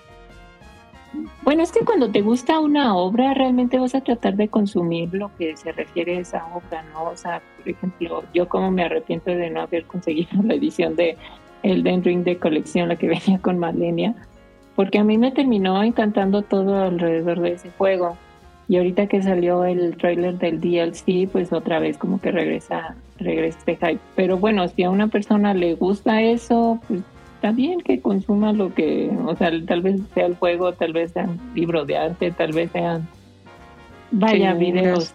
bueno, es que cuando te gusta una obra, realmente vas a tratar de consumir lo que se refiere a esa obra, ¿no? O sea, por ejemplo, yo como me arrepiento de no haber conseguido la edición de Elden Ring de colección, la que venía con Malenia, porque a mí me terminó encantando todo alrededor de ese juego. Y ahorita que salió el trailer del DLC, pues otra vez como que regresa, regresa este hype. Pero bueno, si a una persona le gusta eso, pues está bien que consuma lo que, o sea, tal vez sea el juego, tal vez sea un libro de arte, tal vez sean, vaya,
Figuras.
videos.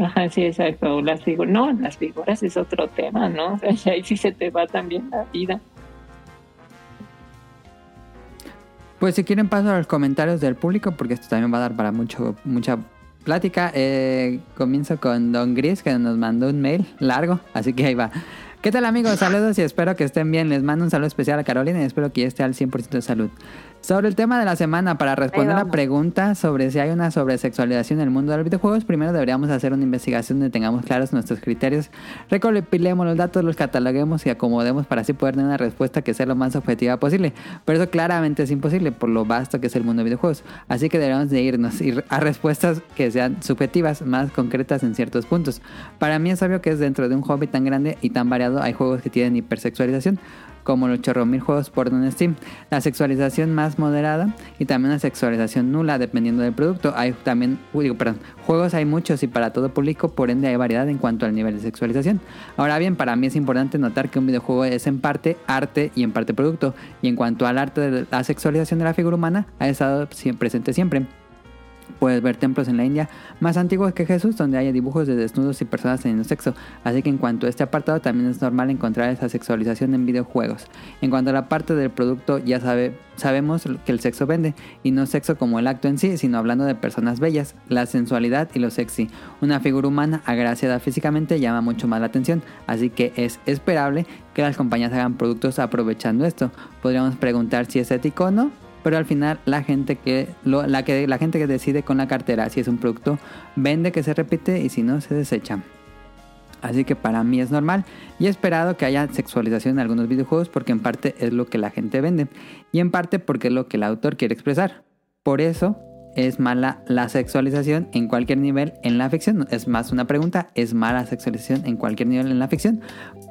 Ajá, sí, exacto. o Las figuras, no, las figuras es otro tema, ¿no? O sea, ahí sí se te va también la vida.
Pues si quieren paso a los comentarios del público, porque esto también va a dar para mucho, mucha plática. Eh, comienzo con Don Gris, que nos mandó un mail largo, así que ahí va. ¿Qué tal amigos? Saludos y espero que estén bien. Les mando un saludo especial a Carolina y espero que esté al 100% de salud. Sobre el tema de la semana, para responder la pregunta sobre si hay una sobresexualización en el mundo de los videojuegos, primero deberíamos hacer una investigación donde tengamos claros nuestros criterios, recopilemos los datos, los cataloguemos y acomodemos para así poder tener una respuesta que sea lo más objetiva posible. Pero eso claramente es imposible por lo vasto que es el mundo de videojuegos. Así que deberíamos de irnos ir a respuestas que sean subjetivas, más concretas en ciertos puntos. Para mí es obvio que es dentro de un hobby tan grande y tan variado hay juegos que tienen hipersexualización como los chorromil juegos por en Steam, la sexualización más moderada y también una sexualización nula dependiendo del producto. Hay también, digo, perdón, juegos hay muchos y para todo público, por ende hay variedad en cuanto al nivel de sexualización. Ahora bien, para mí es importante notar que un videojuego es en parte arte y en parte producto, y en cuanto al arte de la sexualización de la figura humana, ha estado presente siempre. Puedes ver templos en la India más antiguos que Jesús donde haya dibujos de desnudos y personas teniendo sexo, así que en cuanto a este apartado también es normal encontrar esa sexualización en videojuegos. En cuanto a la parte del producto ya sabe, sabemos que el sexo vende, y no sexo como el acto en sí, sino hablando de personas bellas, la sensualidad y lo sexy. Una figura humana agraciada físicamente llama mucho más la atención, así que es esperable que las compañías hagan productos aprovechando esto. Podríamos preguntar si es ético o no, pero al final la gente que la que la gente que decide con la cartera si es un producto vende que se repite y si no se desecha. Así que para mí es normal y he esperado que haya sexualización en algunos videojuegos porque en parte es lo que la gente vende y en parte porque es lo que el autor quiere expresar. Por eso es mala la sexualización en cualquier nivel en la ficción. Es más una pregunta, ¿es mala sexualización en cualquier nivel en la ficción?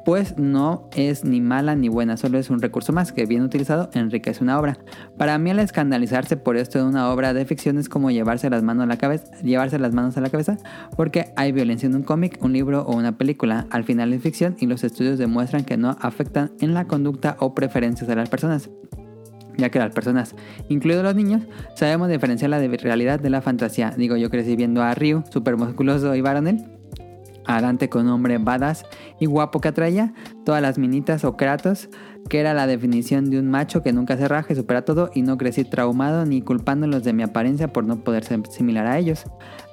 Pues no es ni mala ni buena, solo es un recurso más que bien utilizado enriquece una obra. Para mí el escandalizarse por esto de una obra de ficción es como llevarse las manos a la cabeza, llevarse las manos a la cabeza, porque hay violencia en un cómic, un libro o una película. Al final es ficción y los estudios demuestran que no afectan en la conducta o preferencias de las personas ya que las personas, incluidos los niños, sabemos diferenciar la realidad de la fantasía. Digo, yo crecí viendo a Ryu, super musculoso y varonil, a Dante con un hombre badass y guapo que atraía, todas las minitas o kratos, que era la definición de un macho que nunca se raja y supera todo y no crecí traumado ni culpándolos de mi apariencia por no poder ser similar a ellos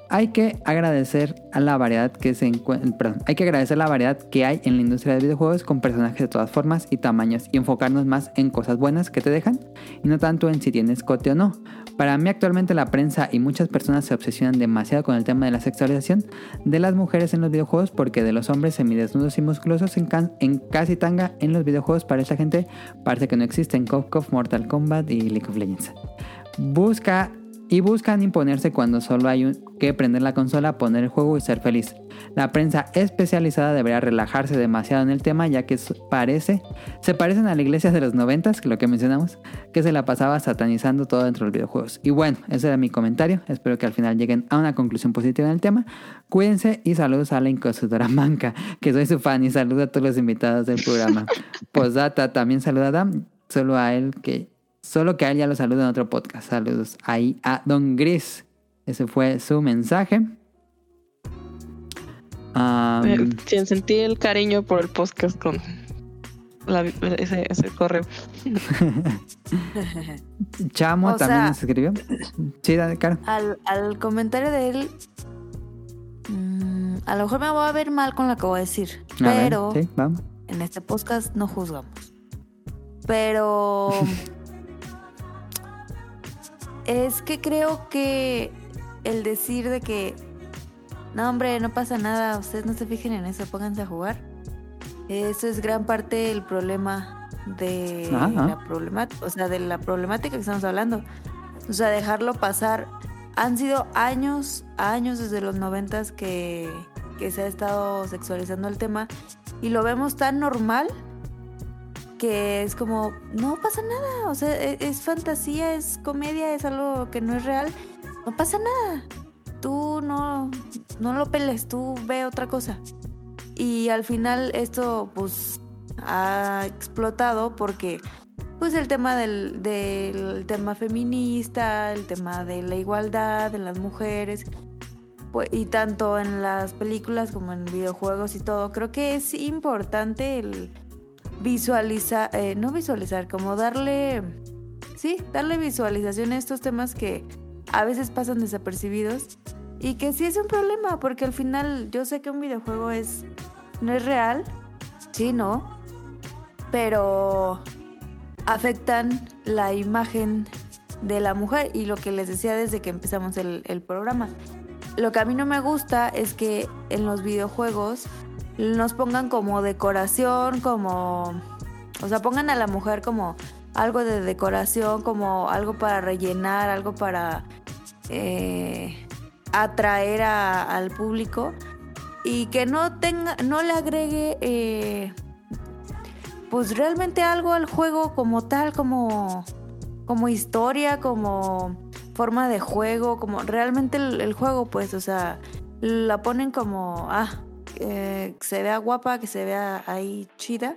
hay que agradecer la variedad que se perdón, hay que agradecer la variedad que hay en la industria de videojuegos con personajes de todas formas y tamaños y enfocarnos más en cosas buenas que te dejan y no tanto en si tienes cote o no. Para mí actualmente la prensa y muchas personas se obsesionan demasiado con el tema de la sexualización de las mujeres en los videojuegos porque de los hombres semidesnudos y musculosos en, casi tanga en los videojuegos para esta gente parece que no existen KOF, Mortal Kombat y League of Legends. Busca y buscan imponerse cuando solo hay que prender la consola, poner el juego y ser feliz. La prensa especializada debería relajarse demasiado en el tema ya que parece, se parecen a la iglesia de los noventas, que lo que mencionamos, que se la pasaba satanizando todo dentro de los videojuegos. Y bueno, ese era mi comentario, espero que al final lleguen a una conclusión positiva en el tema. Cuídense y saludos a la inconsultora Manca, que soy su fan y saludo a todos los invitados del programa. Posdata también saluda a Adam, solo a él que Solo que a él ya lo saluda en otro podcast. Saludos ahí a Don Gris. Ese fue su mensaje.
Um, sentí el cariño por el podcast con ese, correo.
Chamo también escribió. Sí, dale, Caro.
Al, comentario de él, mm, a lo mejor me voy a ver mal con lo que voy a decir. pero en este podcast no juzgamos. Pero es que creo que el decir de que, no hombre, no pasa nada, ustedes no se fijen en eso, pónganse a jugar. Eso es gran parte del problema de la problemática, o sea, de la problemática que estamos hablando. O sea, dejarlo pasar. Han sido años, años desde los noventas que, que se ha estado sexualizando el tema y lo vemos tan normal que es como, no pasa nada, o sea, e, es, fantasía, es comedia, es algo que no es real, no pasa nada. Tú no, no lo peles, tú ve otra cosa. Y al final esto pues ha explotado porque pues el tema del, del tema feminista, el tema de la igualdad de las mujeres, pues, y tanto en las películas como en videojuegos y todo, creo que es importante el visualizar, eh, no visualizar, como darle, sí, darle visualización a estos temas que a veces pasan desapercibidos y que sí es un problema, porque al final yo sé que un videojuego es, no es real, sí, no, pero afectan la imagen de la mujer y lo que les decía desde que empezamos el, el programa. Lo que a mí no me gusta es que en los videojuegos nos pongan como decoración, como, o sea, pongan a la mujer como algo de decoración, como algo para rellenar, algo para eh, atraer al público. Y que no tenga, no le agregue, eh, pues realmente algo al juego como tal, como, como historia, como forma de juego, como realmente el, el juego, pues, o sea, la ponen como, ah, eh, que se vea guapa, que se vea ahí chida.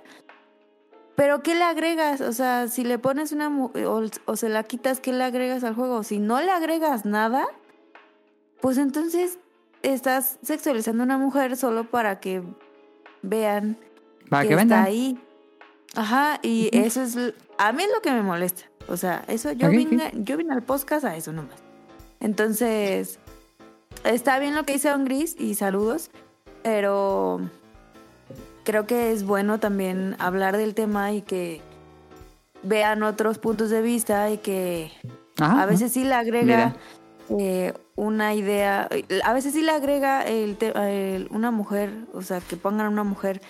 Pero ¿qué le agregas? O sea, si le pones una mu- o, o se la quitas, ¿qué le agregas al juego? Si no le agregas nada, pues entonces estás sexualizando a una mujer solo para que vean
Para que
está
vendan.
ahí. Ajá, y eso es a mí es lo que me molesta. O sea, eso yo vine, yo vine al podcast a eso nomás. Entonces, está bien lo que dice Don Gris y saludos, pero creo que es bueno también hablar del tema y que vean otros puntos de vista y que
Ajá,
a veces sí le agrega eh, una idea, a veces sí le agrega el el- una mujer, o sea, que pongan una mujer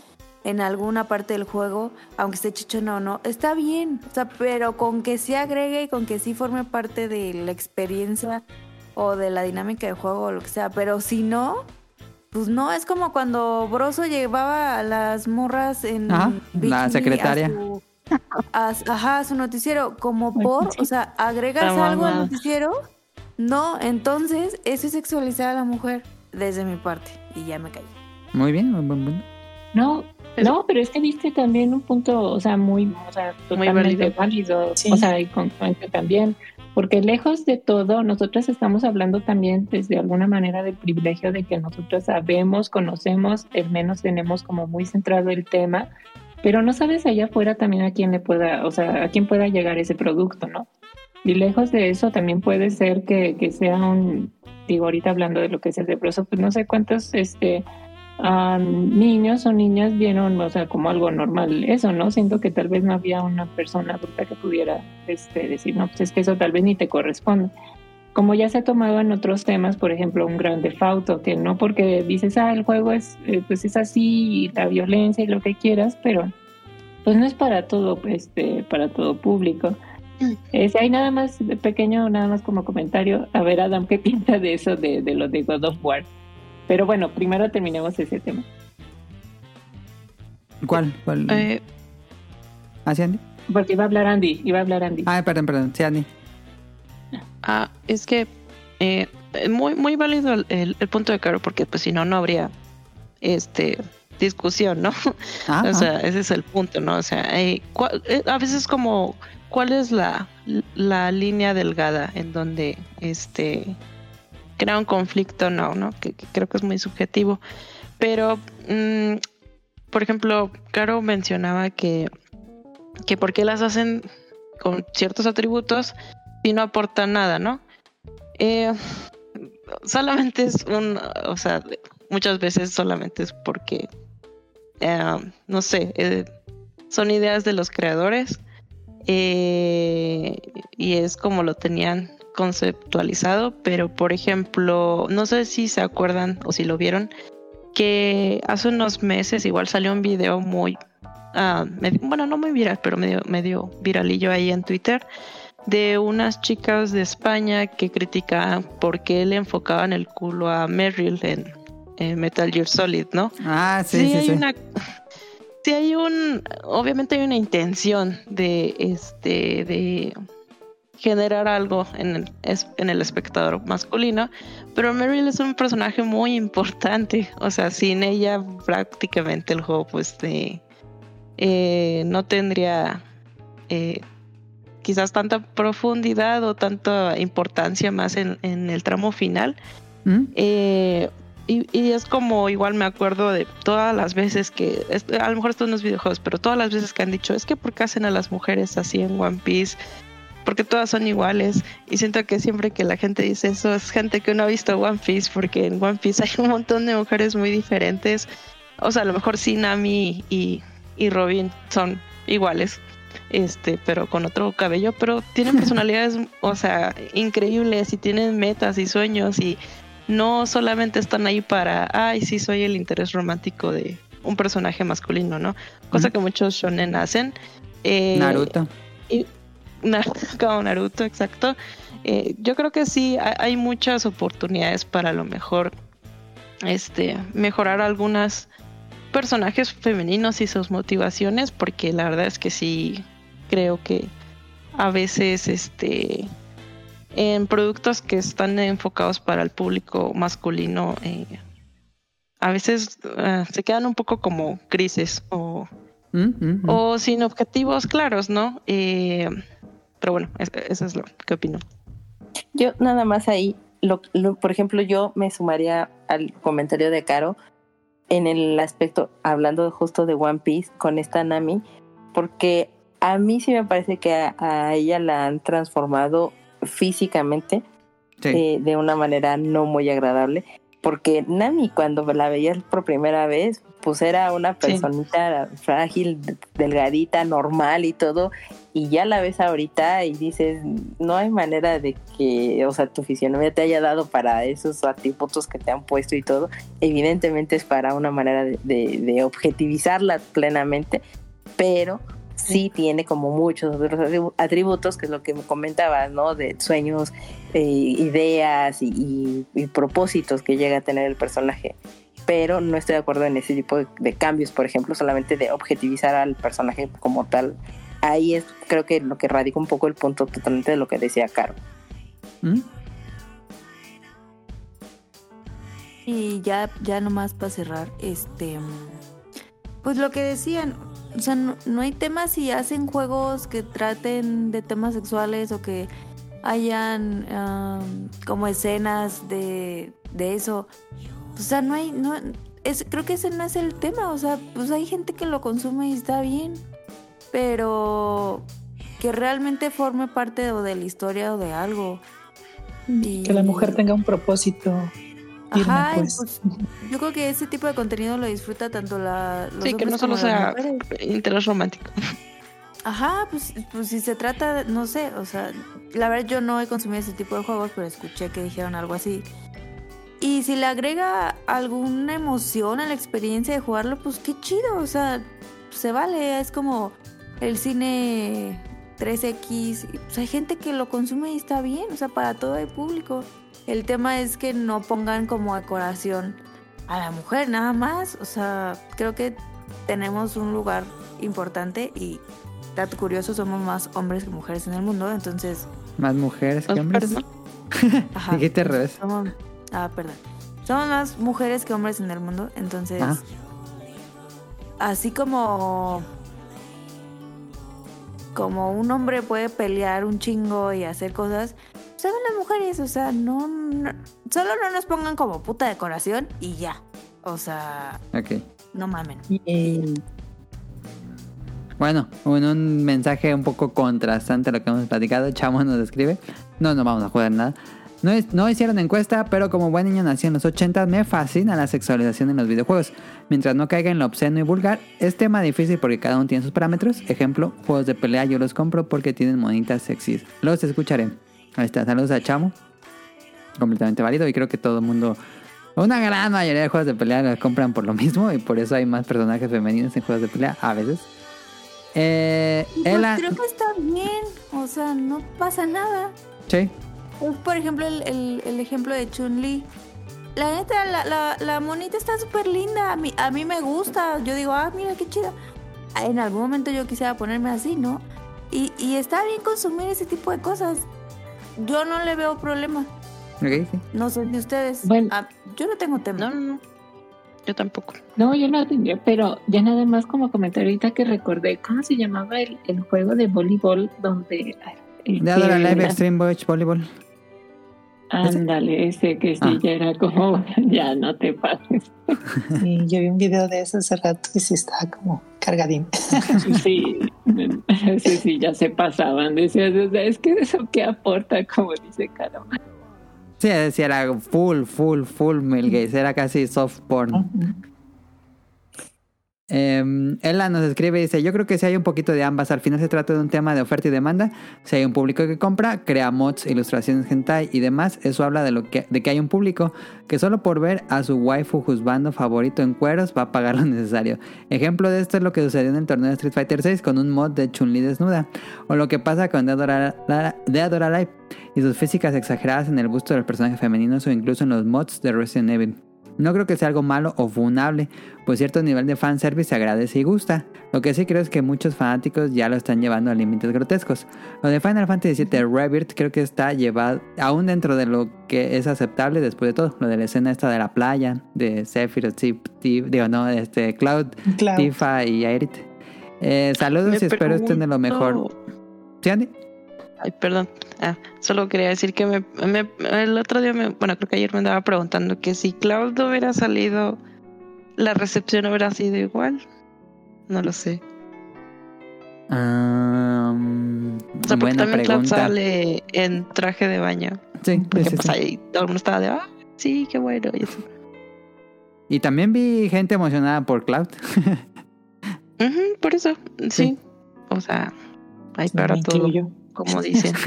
en alguna parte del juego, aunque esté chichona o no, está bien, o sea, pero con que sí agregue y con que sí forme parte de la experiencia o de la dinámica del juego o lo que sea, pero si no, pues no, es como cuando Broso llevaba a las morras en
Ajá,
bikini
la
a
secretaria.
su- a- ajá, a su noticiero, como por, o sea, agregas algo al noticiero, no, entonces eso es sexualizar a la mujer desde mi parte y ya me callé.
Muy bien, buen punto.
No, no, pero es que diste también un punto, o sea, muy, o sea, totalmente válido,
Sí.
o sea, y congruente también, porque lejos de todo, nosotros estamos hablando también desde alguna manera del privilegio de que nosotros sabemos, conocemos, al menos tenemos como muy centrado el tema, pero no sabes allá afuera también a quién le pueda, o sea, a quién pueda llegar ese producto, ¿no? Y lejos de eso también puede ser que, que sea un, digo, ahorita hablando de lo que es el leproso, pues no sé cuántos, este, am, niños o niñas vieron, o sea, como algo normal eso, ¿no? Siento que tal vez no había una persona adulta que pudiera este, decir, no, pues es que eso tal vez ni te corresponde. Como ya se ha tomado en otros temas, por ejemplo, un gran defauto, que no porque dices, ah, el juego es, eh, pues es así, y la violencia y lo que quieras, pero pues no es para todo, este, para todo público. Este, hay nada más pequeño, nada más como comentario. A ver, Adam, ¿qué piensa de eso de, de lo de God of War? Pero bueno, primero terminemos ese tema.
¿Cuál? ¿Cuál?
Eh,
¿Ah, sí, Andy?
Porque iba a hablar Andy, iba a hablar Andy.
Ah, perdón, perdón. Sí, Andy.
ah, es que eh, muy, muy válido el, el- el punto de Caro, porque pues si no, no habría este discusión, ¿no?
Ah,
O sea, ese es el punto, ¿no? O sea, eh, ¿cuál- eh, a veces como, ¿cuál es la, la línea delgada en donde este crea un conflicto? No, ¿no? Que, creo que es muy subjetivo. Pero, mm, por ejemplo, Caro mencionaba que, que por qué las hacen con ciertos atributos y no aportan nada, ¿no? Eh, solamente es un, o sea, muchas veces solamente es porque eh, no sé, eh, son ideas de los creadores y es como lo tenían conceptualizado, pero por ejemplo, no sé si se acuerdan o si lo vieron, que hace unos meses igual salió un video muy, ah, medio- bueno, no muy viral, pero medio, medio viralillo ahí en Twitter, de unas chicas de España que criticaban por qué le enfocaban el culo a Meryl en, en Metal Gear Solid, ¿no?
Ah, sí,
sí,
sí,
hay
sí.
una sí hay un obviamente hay una intención de este de generar algo en el, es- en el espectador masculino pero Meryl es un personaje muy importante o sea sin ella prácticamente el juego pues de, eh, no tendría eh, quizás tanta profundidad o tanta importancia más en, en el tramo final
¿Mm?
eh, y, y es como igual me acuerdo de todas las veces que, a lo mejor esto no es videojuegos, pero todas las veces que han dicho, es que ¿por qué hacen a las mujeres así en One Piece? Porque todas son iguales. Y siento que siempre que la gente dice eso es gente que no ha visto One Piece, porque en One Piece hay un montón de mujeres muy diferentes. O sea, a lo mejor sí Nami y, y Robin son iguales, este, pero con otro cabello, pero tienen personalidades, o sea, increíbles y tienen metas y sueños y no solamente están ahí para, ay, sí, soy el interés romántico de un personaje masculino, ¿no? Cosa que muchos shonen hacen. Eh,
Naruto.
Na- como Naruto, exacto. Eh, yo creo que sí, ha- hay muchas oportunidades para a lo mejor este, mejorar algunas personajes femeninos y sus motivaciones, porque la verdad es que sí creo que a veces este en productos que están enfocados para el público masculino eh, a veces eh, se quedan un poco como grises o,
Mm, mm, mm.
o sin objetivos claros, ¿no? Eh, pero bueno, es- eso es lo que opino.
Yo nada más ahí, lo, lo- por ejemplo, yo me sumaría al comentario de Caro en el aspecto, hablando justo de One Piece con esta Nami, porque a mí sí me parece que a, a ella la han transformado físicamente
Sí.
eh, de una manera no muy agradable, porque Nami cuando la veías por primera vez, pues era una
Sí.
personita frágil, delgadita, normal y todo, y ya la ves ahorita y dices, no hay manera de que, o sea, tu fisionomía te haya dado para esos atributos que te han puesto y todo, evidentemente es para una manera de, de- de objetivizarla plenamente, pero sí tiene como muchos otros atribu- atributos, que es lo que me comentabas, ¿no? De sueños, eh, ideas y, y- y propósitos que llega a tener el personaje. Pero no estoy de acuerdo en ese tipo de, de cambios, por ejemplo, solamente de objetivizar al personaje como tal. Ahí es, creo que lo que radica un poco el punto totalmente de lo que decía Caro.
Mm.
Y ya, ya nomás para cerrar, este. Pues lo que decían, o sea, no, no hay temas si hacen juegos que traten de temas sexuales o que hayan como escenas de, de eso. O sea, no hay. No, es, creo que ese no es el tema. O sea, pues hay gente que lo consume y está bien. Pero que realmente forme parte o de la historia o de algo. Y-
Que la mujer tenga un propósito firme,
Ajá,
pues.
pues, yo creo que ese tipo de contenido lo disfruta tanto la, los
Sí, que no solo sea interés romántico.
Ajá, pues, pues si se trata, de- no sé, o sea, la verdad yo no he consumido ese tipo de juegos, pero escuché que dijeron algo así. Y si le agrega alguna emoción a la experiencia de jugarlo, pues qué chido, o sea, se vale, es como el cine 3X, y, pues hay gente que lo consume y está bien, o sea, para todo el público. El tema es que no pongan como decoración a la mujer nada más, o sea, creo que tenemos un lugar importante y dato curioso, somos más hombres que mujeres en el mundo, entonces,
Más mujeres que hombres.
ajá.
Dijiste al revés.
Somos, ah, perdón. Somos más mujeres que hombres en el mundo, entonces,
Ah.
así como como un hombre puede pelear un chingo y hacer cosas, saben las mujeres, o sea, no, no- solo no nos pongan como puta decoración y ya. O sea,
Ok.
no mamen.
Y
Bueno, un, un mensaje un poco contrastante a lo que hemos platicado. Chamo nos escribe. No, no vamos a jugar nada. No, es- no hicieron encuesta, pero como buen niño nací en los 80, me fascina la sexualización en los videojuegos. Mientras no caiga en lo obsceno y vulgar, es tema difícil porque cada uno tiene sus parámetros. Ejemplo, juegos de pelea yo los compro porque tienen monitas sexys. Los escucharé. Ahí está, saludos a Chamo. Completamente válido y creo que todo el mundo... Una gran mayoría de juegos de pelea los compran por lo mismo y por eso hay más personajes femeninos en juegos de pelea a veces. Eh,
Pues creo que está bien, o sea, no pasa nada.
Sí.
Por ejemplo, el, el- el ejemplo de Chun-Li. La neta, la, la, la monita está súper linda. A mí, a mí me gusta. Yo digo, ah, mira qué chida. En algún momento yo quisiera ponerme así, ¿no? Y, y está bien consumir ese tipo de cosas. Yo no le veo problema.
Ok, sí.
No sé de ustedes.
Bueno.
Ah, yo no tengo tema.
No, no, no. Yo tampoco.
No, yo no tenía, pero ya nada más como comentar ahorita que recordé, ¿cómo se llamaba el, el juego de voleibol donde... el
De Live Extreme Beach Volleyball.
Ándale, ese que sí,
Ah.
ya era como, ya no te pases.
Y yo vi un video de eso hace rato y sí estaba como cargadín.
Sí, sí, sí, ya se pasaban. Decías, es que eso que aporta, como dice Caro.
Sí, sí, era full, full, full male gaze. Era casi soft porn. Eh, Ella nos escribe y dice, yo creo que si hay un poquito de ambas, al final se trata de un tema de oferta y demanda, si hay un público que compra, crea mods, ilustraciones hentai y demás, eso habla de, lo que, de que hay un público que solo por ver a su waifu juzgando favorito en cueros va a pagar lo necesario. Ejemplo de esto es lo que sucedió en el torneo de Street Fighter 6 con un mod de Chun-Li desnuda, o lo que pasa con Dead or Alive- y sus físicas exageradas en el busto de los personajes femeninos o incluso en los mods de Resident Evil. No creo que sea algo malo o funable, pues cierto nivel de fanservice se agradece y gusta. Lo que sí creo es que muchos fanáticos ya lo están llevando a límites grotescos. Lo de Final Fantasy VII Rebirth creo que está llevado aún dentro de lo que es aceptable después de todo. Lo de la escena esta de la playa, de Sephiroth, digo no, este Cloud,
Claro.
Tifa y Aerith. Eh, saludos
Me
y espero estén de lo mejor. ¿Sí, Andy?
Ay, perdón. Ah, solo quería decir que me, me- el otro día, me, bueno, creo que ayer me andaba preguntando que si Cloud hubiera salido, la recepción hubiera sido igual. No lo sé.
Ah,
O sea, porque
buena
también Cloud sale en traje de baño.
Sí,
Porque
sí,
pues
sí.
ahí todo el mundo estaba de, ah, sí, qué bueno. y eso.
Y también vi gente emocionada por Cloud.
Por eso, sí.
Sí.
O sea, hay para todo,
incluyo.
Como dicen.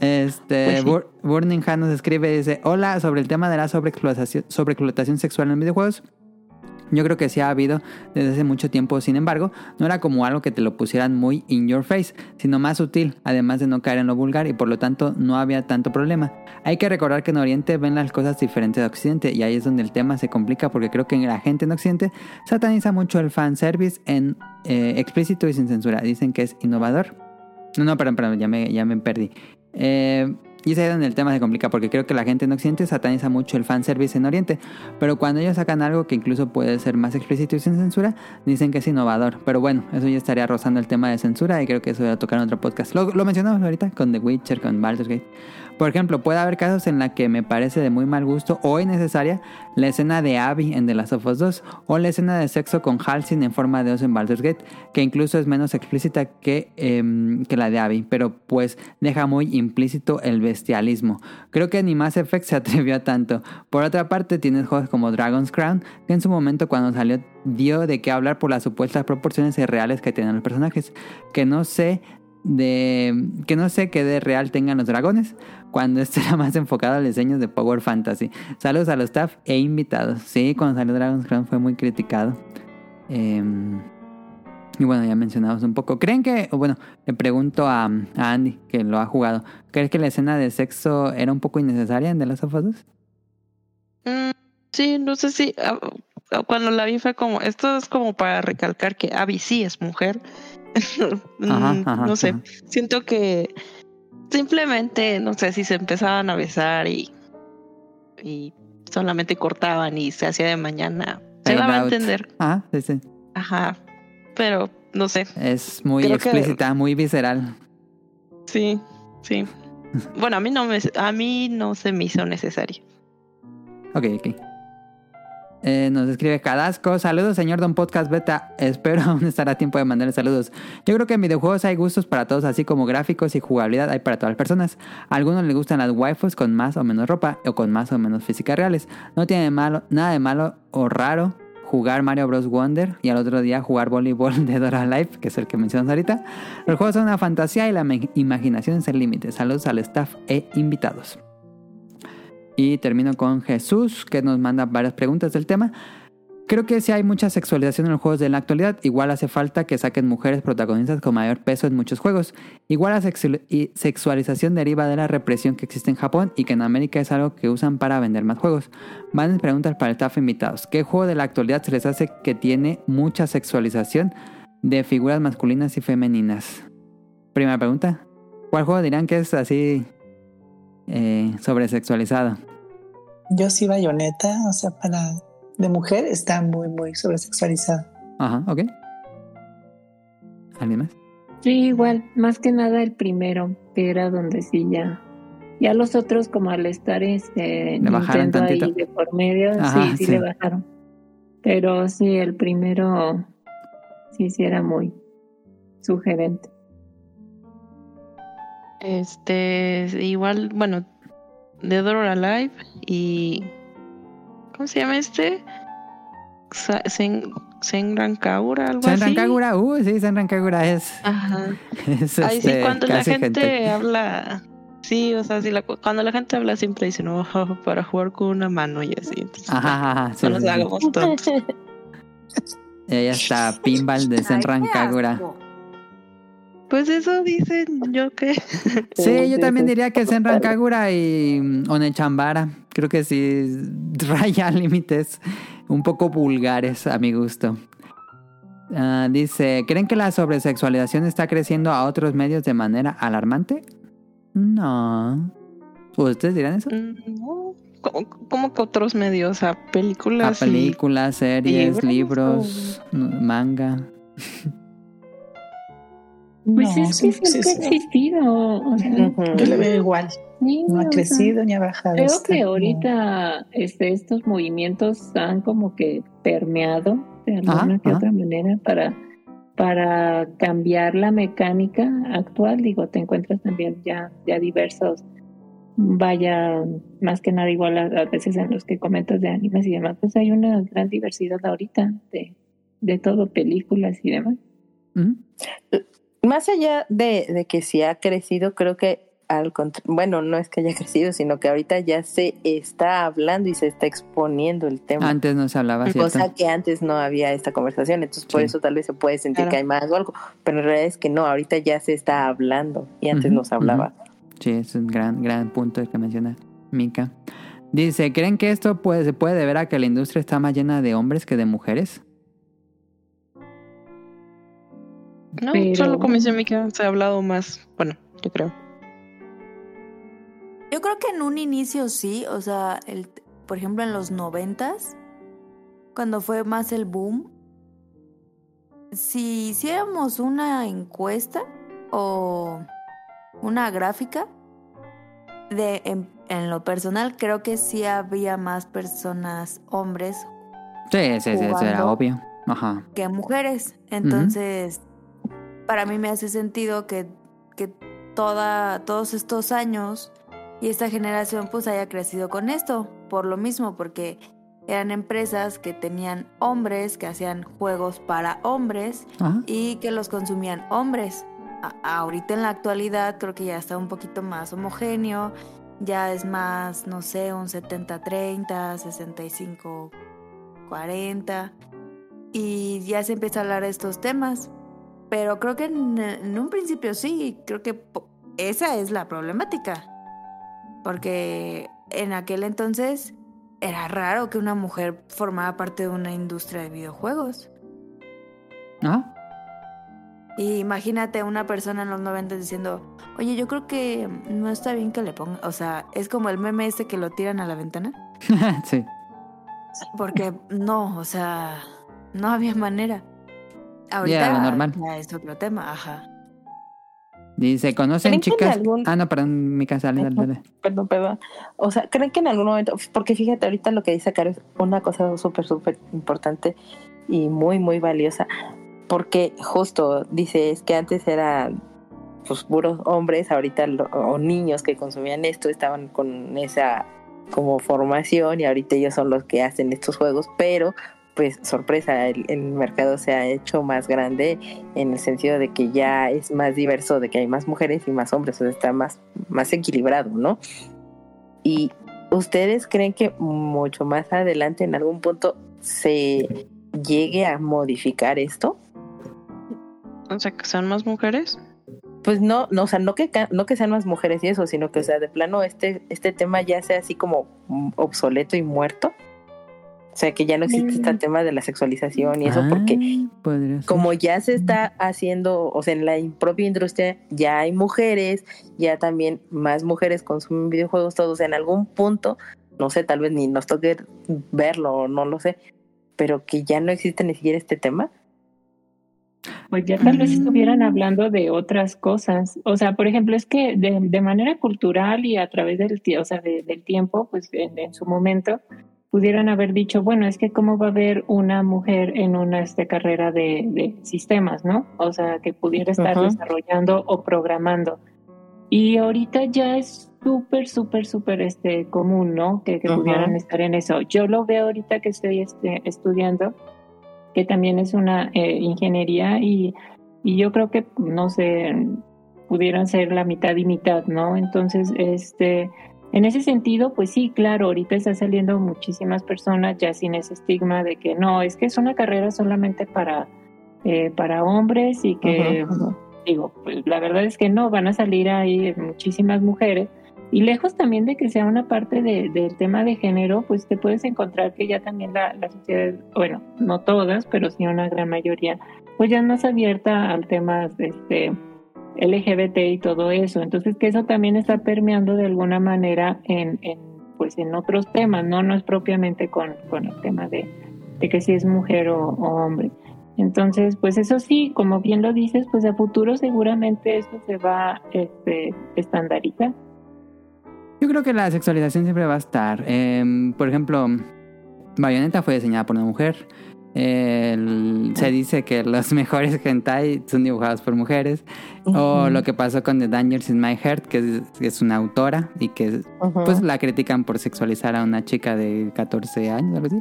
Este,
Pues sí.
Bur- Burning Han nos escribe, dice, hola, sobre el tema de la sobreexplotación, sobreexplotación sexual en videojuegos. Yo creo que sí ha habido desde hace mucho tiempo, sin embargo, no era como algo que te lo pusieran muy in your face, sino más sutil, además de no caer en lo vulgar y por lo tanto no había tanto problema. Hay que recordar que en Oriente ven las cosas diferentes de Occidente y ahí es donde el tema se complica porque creo que la gente en Occidente sataniza mucho el fanservice en eh, explícito y sin censura. Dicen que es innovador. No, no, perdón, perdón, ya me, ya me perdí. Eh, y es ahí donde el tema se complica, porque creo que la gente en Occidente sataniza mucho el fanservice en Oriente. Pero cuando ellos sacan algo que incluso puede ser más explícito y sin censura, dicen que es innovador. Pero bueno, eso ya estaría rozando el tema de censura y creo que eso voy a tocar en otro podcast. Lo, lo mencionamos ahorita con The Witcher, con Baldur's Gate. Por ejemplo, puede haber casos en la que me parece de muy mal gusto o innecesaria la escena de Abby en The Last of Us 2 o la escena de sexo con Halsey en forma de oso en Baldur's Gate, que incluso es menos explícita que, em, que la de Abby, pero pues deja muy implícito el bestialismo. Creo que ni Mass Effect se atrevió a tanto. Por otra parte, tienes juegos como Dragon's Crown, que en su momento cuando salió dio de qué hablar por las supuestas proporciones irreales que tenían los personajes, que no sé de que no sé qué de real tengan los dragones cuando esto era más enfocado al diseño de Power Fantasy. Saludos a los staff e invitados. Sí, cuando salió Dragon's Crown fue muy criticado. Em, y bueno, ya mencionamos un poco. ¿Creen que, bueno, le pregunto a, a Andy, que lo ha jugado, ¿crees que la escena de sexo era un poco innecesaria en The Last of Us 2?
Mm, sí, no sé si ah, cuando la vi fue como, esto es como para recalcar que Abby sí es mujer. Mm,
Ajá, ajá,
no sé,
ajá.
siento que simplemente, no sé, si se empezaban a besar y, y solamente cortaban y se hacía de mañana, se daba a entender.
Ah, sí, sí.
Ajá, pero no sé,
Es muy
Creo que-
explícita, muy visceral.
sí, sí. Bueno, a mí no me, a mí no se me hizo necesario.
Ok, ok. Eh, nos escribe Cadasco. Saludos, señor Don Podcast Beta. Espero aún estar a tiempo de mandarle saludos. Yo creo que en videojuegos hay gustos para todos, así como gráficos y jugabilidad hay para todas las personas. A algunos les gustan las waifus con más o menos ropa o con más o menos físicas reales. No tiene de malo, nada de malo o raro jugar Mario Bros. Wonder y al otro día jugar voleibol de Dora Life, que es el que mencionamos ahorita. Los juegos son una fantasía y la imaginación es el límite. Saludos al staff e invitados. Y termino con Jesús, que nos manda varias preguntas del tema. Creo que sí hay mucha sexualización en los juegos de la actualidad. Igual hace falta que saquen mujeres protagonistas con mayor peso en muchos juegos. Igual la sexualización deriva de la represión que existe en Japón y que en América es algo que usan para vender más juegos. Van preguntas para el staff invitados. ¿Qué juego de la actualidad se les hace que tiene mucha sexualización de figuras masculinas y femeninas? Primera pregunta. ¿Cuál juego dirán que es así eh, sobresexualizado?
Yo sí bayoneta, o sea, para de mujer está muy, muy sobresexualizada.
Ajá, ok. ¿Alguien más?
Sí, igual, más que nada el primero, que era donde sí ya. Ya los otros, como al estar este
Le bajaron
ahí
tantito.
de por medio,
Ajá,
sí, sí,
sí.
le bajaron. Pero sí, el primero sí, sí era muy sugerente.
Este, igual, bueno, Dead or Alive y. ¿Cómo se llama este? Sen, Senran Kaura, algo así.
Senran Kagura, uh, sí, Senran Kagura es,
Ajá.
es
Ahí sí,
este,
cuando la gente
hentai.
habla. Sí, o sea, sí, la- cuando la gente habla siempre dice, no, para jugar con una mano y así. Entonces,
Ajá, ajá, sí,
no nos
sí, sí.
hagamos tontos.
Ella está Pinball de Senran Kagura.
asco.
Pues eso dicen yo que.
Sí, yo también diría que es en Rancagura y mm, Onechambara. Creo que sí, raya límites un poco vulgares a mi gusto. Ah, dice, ¿creen que la sobresexualización está creciendo a otros medios de manera alarmante? No. ¿Ustedes dirán eso?
Mm, No. ¿Cómo, cómo que otros medios? A
A
películas. y-
películas, series,
libros,
libros, manga.
Pues
No,
es que siempre
sí,
ha existido. O sea,
Ujú.
Yo le veo igual.
sí,
No ha
sea,
crecido ni ha bajado.
Creo
está
que ahorita este, estos movimientos han como que permeado de alguna
Ajá,
que
ajá.
otra manera para, para cambiar la mecánica actual. Digo, te encuentras también ya, ya diversos, vaya, más que nada igual a, a veces en los que comentas de animes y demás, pues hay una gran diversidad ahorita de, de todo, películas y demás.
Ujú.
Más allá de, de que si ha crecido, creo que al bueno, no es que haya crecido, sino que ahorita ya se está hablando y se está exponiendo el tema.
Antes no se hablaba, ¿cierto?
Cosa que antes no había esta conversación, entonces por
Sí.
eso tal vez se puede sentir
Claro.
que hay más o algo, pero en realidad es que no, ahorita ya se está hablando y antes no se hablaba.
Sí, es un gran, gran punto el que menciona Mika. Dice, ¿creen que esto puede, se puede deber a que la industria está más llena de hombres que de mujeres?
No,
Pero-
solo dice Mika, se ha hablado más. Bueno, yo creo.
Yo creo que en un inicio sí, o sea, el, por ejemplo en los noventas, cuando fue más el boom, si hiciéramos una encuesta o una gráfica, de en, en lo personal creo que sí había más personas hombres
Sí, sí, sí, eso era obvio. Ajá.
que mujeres. Entonces, para mí me hace sentido que, que toda, todos estos años y esta generación pues haya crecido con esto. Por lo mismo, porque eran empresas que tenían hombres, que hacían juegos para hombres
Ajá.
y que los consumían hombres. A- ahorita en la actualidad creo que ya está un poquito más homogéneo, ya es más, no sé, un 70-30, 65-40 y ya se empieza a hablar de estos temas. Pero creo que en, en un principio sí, creo que esa es la problemática. Porque en aquel entonces era raro que una mujer formara parte de una industria de videojuegos.
Ajá.
Y imagínate una persona en los 90 diciendo, oye, yo creo que no está bien que le ponga, o sea, es como el meme este que lo tiran a la ventana,
sí.
porque no, o sea, no había manera. Ahorita
Ya, lo normal.
ya es otro tema, ajá.
Dice, ¿conocen
¿Creen que en
chicas?
algún-
Ah, no, perdón, dale, dale, dale.
Perdón, perdón. O sea, ¿creen que en algún momento, porque fíjate ahorita lo que dice Caro es una cosa súper, súper importante y muy, muy valiosa, porque justo dice, es que antes eran pues puros hombres, ahorita lo- o niños que consumían esto estaban con esa como formación y ahorita ellos son los que hacen estos juegos, pero pues sorpresa, el, el mercado se ha hecho más grande en el sentido de que ya es más diverso, de que hay más mujeres y más hombres, o sea, está más, más equilibrado, ¿no? Y ustedes creen que mucho más adelante, en algún punto, se llegue a modificar esto?
O sea, que sean más mujeres.
Pues no, no, o sea, no que, no que sean más mujeres y eso, sino que, o sea, de plano este, este tema ya sea así como obsoleto y muerto. O sea, que ya no existe este
Mm.
tema de la sexualización y eso, porque
Ah,
como ya se está haciendo, o sea, en la propia industria ya hay mujeres, ya también más mujeres consumen videojuegos todos, en algún punto, no sé, tal vez ni nos toque verlo, o no lo sé, pero que ya no existe ni siquiera este tema.
Pues ya tal vez
Mm.
estuvieran hablando de otras cosas. O sea, por ejemplo, es que de, de manera cultural y a través del, o sea, de- del tiempo, pues en, en su momento, pudieran haber dicho, bueno, es que cómo va a haber una mujer en una este, carrera de, de sistemas, ¿no? O sea, que pudiera estar
Ujú.
desarrollando o programando. Y ahorita ya es súper, súper, súper este, común, ¿no? Que, que
Ujú.
pudieran estar en eso. Yo lo veo ahorita que estoy este, estudiando que también es una eh, ingeniería y, y yo creo que, no sé, pudieran ser la mitad y mitad, ¿no? Entonces, este, en ese sentido, pues sí, claro, ahorita está saliendo muchísimas personas ya sin ese estigma de que no, es que es una carrera solamente para, eh, para hombres y que, digo, pues la verdad es que no, van a salir ahí muchísimas mujeres. Y lejos también de que sea una parte de- del tema de género, pues te puedes encontrar que ya también la, la sociedad, bueno, no todas, pero sí una gran mayoría, pues ya es más abierta al tema este, LGBT y todo eso. Entonces que eso también está permeando de alguna manera en, en, pues en otros temas, no, no es propiamente con, con el tema de, de que si es mujer o, hombre. Entonces, pues eso sí, como bien lo dices, pues a futuro seguramente eso se va este, estandarizar.
Yo creo que la sexualización siempre va a estar. Em, por ejemplo, Bayonetta fue diseñada por una mujer. El- se dice que los mejores hentai son dibujados por mujeres. O lo que pasó con The Dangers in My Heart, que es, que es una autora y que pues la critican por sexualizar a una chica de 14 años, algo así.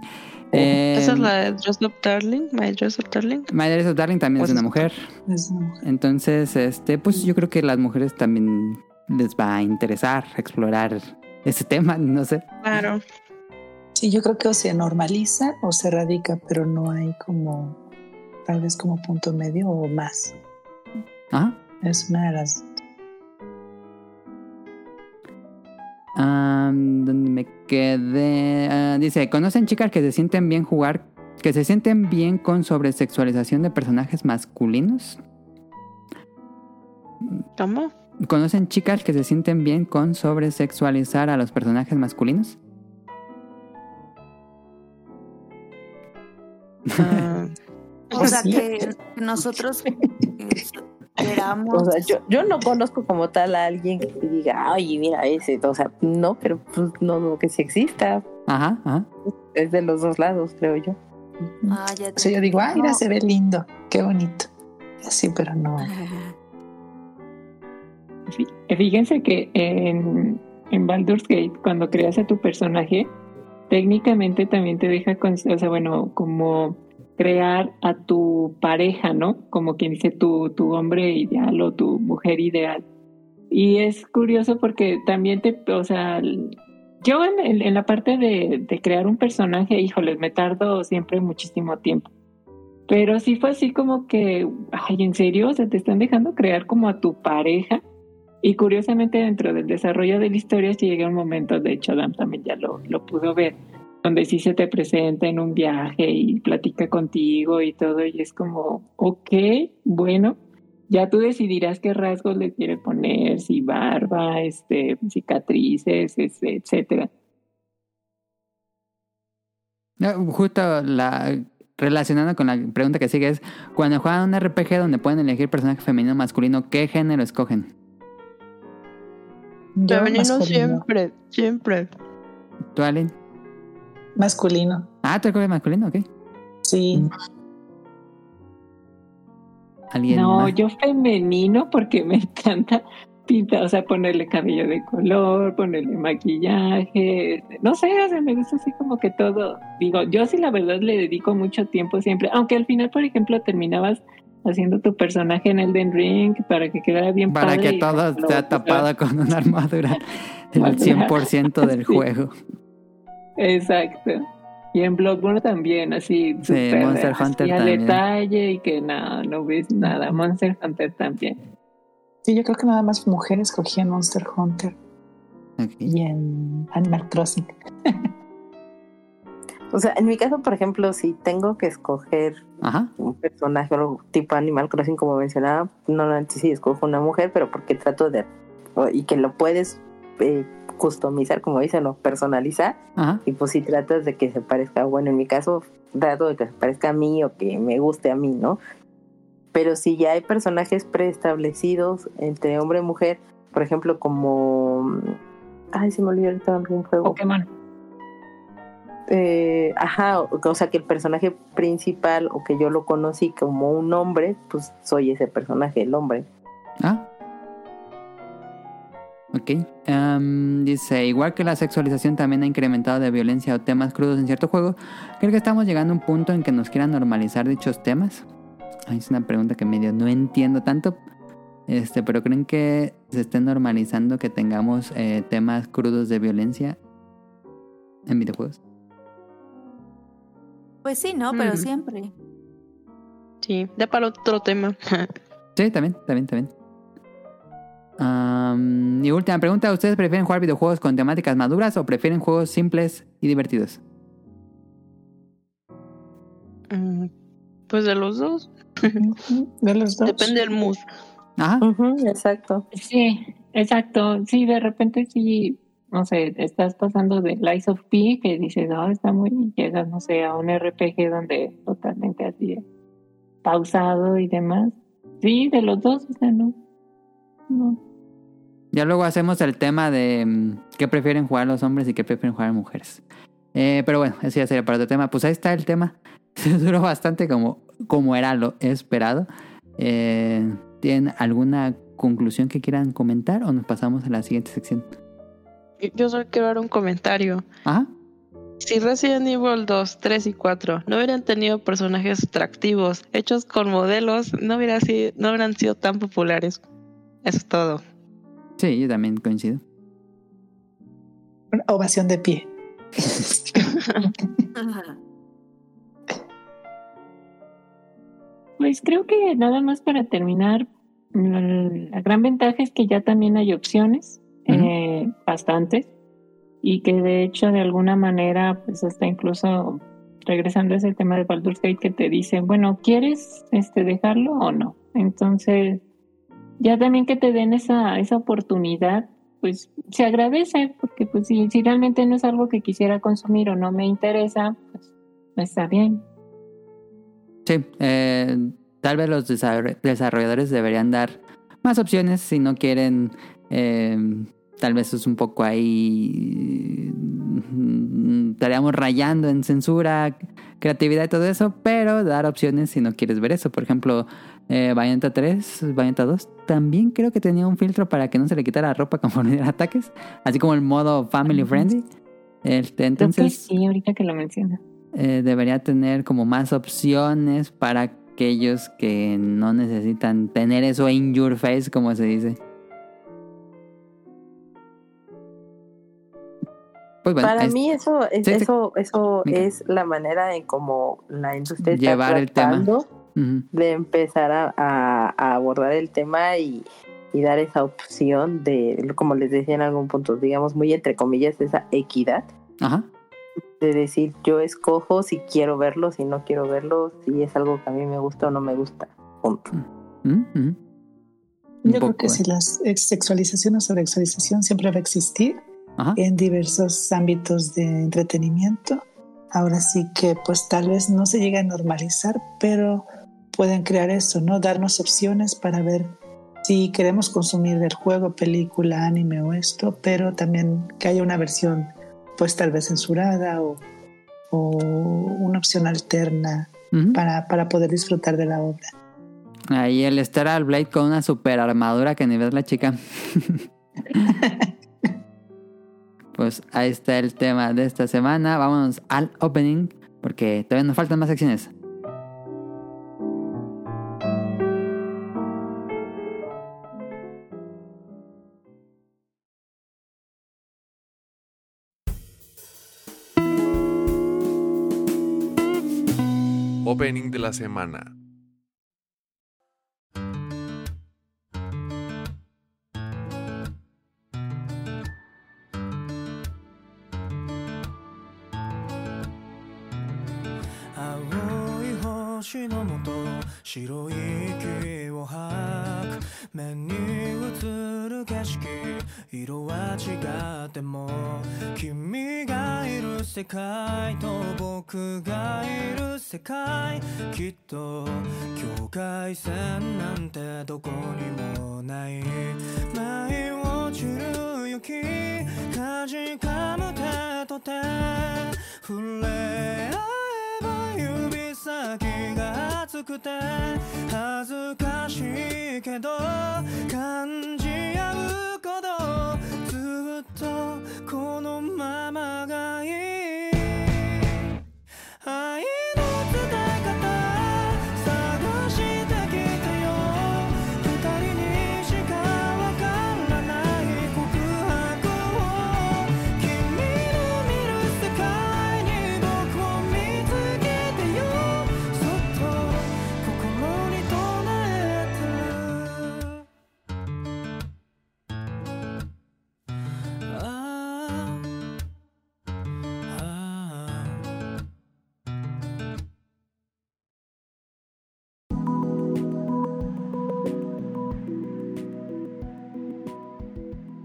Esa es
Em,
la de Dress Up Darling, My Dress Up Darling.
My Dress Up Darling también es
Pues
una mujer.
Es una mujer.
Entonces, este, pues yo creo que las mujeres también les va a interesar explorar ese tema, no sé.
Claro.
Sí, yo creo que o se normaliza o se radica, pero no hay como, tal vez como punto medio o más.
Ajá.
Es una de las...
Ah, ¿Dónde me quedé? Ah, dice, ¿conocen chicas que se sienten bien jugar, que se sienten bien con sobresexualización de personajes masculinos?
¿Cómo?
¿Conocen chicas que se sienten bien con sobresexualizar a los personajes masculinos?
Ah,
O sea,
Sí.
que nosotros queramos.
O sea, yo, yo no conozco como tal a alguien que te diga, ay, mira ese. O sea, no, pero pues, no dudo que sí exista.
Ajá, ajá.
Es de los dos lados, creo yo.
Ah, ya
O sea, yo digo, ay, mira,
No.
se ve lindo, qué bonito. Sí, pero no.
Fí- Fíjense que en, en Baldur's Gate, cuando creas a tu personaje, técnicamente también te deja, con, o sea, bueno, como crear a tu pareja, ¿no? Como quien dice tu, tu hombre ideal o tu mujer ideal. Y es curioso porque también te, o sea, yo en- en la parte de, de crear un personaje, híjoles, me tardo siempre muchísimo tiempo. Pero sí fue así como que, ay, ¿en serio? O sea, te están dejando crear como a tu pareja. Y curiosamente dentro del desarrollo de la historia sí llega un momento, de hecho Adam también ya lo, lo pudo ver, donde sí se te presenta en un viaje y platica contigo y todo, y es como, ok, bueno, ya tú decidirás qué rasgos le quiere poner, si barba, este, cicatrices, este, etcétera.
Justo la relacionando con la pregunta que sigue es cuando juegan un RPG donde pueden elegir personaje femenino o masculino, ¿qué género escogen?
Yo
Femenino
masculino.
siempre, siempre.
¿Tú, Allen?
Masculino.
Ah, ¿tú escoges masculino? Ok.
Sí.
¿Alguien
No,
más?
yo femenino porque me encanta pintar, o sea, ponerle cabello de color, ponerle maquillaje, este, no sé, o sea, me gusta así como que todo. Digo, yo sí la verdad le dedico mucho tiempo siempre, aunque al final, por ejemplo, terminabas haciendo tu personaje en Elden Ring para que quedara bien
Para
padre
que todo esté tapado con una armadura del
Armadura.
100% del
Sí.
juego.
Exacto. Y en Bloodborne también, así,
Sí,
súper
Monster
así
Hunter
al
también.
detalle y que no, no ves nada. Monster Hunter también.
Sí, yo creo que nada más mujeres cogían Monster Hunter y en Animal Crossing.
O sea, en mi caso, por ejemplo, si tengo que escoger
Ajá.
un personaje o tipo Animal Crossing, como mencionaba, normalmente sí escojo una mujer, pero porque trato de. y que lo puedes eh, customizar, como dicen, o personalizar,
Ajá.
y pues si tratas de que se parezca, bueno, en mi caso, trato de que se parezca a mí o que me guste a mí, ¿no? Pero si ya hay personajes preestablecidos entre hombre y mujer, por ejemplo, como. Ay, se me olvidó ahorita algún juego.
Pokémon.
Eh, ajá, o, o sea que el personaje principal o que yo lo conocí como un hombre, pues soy ese personaje, el hombre.
Ah. Ok. Dice, igual que la sexualización también ha incrementado de violencia o temas crudos en cierto juego, creo que estamos llegando a un punto en que nos quieran normalizar dichos temas. Ay, es una pregunta que medio no entiendo tanto. Este, pero creen que se esté normalizando que tengamos eh, temas crudos de violencia en videojuegos.
Pues sí, ¿no? Pero
Mm.
siempre.
Sí, ya para otro tema.
Sí, también, también, también. Am, y última pregunta, ¿ustedes prefieren jugar videojuegos con temáticas maduras o prefieren juegos simples y divertidos?
Mm, Pues de los dos.
De los dos.
Depende del mood.
Ajá.
Exacto.
Sí, exacto. Sí, de repente sí, no sé, estás pasando de Lies of P que dices, oh, está muy, y llegas, no sé, a un RPG donde totalmente así pausado y demás. Sí, de los dos, o sea, no. No.
Ya luego hacemos el tema de mm, qué prefieren jugar los hombres y qué prefieren jugar las mujeres. Eh, pero bueno, eso ya sería para otro tema. Pues ahí está el tema. Se duró bastante como, como era lo esperado. Eh, ¿Tienen alguna conclusión que quieran comentar o nos pasamos a la siguiente sección?
Yo solo quiero dar un comentario.
Ajá.
Si Resident Evil 2, 3 y 4 no hubieran tenido personajes atractivos hechos con modelos, no, hubiera sido, no hubieran sido tan populares. Eso es todo.
Sí, yo también coincido.
Una ovación de pie.
Pues creo que nada más para terminar, la, la gran ventaja es que ya también hay opciones,
Ujú.
eh, bastantes, y que de hecho de alguna manera, pues hasta incluso regresando a ese tema de Baldur's Gate que te dicen, bueno, ¿quieres este dejarlo o no? Entonces, ya también que te den esa, esa oportunidad, pues se agradece, porque pues si, realmente no es algo que quisiera consumir o no me interesa, pues está bien.
Sí, eh, tal vez los desarroll- desarrolladores deberían dar más opciones si no quieren. eh, tal vez es un poco ahí. mm, Estaríamos rayando en censura, creatividad y todo eso, pero dar opciones si no quieres ver eso. Por ejemplo, eh, Bayonetta 3, Bayonetta 2, también creo que tenía un filtro para que no se le quitara la ropa conforme a ataques, así como el modo family friendly. Este,
Creo que
entonces.
sí, ahorita que lo mencionas.
eh, debería tener como más opciones para aquellos que no necesitan tener eso in your face, como se dice. Pues bueno,
Para
es
mí eso es,
Sí, sí.
eso, eso es la manera en cómo la industria está
Llevar el tema.
De empezar a, a- a abordar el tema y, y dar esa opción de, como les decía en algún punto, digamos muy entre comillas, esa equidad
Ajá.
de decir yo escojo si quiero verlo, si no quiero verlo, si es algo que a mí me gusta o no me gusta. Punto.
Yo creo que
eh.
si la sexualización o sobresexualización siempre va a existir
Ajá.
en diversos ámbitos de entretenimiento. Ahora sí que pues tal vez no se llegue a normalizar, pero pueden crear eso, ¿no? Darnos opciones para ver si queremos consumir el juego, película, anime o esto, pero también que haya una versión pues tal vez censurada o, o una opción alterna para, para poder disfrutar de la obra.
Ahí el Steral Blade con una super armadura que ni ves la chica. pues ahí está el tema de esta semana. Vámonos al opening porque todavía nos faltan más secciones.
Opening de la semana.「
世界と僕がいる世界」「きっと境界線なんてどこにもない」「舞い落ちる雪かじかむ手と手」「触れ合えば指先が熱くて恥ずかしいけど感じ合うことずっとこのままがいい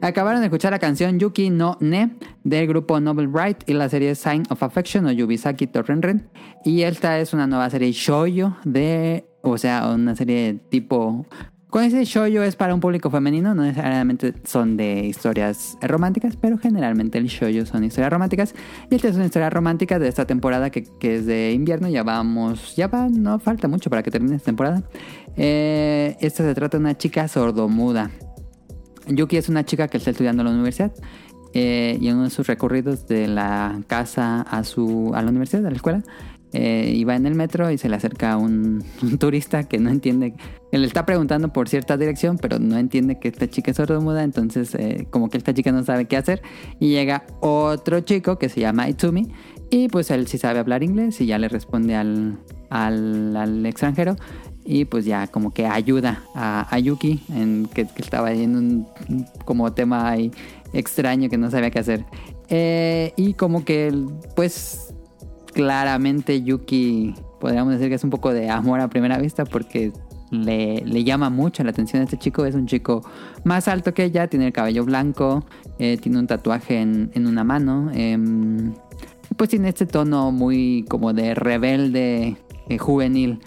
Acabaron de escuchar la canción Yuki no Ne del grupo Noble Bright y la serie Sign of Affection o Yubisaki Torrenren. Y esta es una nueva serie shoujo de, o sea, una serie tipo... Cuando dice shoujo es para un público femenino, no necesariamente son de historias románticas, pero generalmente el shoujo son historias románticas. Y esta es una historia romántica de esta temporada que, que es de invierno. Ya vamos, ya va, no falta mucho para que termine esta temporada. Eh, esta se trata de una chica sordomuda. Yuki es una chica que está estudiando en la universidad eh, y en uno de sus recorridos de la casa a, su, a la universidad, a la escuela, eh, iba en el metro y se le acerca un, un turista que no entiende, él le está preguntando por cierta dirección, pero no entiende que esta chica es sordomuda, entonces eh, como que esta chica no sabe qué hacer y llega otro chico que se llama Itsumi y pues él sí sabe hablar inglés y ya le responde al, al, al extranjero y pues ya como que ayuda a, a Yuki en que, que estaba en un como tema ahí extraño que no sabía qué hacer. Eh, y como que pues claramente Yuki podríamos decir que es un poco de amor a primera vista porque le, le llama mucho la atención a este chico. Es un chico más alto que ella tiene el cabello blanco eh, tiene un tatuaje en, en una mano em, pues tiene este tono muy como de rebelde eh, juvenil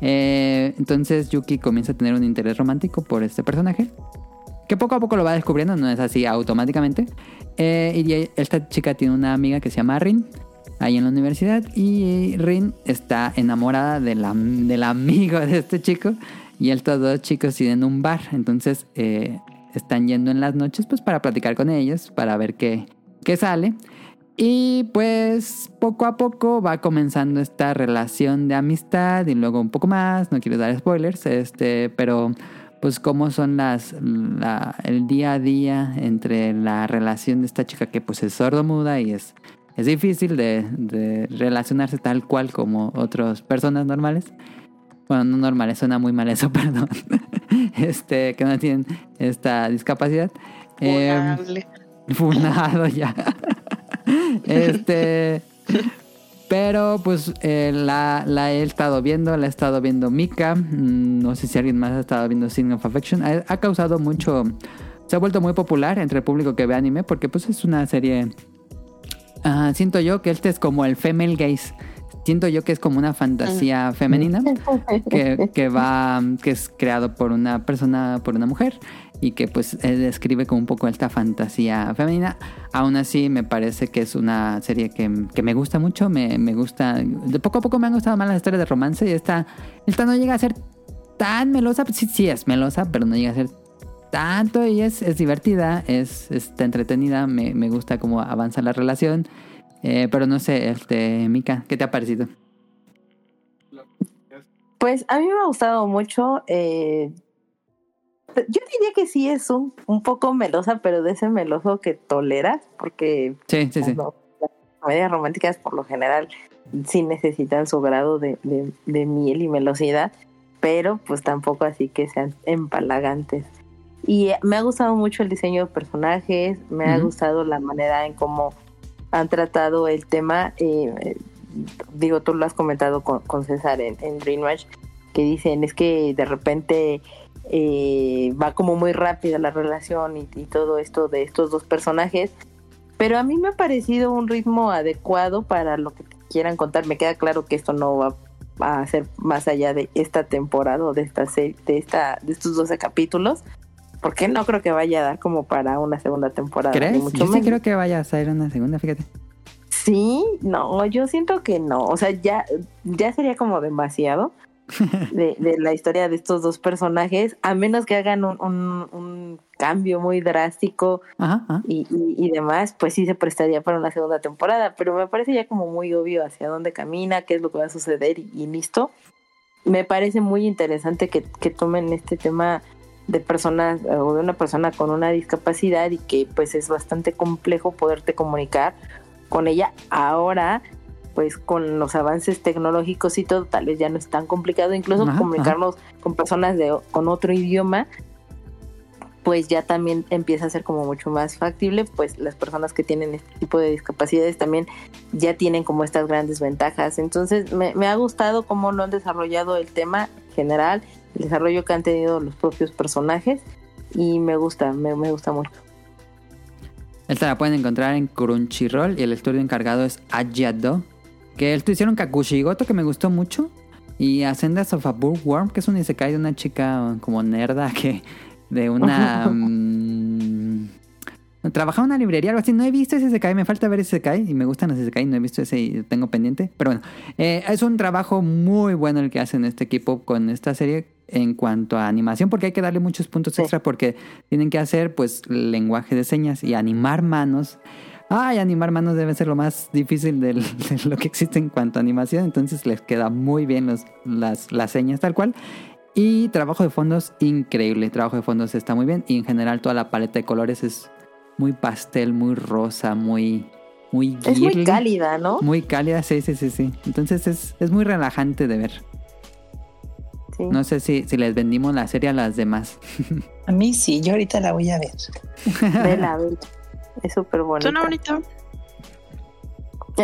eh, entonces Yuki comienza a tener un interés romántico por este personaje. Que poco a poco lo va descubriendo, no es así automáticamente. Eh, y esta chica tiene una amiga que se llama Rin, ahí en la universidad. Y Rin está enamorada de la- del amigo de este chico. Y estos dos chicos tienen un bar. Entonces eh, están yendo en las noches pues para platicar con ellos, para ver qué, qué sale. Y pues poco a poco va comenzando esta relación de amistad y luego un poco más, no quiero dar spoilers, este, pero pues cómo son las la- el día a día entre la relación de esta chica que pues es sordomuda y es, es difícil de, de relacionarse tal cual como otras personas normales. Bueno, no normales, suena muy mal eso, perdón. Este, que no tienen esta discapacidad.
Funable.
funado ya. este. Pero pues eh, la, la he estado viendo, la he estado viendo Mika. mm, No sé si alguien más ha estado viendo Sign of Affection. Ha, ha causado mucho. Se ha vuelto muy popular entre el público que ve anime porque pues es una serie. ah, siento yo que este es como el female gaze. Siento yo que es como una fantasía femenina que, que va que es creado por una persona por una mujer y que pues eh, describe como un poco esta fantasía femenina aún así me parece que es una serie que, que me gusta mucho me, me gusta de poco a poco me han gustado más las historias de romance y esta esta no llega a ser tan melosa sí, sí es melosa pero no llega a ser tanto y es, es divertida es está entretenida me, me gusta cómo avanza la relación Eh, pero no sé este Mika ¿qué te ha parecido?
Pues a mí me ha gustado mucho. eh, yo diría que sí es un, un poco melosa, pero de ese meloso que toleras, porque
sí sí sí
no, las comedias románticas por lo general sí necesitan su grado de, de- de miel y melosidad, pero pues tampoco así que sean empalagantes. Y me ha gustado mucho el diseño de personajes, me ha
Ujú.
gustado la manera en cómo han tratado el tema. eh, digo, tú lo has comentado con, con César en, en Dreamwatch, que dicen es que de repente eh, va como muy rápida la relación y, y todo esto de estos dos personajes. Pero a mí me ha parecido un ritmo adecuado para lo que quieran contar. Me queda claro que esto no va a ser más allá de esta temporada o de esta serie, de esta, de estos 12 capítulos. Porque no creo que vaya a dar como para una segunda temporada.
¿Crees?
mucho
Yo sí
menos.
creo que vaya a ser una segunda, fíjate.
Sí, no, yo siento que no. O sea, ya, ya sería como demasiado de, de la historia de estos dos personajes, a menos que hagan un, un- un cambio muy drástico
Ajá, ajá.
y, y- y demás, pues sí se prestaría para una segunda temporada. Pero me parece ya como muy obvio hacia dónde camina, qué es lo que va a suceder y, y listo. Me parece muy interesante que, que tomen este tema de personas o de una persona con una discapacidad y que pues es bastante complejo poderte comunicar con ella ahora pues con los avances tecnológicos y todo tal vez ya no es tan complicado incluso
Ajá,
comunicarnos con personas de con otro idioma pues ya también empieza a ser como mucho más factible, pues las personas que tienen este tipo de discapacidades también ya tienen como estas grandes ventajas. Entonces me, me ha gustado cómo lo han desarrollado el tema general, el desarrollo que han tenido los propios personajes y me gusta, me, me gusta mucho.
Esta la pueden encontrar en Crunchyroll y el estudio encargado es Ayado. Que esto hicieron Kakushigoto, que me gustó mucho. Y Ascendas of a Bookworm, que es un isekai de una chica como nerda que de una... mm, trabajaba en una librería, algo así. No he visto ese isekai, me falta ver ese isekai. Y me gustan los isekai, no he visto ese y tengo pendiente. Pero bueno, eh, es un trabajo muy bueno el que hacen este equipo con esta serie en cuanto a animación, porque hay que darle muchos puntos
Sí.
extra porque tienen que hacer pues lenguaje de señas y animar manos. Ay, animar manos debe ser lo más difícil del- de lo que existe en cuanto a animación, entonces les queda muy bien los- las, las señas tal cual. Y trabajo de fondos increíble, trabajo de fondos está muy bien y en general toda la paleta de colores es muy pastel, muy rosa, muy muy
Es muy cálida, ¿no?
muy cálida, sí, sí, sí, sí. Entonces es, es muy relajante de ver.
Sí.
No sé si, si les vendimos la serie a las demás.
A mí sí, yo ahorita la voy a ver.
Vela, vela. Es súper bonita.
Suena bonito.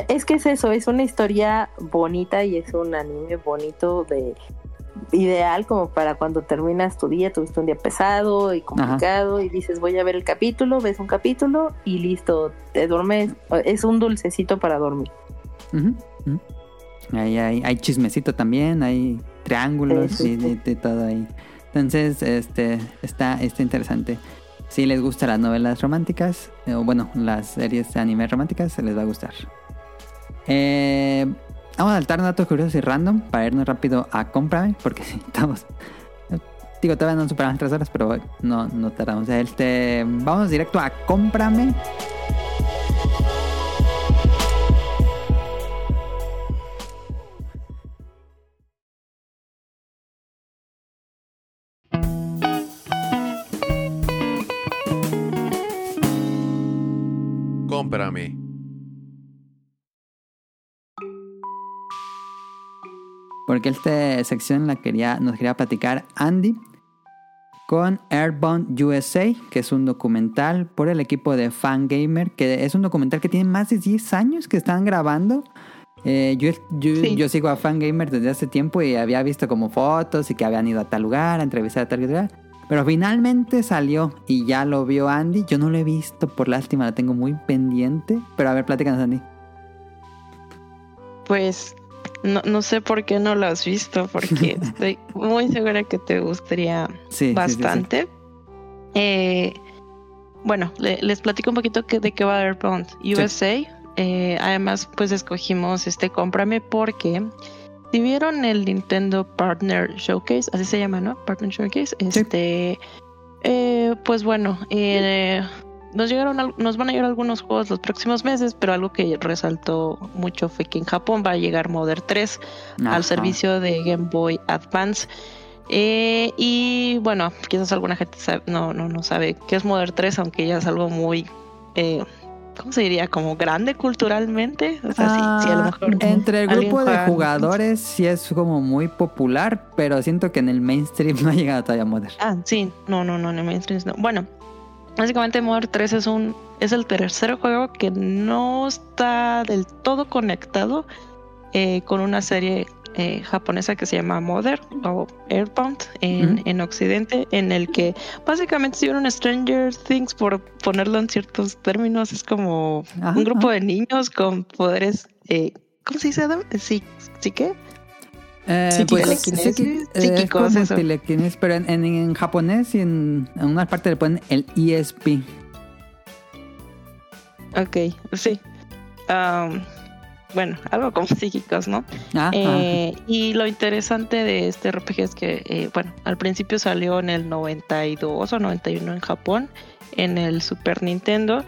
Es que es eso, es una historia bonita y es un anime bonito de ideal como para cuando terminas tu día, tuviste un día pesado y complicado y dices voy a ver el capítulo, ves un capítulo y listo, te duermes, es un dulcecito para dormir.
Ahí hay, hay chismecito también, hay triángulos
Sí, sí,
y todo ahí. Entonces, este está, está interesante. Si les gustan las novelas románticas, eh, o bueno, las series de anime románticas, se les va a gustar. Eh, vamos a saltar datos curiosos y random para irnos rápido a cómprame, porque sí, estamos. Digo, todavía no superamos tres horas, pero no, no tardamos. Este, vamos directo a cómprame.
Cómprame.
Porque esta sección la quería, nos quería platicar Andy con Airbound USA, que es un documental por el equipo de Fangamer, que es un documental que tiene más de 10 años que están grabando. Eh, yo, yo,
Sí.
yo sigo a Fangamer desde hace tiempo y había visto como fotos y que habían ido a tal lugar, a entrevistar a tal lugar. Pero finalmente salió y ya lo vio Andy. Yo no lo he visto, por lástima, lo tengo muy pendiente. Pero a ver, platícanos, Andy.
Pues no, no sé por qué no lo has visto, porque estoy muy segura que te gustaría
Sí, sí, sí, sí.
bastante. Eh, bueno, le- les platico un poquito que, de qué va Airbound USA. Eh, además, pues escogimos este cómprame porque si vieron el Nintendo Partner Showcase, así se llama, ¿no? Partner Showcase. Este, eh, pues bueno, eh, nos llegaron, nos van a llegar algunos juegos los próximos meses, pero algo que resaltó mucho fue que en Japón va a llegar Modern 3
Ajá.
al servicio de Game Boy Advance. Eh, y bueno, quizás alguna gente sabe- no, no, no sabe qué es Modern 3, aunque ya es algo muy, eh, ¿cómo se diría? Como grande culturalmente. O sea, sí, sí, a lo
Ah,
mejor.
Entre el grupo de
juega-
jugadores sí es como muy popular, pero siento que en el mainstream no ha llegado todavía a Modern.
Ah, sí, no, no, no, en el mainstream no. Bueno, básicamente Modern 3 es un es el tercer juego que no está del todo conectado eh, con una serie eh, japonesa que se llama Mother o Airbound en, en Occidente, en el que básicamente si vieron Stranger Things, por ponerlo en ciertos términos, es como
Ajá,
un grupo
ajá.
de niños con poderes, eh, ¿cómo se dice, Adam? Sí, ¿sí qué?
Eh,
Psíquicos.
Telequinesis.
eh,
Psíquicos, eso.
pero en, en- en japonés y en, en una parte le ponen el ESP.
Ok, sí. Am, bueno, algo como psíquicos, ¿no?
Ah,
Eh, y lo interesante de este RPG es que, eh, bueno, al principio salió en el 92 o 91 en Japón, en el Super Nintendo,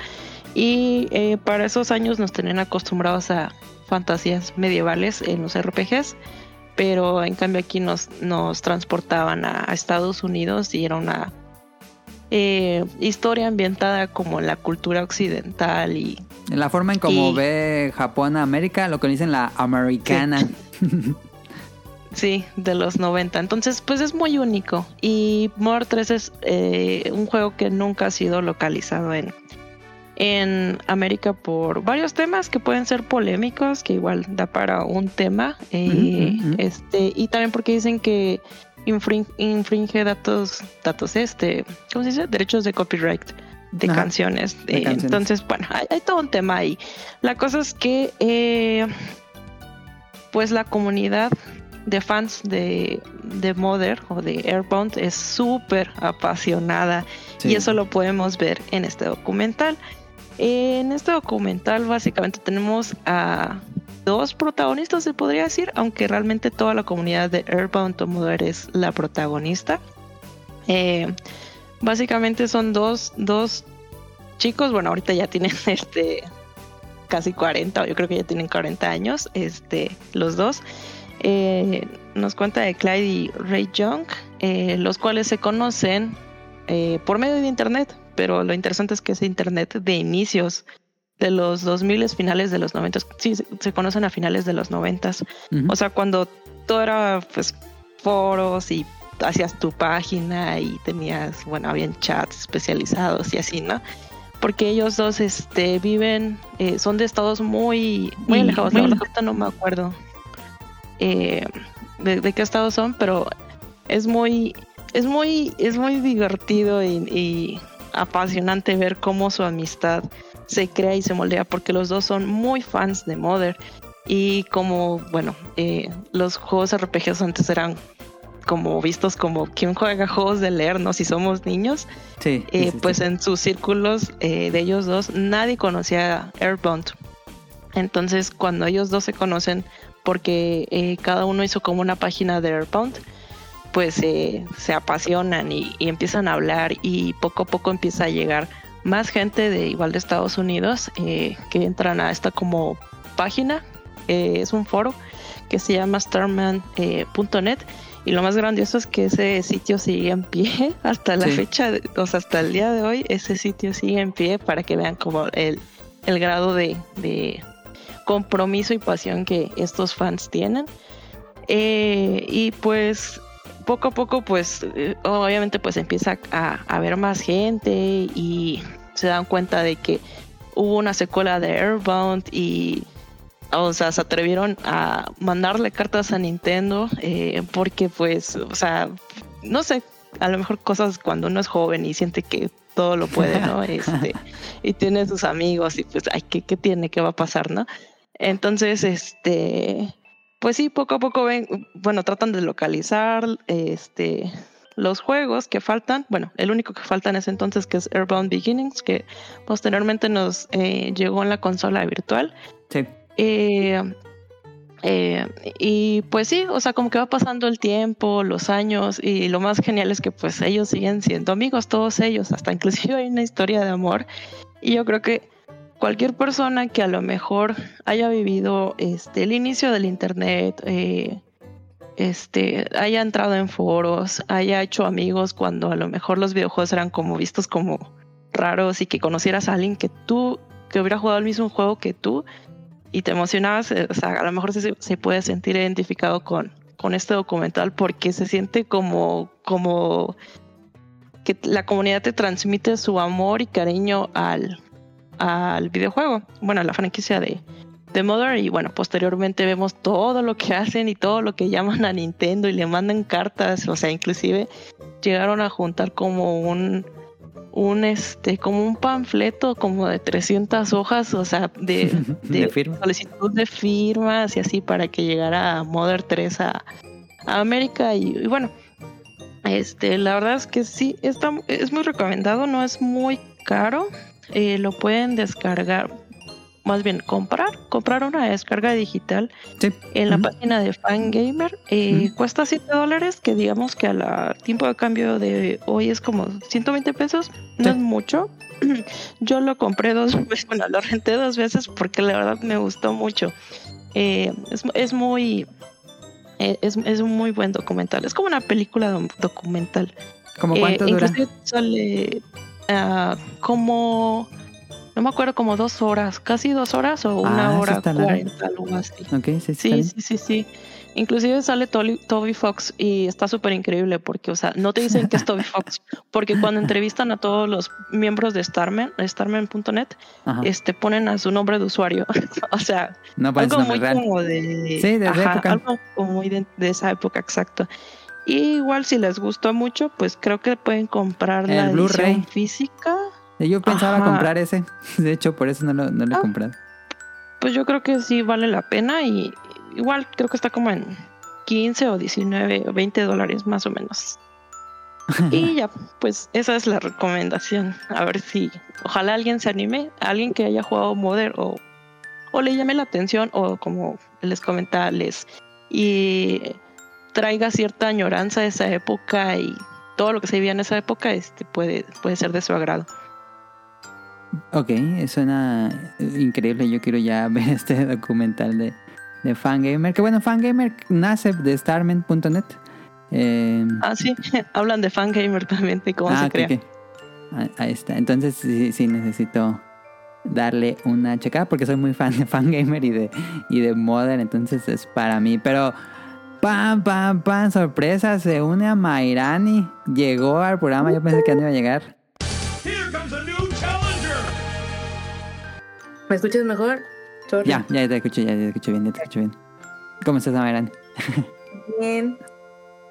y eh, para esos años nos tenían acostumbrados a fantasías medievales en los RPGs, pero en cambio aquí nos, nos transportaban a, a Estados Unidos y era una eh, historia ambientada como en la cultura occidental y
En la forma en como
y-
ve Japón a América, lo que dicen la americana.
Sí, de los 90. Entonces, pues es muy único. Y More 3 es eh, un juego que nunca ha sido localizado en, en América por varios temas que pueden ser polémicos, que igual da para un tema. eh, este Y también porque dicen que infrin- infringe datos, datos este, ¿cómo se dice? Derechos de copyright. de
Ajá,
canciones.
de
Eh,
canciones.
Entonces, bueno, hay, hay todo un tema ahí. La cosa es que, eh, pues la comunidad de fans de, de Mother o de Airbound es súper apasionada
Sí.
y eso lo podemos ver en este documental. En este documental básicamente tenemos a dos protagonistas, se podría decir, aunque realmente toda la comunidad de Airbound Mother es la protagonista. Eh, básicamente son dos, dos chicos, bueno, ahorita ya tienen este casi 40, o yo creo que ya tienen 40 años, este, los dos. Eh, nos cuenta de Clyde y Ray Young, eh, los cuales se conocen por medio de internet, pero lo interesante es que es internet de inicios de los 2000 finales de los 90 sí se- conocen a finales de los 90
Ujú.
o sea cuando todo era pues foros y hacías tu página y tenías bueno habían chats especializados y así no porque ellos dos este viven eh, son de estados muy muy alejados
muy
la verdad no me acuerdo eh, de, de qué estados son pero es muy es muy es muy divertido y, y apasionante ver cómo su amistad se crea y se moldea porque los dos son muy fans de Mother y como bueno eh, los juegos RPGs antes eran como vistos como quien juega juegos de leer no si somos niños
Sí,
eh,
sí, sí.
pues en sus círculos eh, de ellos dos nadie conocía Airbound. Entonces cuando ellos dos se conocen, porque eh, cada uno hizo como una página de Airbound, pues se apasionan y, y empiezan a hablar y poco a poco empieza a llegar más gente de igual de Estados Unidos eh, que entran a esta como página, eh, es un foro que se llama starman.net y lo más grandioso es que ese sitio sigue en pie hasta la
Sí.
fecha, o sea, hasta el día de hoy, ese sitio sigue en pie para que vean como el, el grado de, de compromiso y pasión que estos fans tienen. Eh, y pues poco a poco, pues eh, obviamente pues empieza a, a ver más gente y se dan cuenta de que hubo una secuela de Airbound y o sea, se atrevieron a mandarle cartas a Nintendo eh, porque pues, o sea, no sé, a lo mejor cosas cuando uno es joven y siente que todo lo puede, ¿no? Este, y tiene sus amigos y pues, ay, ¿qué, qué tiene? ¿Qué va a pasar, no? Entonces, este, pues sí, poco a poco ven, bueno, tratan de localizar, este, los juegos que faltan, bueno, el único que falta en ese entonces que es Airbound Beginnings, que posteriormente nos eh, llegó en la consola virtual.
Sí.
Eh, eh, y pues sí, o sea, como que va pasando el tiempo, los años, y lo más genial es que pues ellos siguen siendo amigos, todos ellos, hasta inclusive hay una historia de amor. Y yo creo que cualquier persona que a lo mejor haya vivido este, el inicio del internet, eh, este, haya entrado en foros, haya hecho amigos cuando a lo mejor los videojuegos eran como vistos como raros y que conocieras a alguien que tú, que hubiera jugado el mismo juego que tú y te emocionabas, eh, o sea, a lo mejor se, se puede sentir identificado con, con este documental porque se siente como, como que la comunidad te transmite su amor y cariño al, al videojuego, bueno, a la franquicia de, de Mother y bueno, posteriormente vemos todo lo que hacen y todo lo que llaman a Nintendo y le mandan cartas, o sea, inclusive llegaron a juntar como un un este como un panfleto como de 300 hojas, o sea, de, de,
De firma.
solicitud de firmas y así para que llegara Mother 3 a, a América y, y bueno, este la verdad es que sí está es muy recomendado, no es muy caro, eh, lo pueden descargar más bien comprar, comprar una descarga digital
Sí.
en la página de Fangamer. Eh. Cuesta 7 dólares, que digamos que al tiempo de cambio de hoy es como 120 pesos, no
Sí.
es mucho. Yo lo compré dos veces, bueno, lo renté dos veces porque la verdad me gustó mucho. Eh, es, es muy... eh, Es, es un muy buen documental. Es como una película documental.
¿Cómo
Eh,
cuánto dura?
inclusive sale ah, como, no me acuerdo, como dos horas, casi dos horas o una
Ah,
hora cuarenta, algo así.
Sí, sí.
Sí, sí. Inclusive sale Toby, Toby Fox y está súper increíble porque, o sea, no te dicen que es Toby Fox, porque cuando entrevistan a todos los miembros de Starman, Starman.net,
Ajá.
este, ponen a su nombre de usuario. o sea,
No
algo muy
real.
como de...
Sí, de época.
Algo como muy de, de esa época, exacto. Y igual si les gustó mucho, pues creo que pueden comprar
El
la edición física.
Yo pensaba
Ajá.
comprar ese. De hecho, por eso no lo, no lo he
Ah.
comprado.
Pues yo creo que sí vale la pena y igual creo que está como en 15 o 19 o 20 dólares más o menos. Y ya, pues esa es la recomendación. A ver si ojalá alguien se anime, alguien que haya jugado Modern o, o le llame la atención o como les comentaba, les y traiga cierta añoranza de esa época y todo lo que se vivía en esa época este puede, puede ser de su agrado.
Ok, suena increíble. Yo quiero ya ver este documental de, de Fangamer. Que bueno, Fangamer nace de starment.net. Eh,
Ah, sí, hablan de Fangamer también, de cómo
ah,
se
ok,
crea.
Ah, Ahí está. Entonces sí, sí necesito darle una checada porque soy muy fan de Fangamer y de, y de Modern. Entonces es para mí. Pero pam, pam, pam, sorpresa. Se une a Mairani. Llegó al programa. Yo pensé que no iba a llegar.
¿Me escuchas mejor? Sorry.
Ya, ya te escucho, ya te escucho bien, ya te escucho bien. ¿Cómo estás, Mairani?
Bien.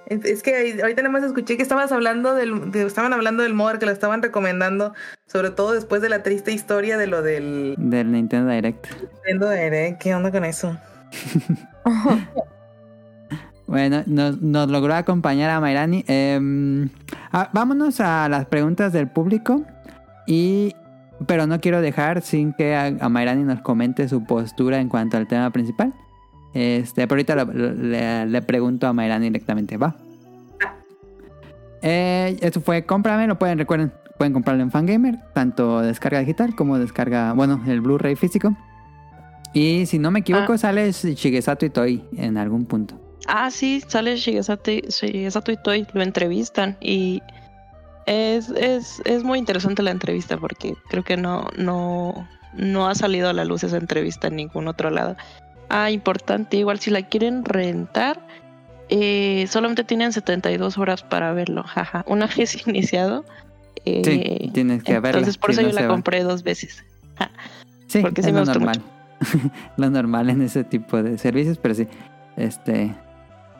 Es que ahorita nada más escuché que estabas hablando del, de- estaban hablando del Modern, que lo estaban recomendando, sobre todo después de la triste historia de lo del
Del Nintendo Direct.
Nintendo Direct. ¿Qué onda con eso?
Bueno, nos, nos logró acompañar a Mairani. Em, ah, vámonos a las preguntas del público. Y, pero no quiero dejar sin que a, a Mairani nos comente su postura en cuanto al tema principal. Este, pero ahorita lo- lo- le, le pregunto a Mairani directamente. Va. Eh, esto fue cómprame, lo pueden, recuerden, pueden comprarlo en Fangamer, tanto descarga digital como descarga, bueno, el Blu-ray físico. Y si no me equivoco,
Ah.
sale Shigesato Itoi en algún punto.
Ah, sí, sale Shigesato, Shigesato Itoi, lo entrevistan y es, es, es muy interesante la entrevista porque creo que no, no, no ha salido a la luz esa entrevista en ningún otro lado. Ah, importante, igual si la quieren rentar, eh, solamente tienen 72 horas para verlo, jaja. Una vez iniciado. eh,
Sí, tienes que verla.
Entonces por
si
eso
no
yo la compré dos veces.
Sí,
porque sí
es
me
lo
gustó
normal. lo normal en ese tipo de servicios, pero sí, este,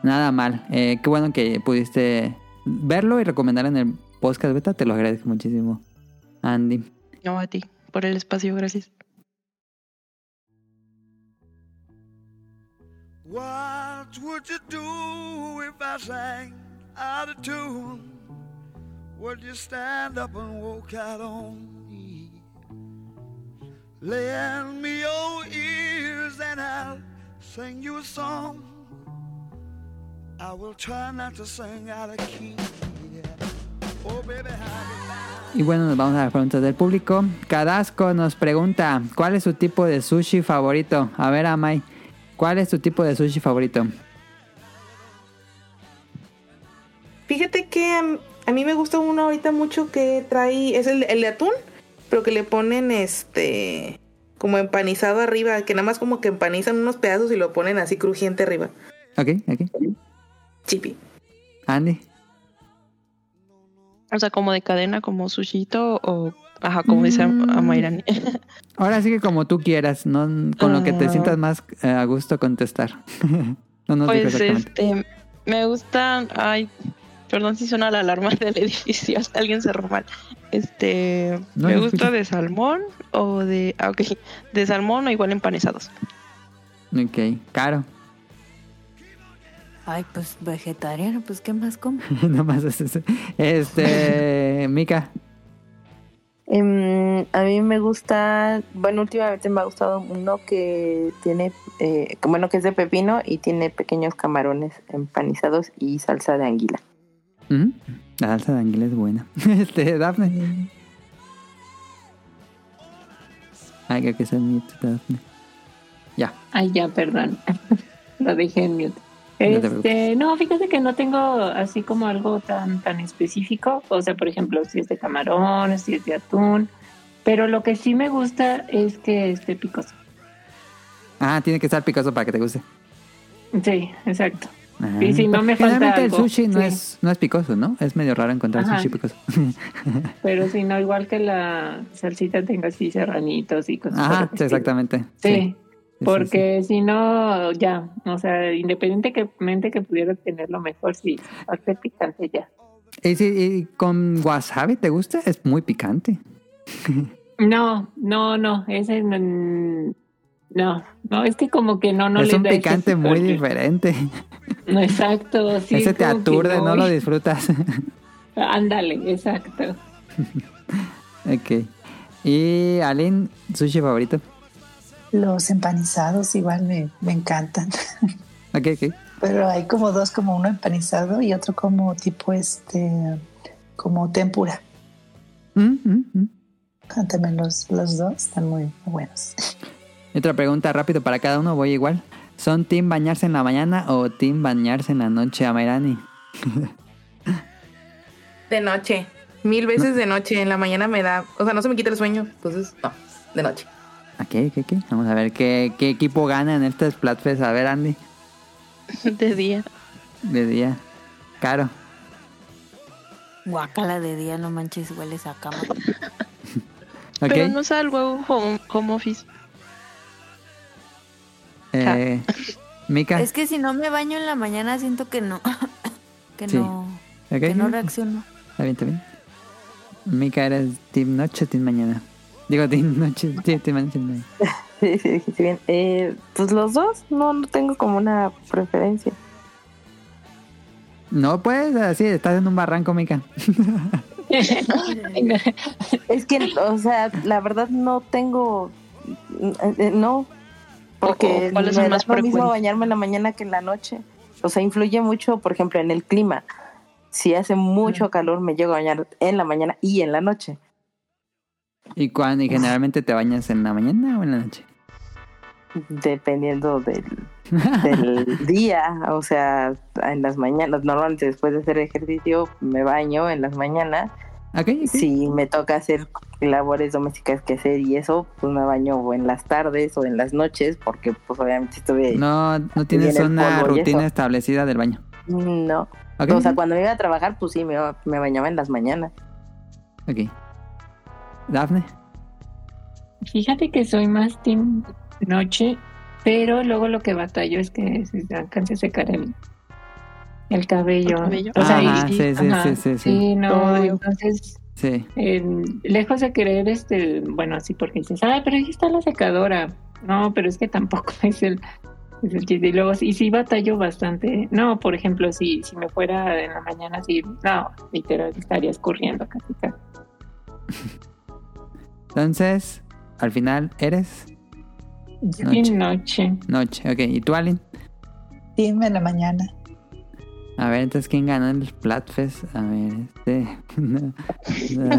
nada mal. Eh, qué bueno que pudiste verlo y recomendar en el podcast beta. Te lo agradezco muchísimo, Andy.
No, a ti, por el espacio, gracias.
What would you do if I sang out of tune? Would you stand up and walk out on me? Lend me your ears and I'll sing you a song. I will try not to sing out of key.
Y bueno, nos vamos a las preguntas del público. Cadasco nos pregunta, ¿cuál es su tipo de sushi favorito? A ver, Amai, ¿cuál es tu tipo de sushi favorito?
Fíjate que a, a mí me gusta uno ahorita mucho que trae, es el, el de atún, pero que le ponen este, como empanizado arriba, que nada más como que empanizan unos pedazos y lo ponen así crujiente arriba.
Ok, ok.
Chipi.
Andy.
O sea, como de cadena, como sushito o, ajá, como dice
Mm.
Mayrani.
Ahora sí que como tú quieras, no con lo que te
Ah.
sientas más eh, a gusto contestar. no nos
Pues este, me gustan, ay, perdón si suena la alarma del edificio, alguien cerró mal. Este,
No,
me gusta de salmón o de, ah, ok, de salmón o igual empanizados.
Ok, caro.
Ay, pues vegetariano, pues ¿qué más como?
Nomás es eso. Este, Mika.
Em, a mí me gusta, bueno, últimamente me ha gustado uno que tiene, eh, bueno, que es de pepino y tiene pequeños camarones empanizados y salsa de anguila.
Ujú. La salsa de anguila es buena. Este, Dafne. Ay, creo que es el mute, Dafne. Ya.
Ay, ya, perdón. Lo dejé en mute. Este, no, fíjate que no tengo así como algo tan, tan específico. O sea, por ejemplo, si es de camarón, si es de atún. Pero lo que sí me gusta es que esté picoso.
Ah, tiene que estar picoso para que te guste.
Sí, exacto.
Ajá.
Y si no me falta
Generalmente el sushi no
sí.
es no es picoso, ¿no? Es medio raro encontrar
Ajá.
sushi picoso.
Pero si no, igual que la salsita tenga así serranitos y cosas
Ajá, sí, exactamente.
Sí,
sí, sí.
porque si no, ya, o sea, independientemente que pudiera tenerlo mejor, si parte picante ya.
Y, si- y con wasabi te gusta, es muy picante.
No, no, no, ese no, no, no, es que como que no, no
es
le
un
da ese
picante muy diferente.
No, exacto, sí.
Ese te aturde, no lo
uy,
disfrutas.
Ándale, exacto.
ok. Y Aline, sushi favorito.
Los empanizados igual me, me encantan.
Ok, ok.
Pero hay como dos, como uno empanizado y otro como tipo este, como tempura.
Mm, mm, mm.
Ah, los, los dos están muy buenos.
Y Otra pregunta rápido para cada uno, voy igual. ¿Son team bañarse en la mañana o team bañarse en la noche, Amairani?
De noche. Mil veces de noche. En la mañana me da. O sea, no se me quita el sueño. Entonces, no. De noche.
Ok, ok, ok. Vamos a ver qué, qué equipo gana en este Splatfest. A ver, Andy,
De día.
de día. Caro.
Guacala de día, no manches, hueles a cama.
Pero no salgo home, home office.
Eh, Mika.
Es que si no me baño en la mañana siento que no. que
Sí.
no. Que no reacciono.
Está bien, está bien. Mika, ¿eres team noche o team mañana? Digo, team noche. Sí, mañana. team mañana.
Sí, sí, dijiste bien. Eh, pues los dos, no, no tengo como una preferencia.
No puedes, así, estás en un barranco, Mika.
Es que, o sea, la verdad no tengo, eh, no, porque
¿O cuáles son
me da lo mismo bañarme en la mañana que en la noche. O sea, influye mucho, por ejemplo, en el clima. Si hace mucho calor, me llego a bañar en la mañana y en la noche.
¿Y, cuándo, ¿Y generalmente te bañas en la mañana o en la noche?
dependiendo del, del día, o sea, en las mañanas, normalmente después de hacer ejercicio me baño en las mañanas,
Ok, ok.
si me toca hacer labores domésticas que hacer y eso, pues me baño o en las tardes o en las noches, porque pues obviamente estuve...
No, no tienes una rutina establecida del baño.
No. O sea, cuando me iba a trabajar, pues sí, me, me bañaba en las mañanas.
Ok. Dafne.
Fíjate que soy más team noche, pero luego lo que batallo es que se alcance a secar el, el cabello.
El cabello.
O sea,
Ajá,
y-
sí, sí,
ajá,
sí, sí, sí.
no,
Obvio.
entonces,
Sí.
eh, lejos de querer, este, bueno, así porque dices, ah, pero ahí está la secadora. No, pero es que tampoco es el, es el chiste. Y luego, y sí batallo bastante. No, por ejemplo, si, si me fuera en la mañana, sí, no, literal, estaría escurriendo casi casi.
Entonces, al final, ¿eres?
Y noche.
Noche. Ok. ¿Y tú, Alin?
Dime en la mañana.
A ver, entonces, ¿quién ganó el Splatfest? A ver, este... no, no.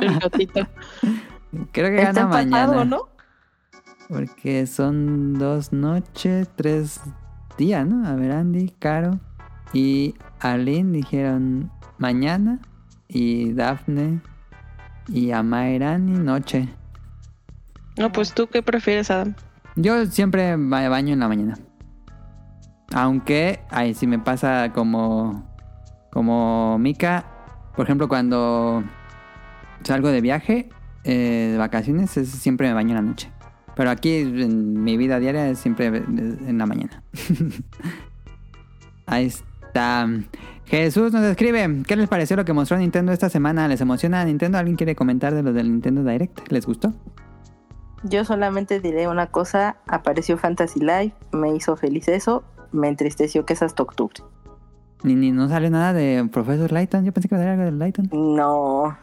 El gatito.
Creo que
Está
gana
empatado,
mañana.
¿no?
Porque son dos noches, tres días, ¿no? A ver, Andy, Caro y Aline dijeron mañana y Dafne y Amairani noche.
No, pues tú qué prefieres, Adam.
Yo siempre me baño en la mañana. Aunque, ay, si me pasa como como Mika, por ejemplo, cuando salgo de viaje, eh, de vacaciones, es- siempre me baño en la noche. Pero aquí en mi vida diaria es siempre en la mañana. Ahí está. Jesús nos escribe, ¿qué les pareció lo que mostró Nintendo esta semana? ¿Les emociona Nintendo? ¿Alguien quiere comentar de lo del Nintendo Direct? ¿Les gustó?
Yo solamente diré una cosa, apareció Fantasy Life, me hizo feliz eso, me entristeció que es hasta octubre.
Ni, ni no sale nada de Professor Layton. Yo pensé que iba a salir algo de Layton.
No,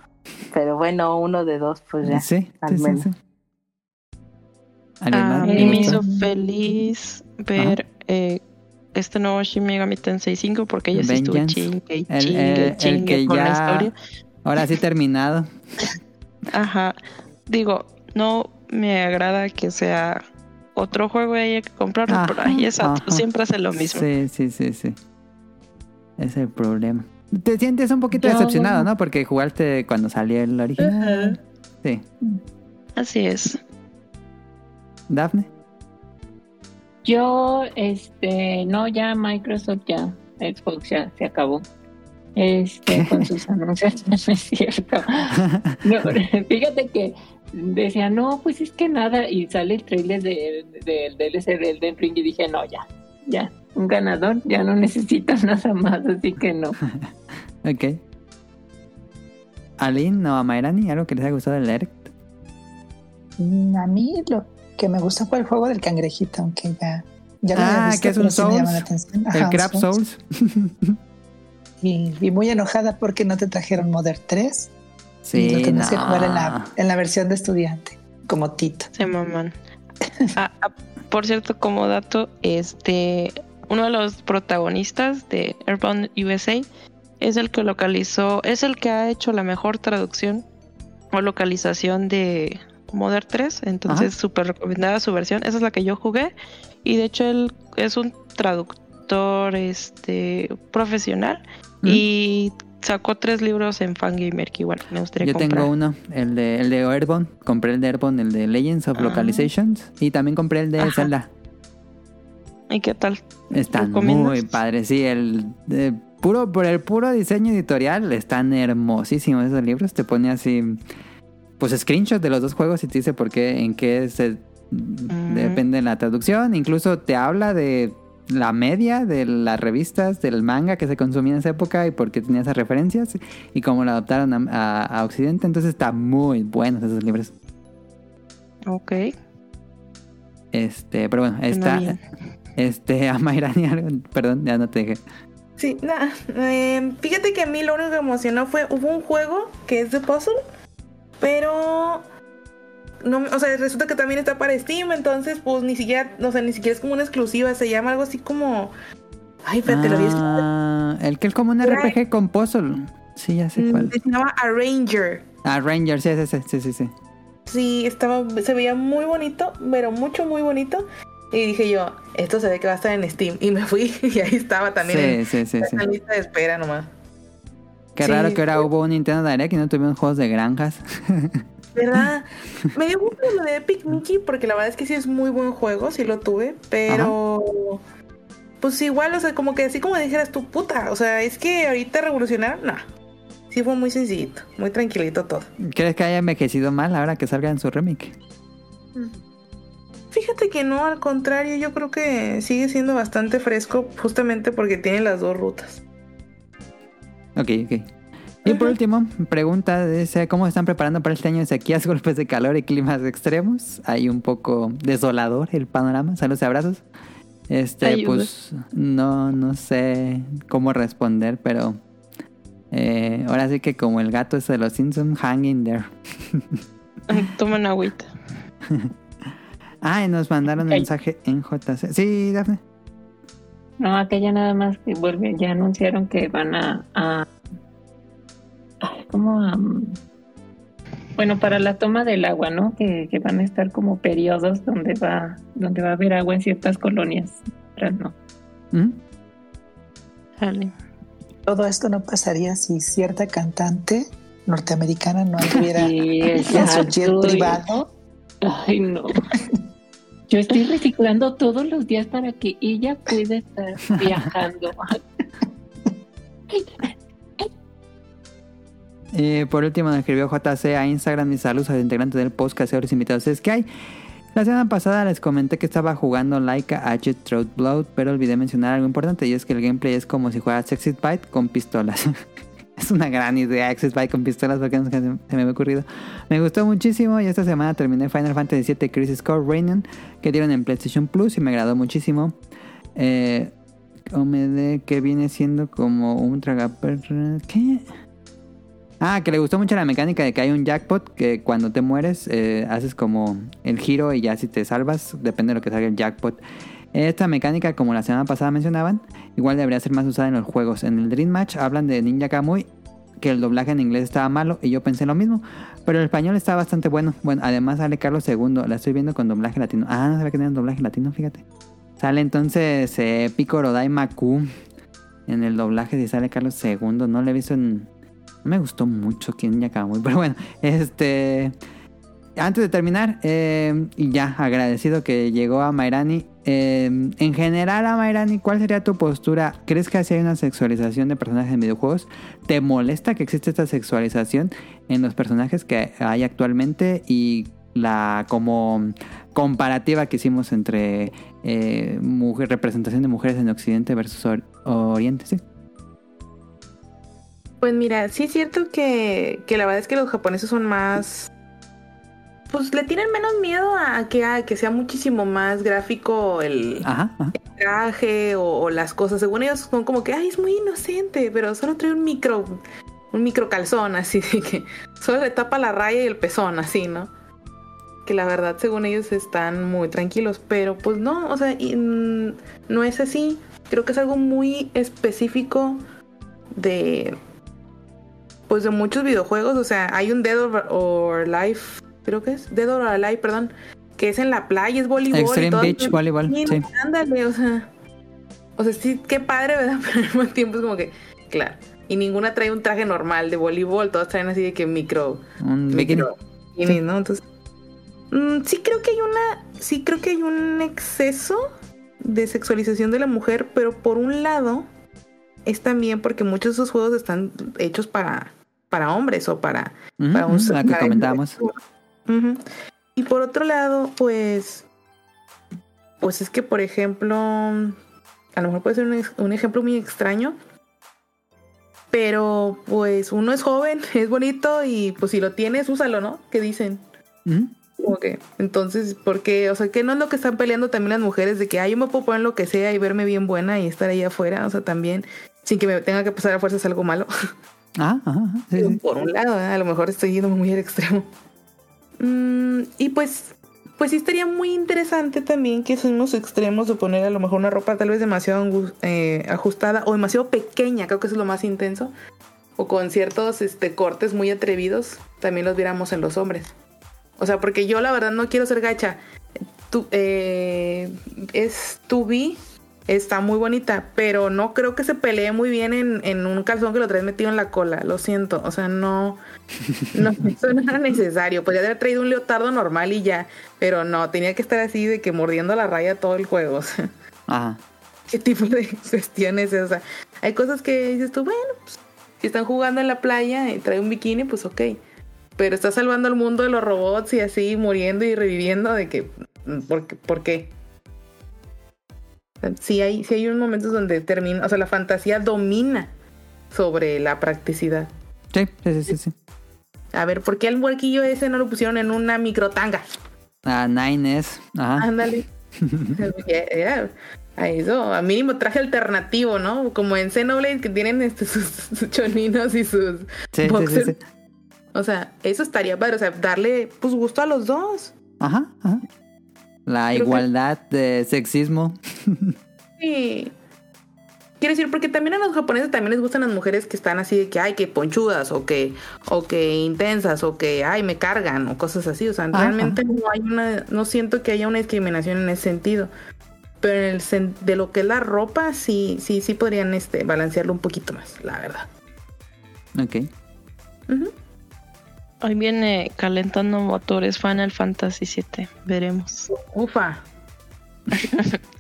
pero bueno, uno de dos, pues ya.
Sí,
al
sí,
menos.
sí. ¿Alguien
A
más?
mí
¿Le
me hizo feliz ver eh, este nuevo Shin Megami Tensei 5 porque ya estuve
Vengeance.
chingue
El,
chingue,
el-
chingue
que
con la
ya...
historia.
Ahora sí terminado.
Ajá. Digo, no me agrada que sea otro juego y haya que comprarlo, pero
Ajá,
ahí es otro,
ajá.
siempre hace lo mismo.
Sí, sí, sí, sí. Ese es el problema. Te sientes un poquito
Yo-
decepcionado, ¿no? Porque jugaste cuando salió el original. Sí.
Así es.
Dafne.
Yo, este, no, ya Microsoft ya, Xbox ya se acabó. Este, con sus anuncios, no es cierto. No, fíjate que decía, no, pues es que nada, y sale el trailer del de, de, DLC del Elden Ring y dije, no, ya, ya, un ganador, ya no necesito nada más, así que no.
ok. Aline o a Mayrani, algo que les haya gustado del Direct.
Mm, A mí lo que me gustó fue el juego del cangrejito, aunque ya. ya lo había
Ah,
visto,
que es un
sí me llama
Souls.
la atención.
El
Ajá,
Crab Souls.
Y, y muy enojada porque no te trajeron Modern 3 y
Sí,
lo tenías que
no.
jugar en la, en la versión de estudiante, como Tito.
Se maman. Ah, ah, por cierto, como dato, este uno de los protagonistas de Airbound USA es el que localizó, es el que ha hecho la mejor traducción o localización de Modern 3, entonces súper recomendada su versión, esa es la que yo jugué y de hecho él es un traductor este profesional
¿Mm?
y sacó tres libros en Fangamer que igual me gustaría
Yo
comprar.
tengo uno, el de, el de Airborne. Compré el de Airborne, el de Legends of
Ah.
Localizations. Y también compré el de
Ajá.
Zelda.
¿Y qué tal?
Están muy padres. Sí, el de puro, por el puro diseño editorial están hermosísimos esos libros. Te pone así, pues screenshot de los dos juegos y te dice por qué, en qué se depende la traducción. Incluso te habla de la media de las revistas del manga que se consumía en esa época y por qué tenía esas referencias y cómo lo adaptaron a, a- a Occidente. Entonces está muy buenos esos libros.
Ok.
Este, pero bueno, está.
bien.
Este, a Mayrani, algo- perdón, ya no te dejé.
Sí, nada. eh, fíjate que a mí lo único que me emocionó fue, hubo un juego que es de puzzle, pero no, o sea, resulta que también está para Steam, entonces pues ni siquiera, o sea, ni siquiera es como una exclusiva, se llama algo así como, ay, espérate, lo vi.
Ah, el que es como un RPG con puzzle. Sí, ya sé cuál.
Mm, Se llama Arranger.
Ah, Ranger, sí, sí, sí, sí, sí, sí.
Sí, estaba, se veía muy bonito, pero mucho, muy bonito. Y dije yo, esto se ve que va a estar en Steam. Y me fui y ahí estaba también en
Sí, sí, sí, sí.
la lista de espera nomás.
Qué
Sí,
raro que ahora
fue-
hubo un Nintendo Direct y no tuvimos juegos de granjas.
¿Verdad? Me dio gusto lo de Epic Mickey porque la verdad es que sí es muy buen juego, sí lo tuve, pero pues igual, o sea, como que así como dijeras tú, puta, o sea, es que ahorita revolucionaron, no. Sí fue muy sencillito, muy tranquilito todo.
¿Crees que haya envejecido mal ahora que salga en su remake?
Fíjate que no, al contrario, yo creo que sigue siendo bastante fresco justamente porque tiene las dos rutas.
Ok, ok. Y por último, pregunta, ¿cómo se están preparando para este año de sequías, golpes de calor y climas extremos? Hay un poco desolador el panorama. Saludos y abrazos. Este,
Ayuda.
pues, no, no sé cómo responder, pero eh, ahora sí que como el gato ese de los Simpsons, hanging there.
Toman agüita.
Ah, y nos mandaron
Ok.
mensaje en JC. Sí, Dafne.
No, ya nada más que vuelve, ya anunciaron que van a, a ay, ¿cómo a, bueno, para la toma del agua, ¿no? Que, que van a estar como periodos donde va, donde va a haber agua en ciertas colonias, otras no.
¿Mm?
Dale.
Todo esto no pasaría si cierta cantante norteamericana no anduviera
Sí,
en su jet privado.
Ay, no. Yo estoy reciclando todos los días para que ella pueda estar viajando.
Eh, por último, nos escribió JC a Instagram y saludos a los integrantes del podcast y a los invitados. Es que hay. La semana pasada les comenté que estaba jugando Laika a Jet Throat Blood, pero olvidé mencionar algo importante y es que el gameplay es como si fuera Exit Bite con pistolas. es una gran idea Exit Bite con pistolas porque se se me había ocurrido. Me gustó muchísimo y esta semana terminé Final Fantasy VII Crisis Core Reign que dieron en PlayStation Plus y me agradó muchísimo. Eh, OMD que viene siendo como un tragaperra. ¿Qué? Ah, que le gustó mucho la mecánica de que hay un jackpot que cuando te mueres eh, haces como el giro y ya si te salvas, depende de lo que salga el jackpot. Esta mecánica, como la semana pasada mencionaban, igual debería ser más usada en los juegos. En el Dream Match hablan de Ninja Kamui, que el doblaje en inglés estaba malo y yo pensé lo mismo, pero el español está bastante bueno. Bueno, además sale Carlos II, la estoy viendo con doblaje latino. Ah, no sabía que tenía doblaje latino, fíjate. Sale entonces eh, Piccolo Daimaku en el doblaje si sale Carlos II, no le he visto en... No me gustó mucho Ninja Kamui, pero bueno, este... Antes de terminar, eh, y ya agradecido que llegó a Mairani. eh, en general, a Mairani, ¿cuál sería tu postura? ¿Crees que así hay una sexualización de personajes en videojuegos? ¿Te molesta que existe esta sexualización en los personajes que hay actualmente? Y la como comparativa que hicimos entre eh, representación de mujeres en Occidente versus or Oriente, ¿sí?
Pues mira, sí es cierto que, que la verdad es que los japoneses son más. Pues le tienen menos miedo a que, a que sea muchísimo más gráfico el,
Ajá, ajá.
el traje o, o las cosas. Según ellos son como que, ay, es muy inocente, pero solo trae un micro, un micro calzón, así de que solo le tapa la raya y el pezón, así, ¿no? Que la verdad, según ellos, están muy tranquilos, pero pues no, o sea, y, no es así. Creo que es algo muy específico de, pues de muchos videojuegos. O sea, hay un Dead or, or Life, creo que es Dead or Alive, perdón, que es en la playa, es voleibol. y
Extreme
todo.
Beach Volleyball, sí.
Ándale, o sea. O sea, sí, qué padre, ¿verdad? Pero al mismo tiempo es como que, claro. Y ninguna trae un traje normal de voleibol, todas traen así de que micro.
Un
micro bikini, ¿no? Entonces. mm, sí creo que hay una. Sí creo que hay un exceso de sexualización de la mujer, pero por un lado es también porque muchos de esos juegos están hechos para, para hombres o para,
Ujú,
para
ujú, la que
para- Ujú. Y por otro lado, pues, pues es que, por ejemplo, a lo mejor puede ser un, un ejemplo muy extraño, pero pues uno es joven, es bonito y pues si lo tienes, úsalo, ¿no? ¿Qué dicen?
Ujú.
Como que, entonces, porque, o sea, que no es lo que están peleando también las mujeres de que, ay, yo me puedo poner lo que sea y verme bien buena y estar ahí afuera, o sea, también, sin que me tenga que pasar a fuerzas algo malo.
Ajá, sí, sí.
Por un lado, ¿eh? a lo mejor estoy yendo muy al extremo. Mm, y pues, pues sí estaría muy interesante también que esos mismos extremos de poner a lo mejor una ropa tal vez demasiado eh, ajustada o demasiado pequeña, creo que es lo más intenso. O con ciertos este, cortes muy atrevidos, también los viéramos en los hombres. O sea, porque yo la verdad no quiero ser gacha. Eh, es tu está muy bonita, pero no creo que se pelee muy bien en, en un calzón que lo traes metido en la cola. Lo siento, o sea, no, no eso no era necesario. Podría haber traído un leotardo normal y ya, pero no, tenía que estar así de que mordiendo la raya todo el juego. O sea,
Ajá.
¿qué tipo de cuestiones? es? O sea, hay cosas que dices tú, bueno, pues, si están jugando en la playa y trae un bikini, pues ok. Pero está salvando al mundo de los robots y así muriendo y reviviendo de que, ¿por qué? ¿Por qué? Sí hay, sí hay unos momentos donde termina, o sea, la fantasía domina sobre la practicidad.
Sí, sí, sí, sí.
A ver, ¿por qué el huerquillo ese no lo pusieron en una microtanga?
Ah, Nine S. Ajá.
Ándale. A eso, a mínimo traje alternativo, ¿no? Como en Xenoblade que tienen este, sus, sus choninos y sus
Sí, sí, sí.
O sea, eso estaría padre, o sea, darle pues gusto a los dos.
Ajá, ajá. La
Creo que-
igualdad de sexismo.
Sí. Quiero decir, porque también a los japoneses también les gustan las mujeres que están así de que, ay, que ponchudas, o que, o que intensas, o que, ay, me cargan, o cosas así. O sea,
Ajá.
realmente no hay una, no siento que haya una discriminación en ese sentido. Pero en el sen- de lo que es la ropa, sí, sí, sí podrían este, balancearlo un poquito más, la verdad.
Ok.
Ahí viene calentando motores Final Fantasy VII. Veremos.
Ufa.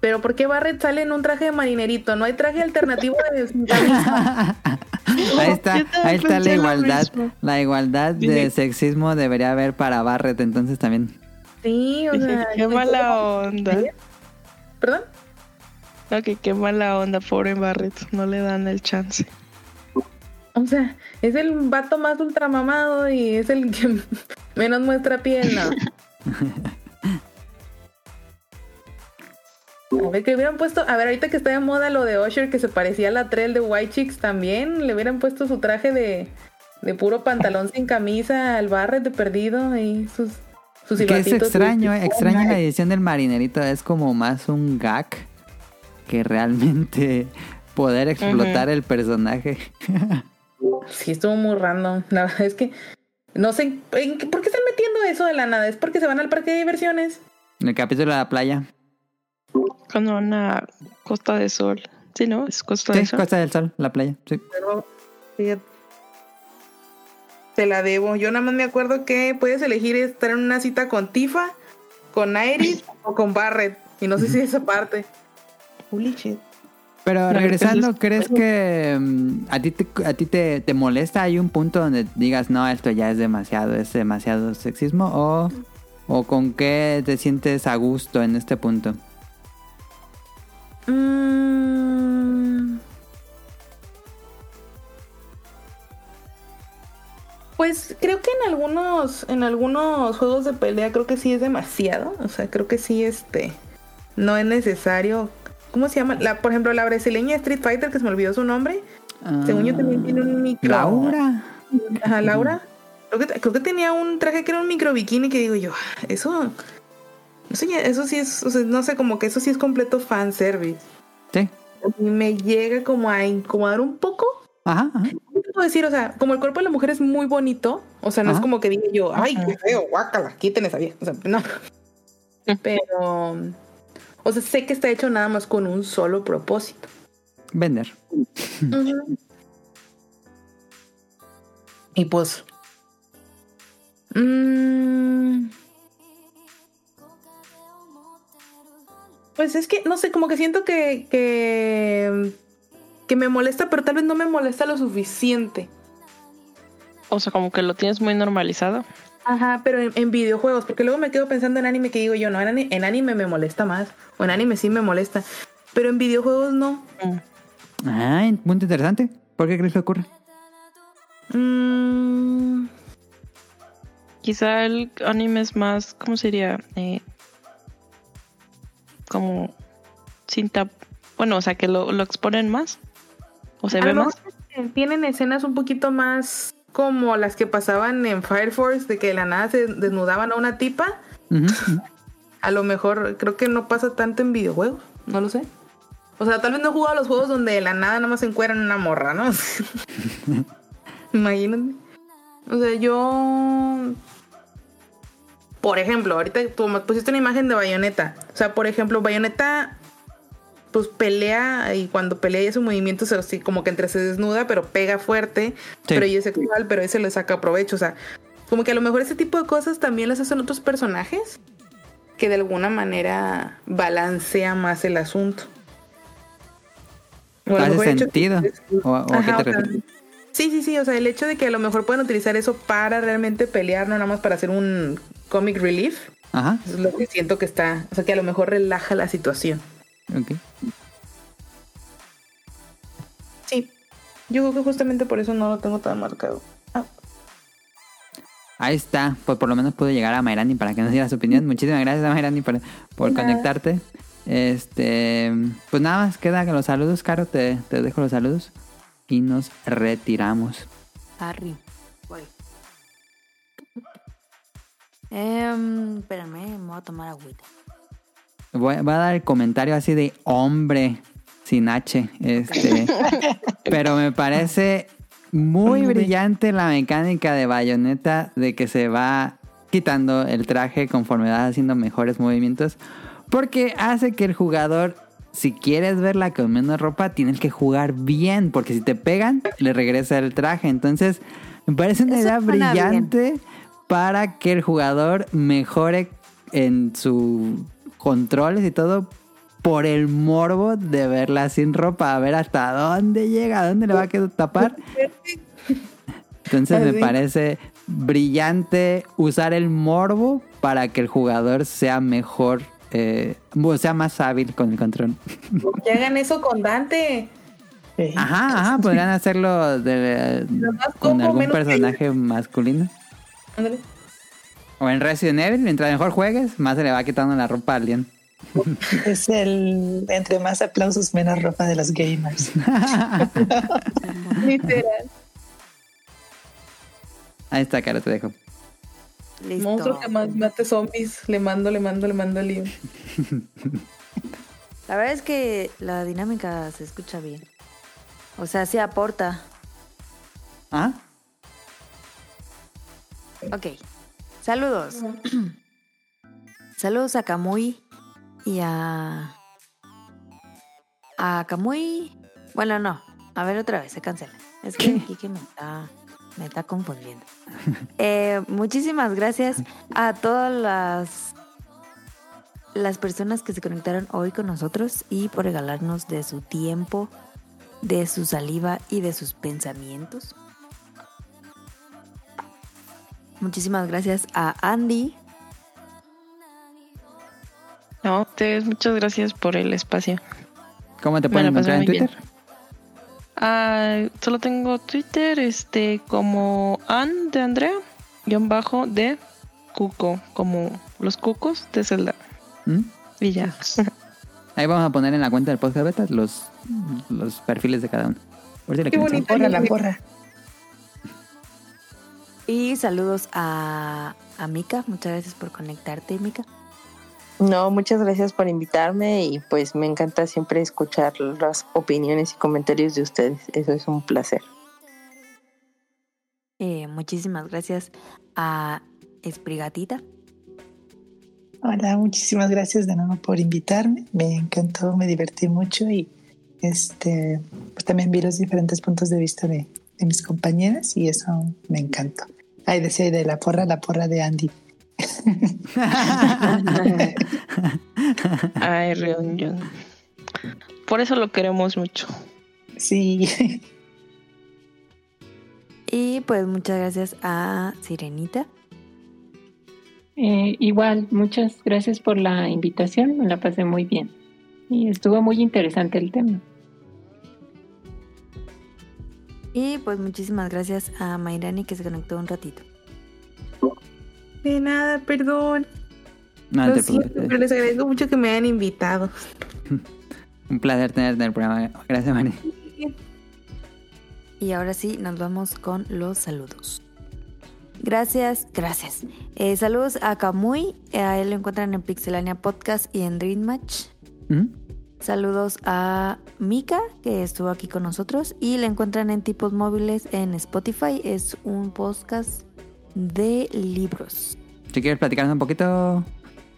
Pero ¿por qué Barret sale en un traje de marinerito? No hay traje alternativo de
ahí está, ahí está la igualdad. La igualdad de sexismo debería haber para Barrett entonces también.
Sí, o sea.
qué mala onda.
¿Perdón?
Ok, qué mala onda, pobre Barret. No le dan el chance.
O sea, es el vato más ultramamado y es el que menos muestra piel, ¿no? que hubieran puesto, a ver, ahorita que está de moda lo de Usher, que se parecía a la trail de White Chicks también, le hubieran puesto su traje de, de puro pantalón sin camisa, al barret de perdido y sus, sus
Que es extraño, eh, extraño la edición del marinerito. Es como más un gag que realmente poder explotar el personaje.
Sí, estuvo muy random. La verdad es que no sé, ¿en qué- ¿por qué están metiendo eso de la nada? ¿Es porque se van al parque de diversiones?
En el capítulo de la playa.
Cuando van a Costa de Sol. Sí, ¿no? Es Costa
Sí,
de Sol.
Costa del Sol, la playa. Sí.
Pero, fíjate. Te la debo. Yo nada más me acuerdo que puedes elegir estar en una cita con Tifa, con Iris o con Barret. Y no sé si esa parte. Holy shit.
Pero regresando, ¿crees que mm, a ti, te, a ti te, te molesta? ¿Hay un punto donde digas, no, esto ya es demasiado, es demasiado sexismo? ¿O, o con qué te sientes a gusto en este punto?
Mm. Pues creo que en algunos, en algunos juegos de pelea creo que sí es demasiado. O sea, creo que sí, este, no es necesario. ¿Cómo se llama? La, por ejemplo, la brasileña Street Fighter, que se me olvidó su nombre. Según yo también tiene un micro.
Laura.
Ajá, Laura. Creo que, creo que tenía un traje que era un micro bikini que digo yo, eso. Eso, ya- eso sí es, o sea, no sé, como que eso sí es completo fanservice.
Sí.
Y me llega como a incomodar un poco.
Ajá, ajá.
¿Cómo te puedo decir? O sea, como el cuerpo de la mujer es muy bonito, o sea, no es como que diga yo, ay, qué feo, guácala, quiten esa vieja. O sea, no. Pero, o sea, sé que está hecho nada más con un solo propósito.
Vender.
Y pues. mm, pues es que, no sé, como que siento que, que. que me molesta, pero tal vez no me molesta lo suficiente.
O sea, como que lo tienes muy normalizado.
Ajá, pero en, en videojuegos, porque luego me quedo pensando en anime que digo yo, no, en, ani- en anime me molesta más, o en anime sí me molesta, pero en videojuegos no.
Ah, punto interesante. ¿Por qué crees que ocurre?
Mm,
Quizá el anime es más, ¿cómo sería? Eh, como sin tap. Bueno, o sea, que lo, lo exponen más. O se
a
ve más.
tienen- escenas un poquito más como las que pasaban en Fire Force, de que de la nada se desnudaban a una tipa. A lo mejor creo que no pasa tanto en videojuegos, no lo sé. O sea, tal vez no he jugado a los juegos donde de la nada nada más se encueran una morra, ¿no? Imagínate. O sea, yo. Por ejemplo, ahorita tú me pusiste una imagen de Bayonetta. O sea, por ejemplo, Bayonetta pues pelea y cuando pelea y hace movimientos así como que entre se desnuda, pero pega fuerte, pero ella es sexual, pero ese le saca provecho. O sea, como que a lo mejor ese tipo de cosas también las hacen otros personajes que de alguna manera balancea más el asunto. O
¿Hace
que-
sentido? ¿O, o a qué
Ajá,
te
o sea,
refieres?
Sí, sí, sí, o sea, el hecho de que a lo mejor puedan utilizar eso para realmente pelear, no nada más para hacer un comic relief,
Ajá,
eso es lo que siento que está, o sea, que a lo mejor relaja la situación.
ok.
Sí, yo creo que justamente por eso no lo tengo tan marcado. Ah,
Ahí está, pues por lo menos pudo llegar a Mayrani para que nos diera su opinión. Muchísimas gracias a Mayrani por, por
nada.
conectarte. Este, pues nada más queda que los saludos, Caro, te, te dejo los saludos y nos retiramos.
Harry. Em, espérame, me voy a tomar agüita.
Voy, voy a dar el comentario así de hombre sin H, este, pero me parece muy brillante la mecánica de Bayonetta de que se va quitando el traje conforme va haciendo mejores movimientos, porque hace que el jugador, si quieres verla con menos ropa, tienes que jugar bien, porque si te pegan, le regresa el traje. Entonces, me parece una
Eso
idea
bien.
Para que el jugador mejore en sus controles y todo por el morbo de verla sin ropa, a ver hasta dónde llega, dónde le va a quedar tapar. Entonces me parece brillante usar el morbo para que el jugador sea mejor, eh, o sea más hábil con el control.
que hagan eso con Dante.
Ajá, ajá, podrían hacerlo de- con algún personaje masculino.
Ándale.
O en Resident Evil, mientras mejor juegues, más se le va quitando la ropa a alguien.
Es el entre más aplausos, menos ropa de los gamers.
Literal.
Ahí está, Caro, te dejo.
Listo.
Monstruo que más mate zombies. Le mando, le mando, le mando el lío.
La verdad es que la dinámica se escucha bien. O sea, sí aporta.
Ajá.
Ok. Saludos. Saludos a Kamui y a. A Kamui. Bueno, no. A ver otra vez, se cancela. Es que aquí que me está. Me está confundiendo. Eh, muchísimas gracias a todas las. Las personas que se conectaron hoy con nosotros y por regalarnos de su tiempo, de su saliva y de sus pensamientos. Muchísimas gracias a Andy,
No, ustedes muchas gracias por el espacio.
¿Cómo te pueden encontrar en. Twitter?
Ah, solo tengo Twitter, este, como An de Andrea, guion bajo de Cuco, como los cucos de Zelda.
¿Mm?
Y ya.
Ahí vamos a poner en la cuenta del podcast beta los, los perfiles de cada uno. Por si le
Qué
quieren
bonito.
Porra, la porra.
Y saludos a, a Mika. Muchas gracias por conectarte, Mika.
No, muchas gracias por invitarme y pues me encanta siempre escuchar las opiniones y comentarios de ustedes. Eso es un placer.
Eh, muchísimas gracias a Esprigatita.
Hola, muchísimas gracias de nuevo por invitarme. Me encantó, me divertí mucho y este pues también vi los diferentes puntos de vista de, de mis compañeras y eso me encantó. Ay, decía de la porra, la porra de Andy.
Ay, Ryun Por eso lo queremos mucho.
Sí,
Y pues muchas gracias a Sirenita.
Eh, igual, muchas gracias por la invitación, me la pasé muy bien. Y estuvo muy interesante el tema.
Y pues muchísimas gracias a Mayrani que se conectó un ratito.
De nada, perdón.
No
Lo
te
siento, pero les agradezco mucho que me hayan invitado.
Un placer tenerte en el programa. Gracias, Mari.
Y ahora sí, nos vamos con los saludos. Gracias, gracias. Eh, saludos a Kamui, a él lo encuentran en Pixelania Podcast y en Dream Match.
¿Mm?
Saludos a Mika, que estuvo aquí con nosotros, y la encuentran en Tipos Móviles en Spotify. Es un podcast de libros.
Si quieres platicarnos un poquito,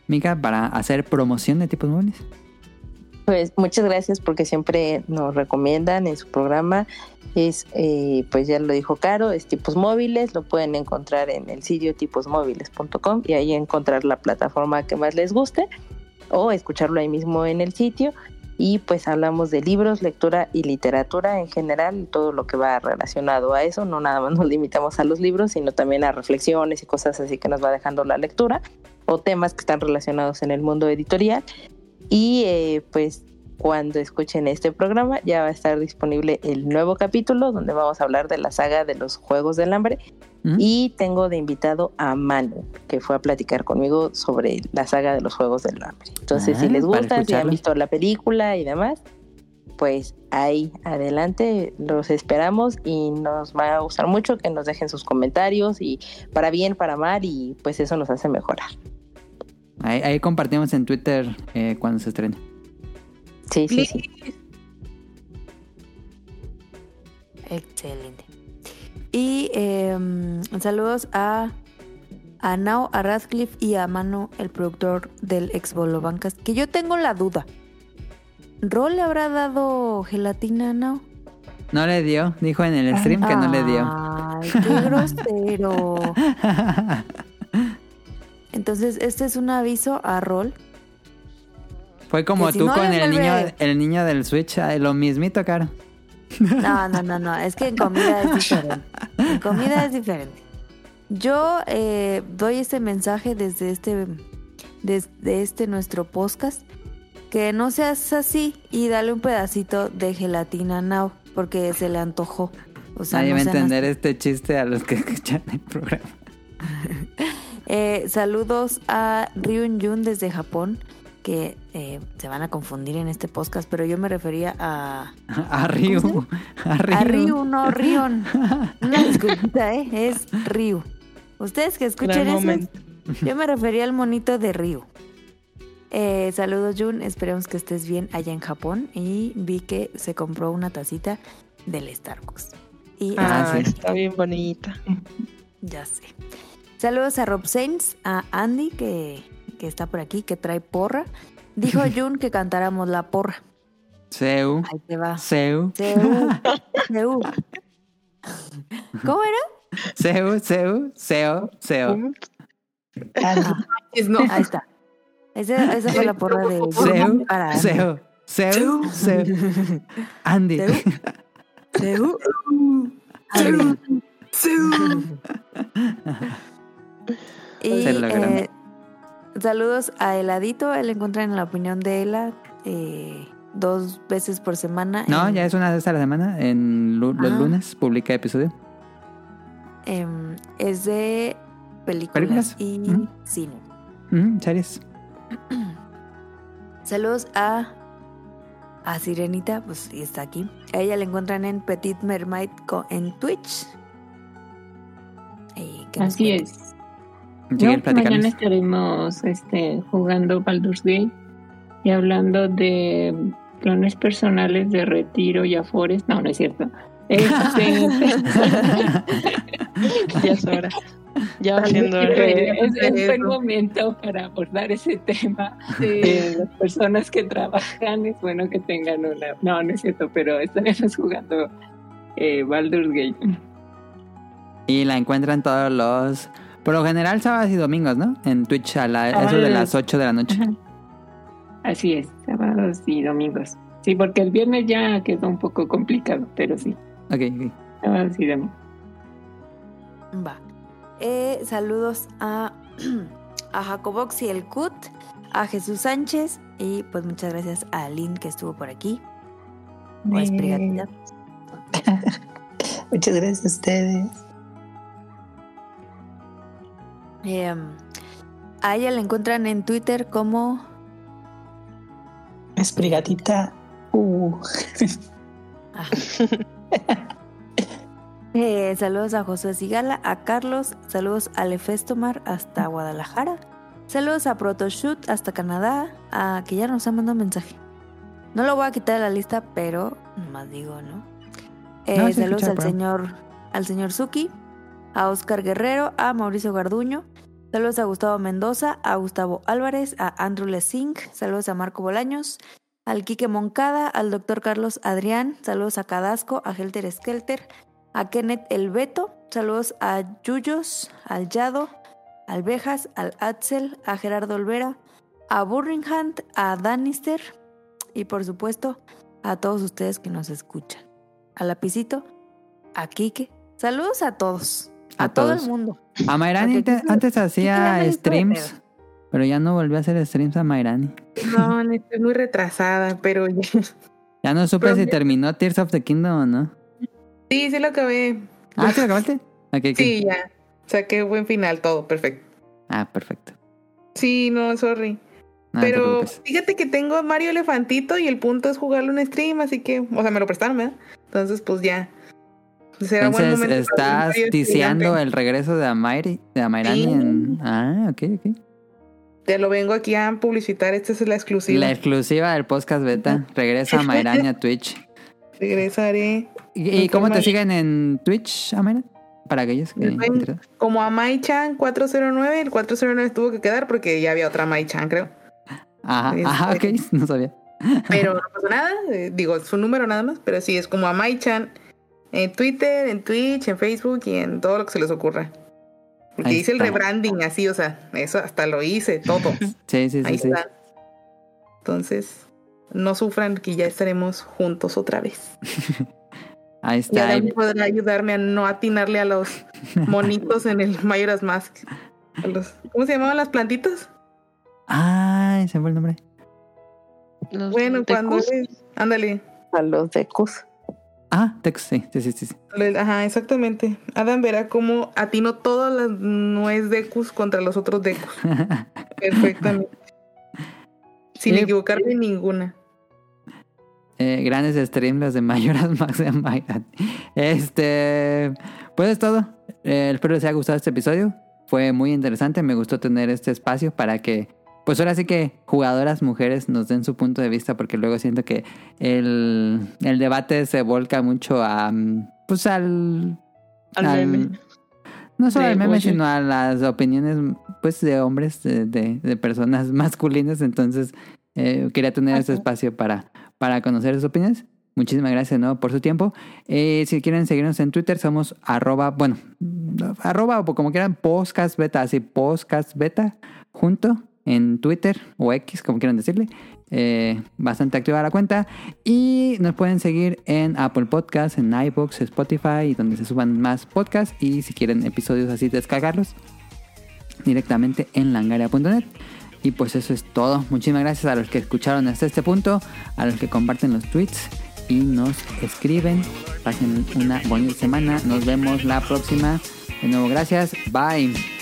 Mika, para hacer promoción de tipos móviles.
Pues muchas gracias porque siempre nos recomiendan en su programa. Es, eh, pues ya lo dijo Caro, es tipos móviles, lo pueden encontrar en el sitio tiposmóviles.com y ahí encontrar la plataforma que más les guste o escucharlo ahí mismo en el sitio. Y pues hablamos de libros, lectura y literatura en general, todo lo que va relacionado a eso. No nada más nos limitamos a los libros, sino también a reflexiones y cosas así que nos va dejando la lectura o temas que están relacionados en el mundo editorial. Y eh, pues cuando escuchen este programa ya va a estar disponible el nuevo capítulo donde vamos a hablar de la saga de los Juegos del Hambre.
¿Mm?
Y tengo de invitado a Manu, que fue a platicar conmigo sobre la saga de los Juegos del Hambre. Entonces,
Ah,
si les gusta, si han visto la película y demás, pues ahí adelante los esperamos y nos va a gustar mucho que nos dejen sus comentarios y para bien, para mal y pues eso nos hace mejorar.
Ahí, ahí compartimos en Twitter eh, cuando se estrene.
Sí, sí, sí.
Excelente. Y em, saludos a, a Nao, a Radcliffe y a Manu, el productor del ex Bolo Bancas. Que yo tengo la duda. ¿Rol le habrá dado gelatina a Nao?
No le dio, dijo en el stream que no le dio.
Ay, qué grosero. Entonces, este es un aviso a Rol.
Fue como
Que si
tú
no
con el niño, el niño del Switch, ay, lo mismito, Caro.
No, no, no, no. Es que en comida es diferente. En comida es diferente. Yo eh, doy este mensaje desde este, desde este nuestro podcast. Que no seas así y dale un pedacito de gelatina a Now. Porque se le antojó. O sea,
Nadie
no
va a entender este chiste a los que escuchan el programa.
Eh, saludos a Ryun Yun desde Japón, que eh, se van a confundir en este podcast, pero yo me refería a,
A Ryu. A Ryu.
a Ryu, no Rion. Una ¿eh? Es Ryu. Ustedes que escuchen eso, yo me refería al monito de Ryu. Eh, saludos Jun, esperemos que estés bien allá en Japón y vi que se compró una tacita del Starbucks. Y
Ah,
Ah,
sí.
está bien bonita.
Ya sé. Saludos a Rob Sainz, a Andy, que, que está por aquí, que trae porra. Dijo Jun que cantáramos la porra.
Seu.
Ahí te va.
Seu.
Seu, seu. ¿Cómo era?
Seu, seu, seu, seu.
No.
Ahí está. Esa, esa fue la porra de
Seu,
para Andy.
seu, seu, seu. Andy.
Seu. Seu. Andy. Y eh, saludos a Heladito, él encuentra en la opinión de Ela, eh, dos veces por semana.
No,
en-
ya es una vez a la semana. En los
Ah.
lunes publica episodio.
em, es de películas,
Películas.
y
Ujú.
cine.
Ujú, series.
Saludos a, a Sirenita, pues sí está aquí. A ella la encuentran en Petit Mermaid co- en Twitch. Y que nos
Así es. No, mañana estaremos este, jugando Baldur's Gate y hablando de planes personales de retiro y afores. No, no es cierto. Este,
Ya es hora. Ya haciendo
es, es buen momento para abordar ese tema. de las personas que trabajan es bueno que tengan una. No, no es cierto, pero estaremos jugando eh, Baldur's Gate.
Y la encuentran todos los. Por lo general, sábados y domingos, ¿no? En Twitch a la, eso de las 8 de la noche.
Ajá. Así es, sábados y domingos. Sí, porque el viernes ya quedó un poco complicado, pero sí,
Ok, ok.
sábados y domingos.
Va. Eh, saludos a, a Jacobox y el Cut, a Jesús Sánchez y pues muchas gracias a Lynn que estuvo por aquí. O Esprigatita.
Muchas gracias a ustedes.
Em, a ella la encuentran en Twitter como
Esprigatita. Uh.
Eh, saludos a José Sigala, a Carlos, saludos a Lefestomar hasta Guadalajara, saludos a Protoshoot hasta Canadá, a que ya nos ha mandado mensaje. No lo voy a quitar de la lista, pero más digo, ¿no? Eh,
No,
saludos
escucha,
al señor, al señor Suki, a Oscar Guerrero, a Mauricio Garduño, saludos a Gustavo Mendoza, a Gustavo Álvarez, a Andrew Lesing, saludos a Marco Bolaños, al Quique Moncada, al doctor Carlos Adrián, saludos a Cadasco, a Helter Skelter, a Kenneth El Beto, saludos a Yuyos, al Yado, al Bejas, al Axel, a Gerardo Olvera, a Burringham, a Danister y por supuesto a todos ustedes que nos escuchan. A Lapicito, a Quique, saludos a todos, a,
A
todo
todos.
el mundo.
A Mayrani
Porque
te-
Kike-
antes
ya
hacía streams, pero ya no volvió a hacer streams a Mayrani.
No, estoy muy retrasada, pero ya-
Ya no supe
Pero
si
me-
terminó Tears of the Kingdom o no.
sí, sí lo acabé.
Ah, ¿sí lo acabaste? Ok, ok.
Sí, ya. Saqué buen final, todo perfecto.
Ah, perfecto.
Sí, no, sorry.
No
Pero fíjate que tengo a Mario Elefantito y el punto es jugarlo en stream, así que, o sea, me lo prestaron, ¿verdad? Entonces, pues ya. Será
Entonces,
un
estás ticiando el regreso de Amairi, de Amairani
Sí.
en... Ah, ok, ok.
Te lo vengo aquí a publicitar, esta es la exclusiva.
La exclusiva del podcast beta. Regresa Amairani a Twitch.
Regresaré
¿Y, y cómo te siguen en Twitch, Amaira? Para aquellos que...
Como a Mai-chan 409, el 409 tuvo que quedar porque ya había otra Mai-chan, creo.
Ajá,
Este-
ajá, ok, no sabía.
Pero no pasa nada, eh, digo, su número nada más, pero sí, es como a Mai-chan en Twitter, en Twitch, en Facebook y en todo lo que se les ocurra. Porque
Ahí
hice el rebranding así, o sea, eso hasta lo hice, todo.
Sí, sí, sí,
Ahí
sí.
está. Entonces, no sufran que ya estaremos juntos otra vez.
Ahí está. Ahí-
podrá ayudarme a no atinarle a los monitos en el Majora's Mask. A los- ¿Cómo se llamaban las plantitas?
Ay, se fue el nombre.
Los
Bueno, cuando... Ándale.
A los decus.
Ah, Tex, sí, sí, sí, sí.
Ajá, exactamente. Adam verá cómo atino todas las nuez decus contra los otros decus. Perfectamente. Sin
Sí.
equivocarme en ninguna.
Eh, grandes streams de Mayoras Max de Mayran. Este, pues es todo. Eh, espero les haya gustado este episodio. Fue muy interesante. Me gustó tener este espacio para que, pues ahora sí que jugadoras mujeres nos den su punto de vista, porque luego siento que el, el debate se volca mucho a, mm, pues al,
Al
al-
meme.
No solo al meme, sino a las opiniones pues de hombres, de, de- de personas masculinas. Entonces, eh, quería tener este espacio para, para conocer sus opiniones. Muchísimas gracias nuevo por su tiempo. Eh, si quieren seguirnos en Twitter, somos arroba, bueno, arroba o como quieran, podcast beta, así podcast beta, junto en Twitter o X, como quieran decirle. Eh, bastante activa la cuenta. Y nos pueden seguir en Apple Podcasts, en iBox, Spotify, y donde se suban más podcasts. Y si quieren episodios así, descargarlos directamente en langaria.net.
Y pues eso es todo. Muchísimas gracias a los que escucharon hasta este punto, a los que comparten los tweets y nos escriben. Pasen una bonita semana. Nos vemos la próxima. De nuevo, gracias. Bye.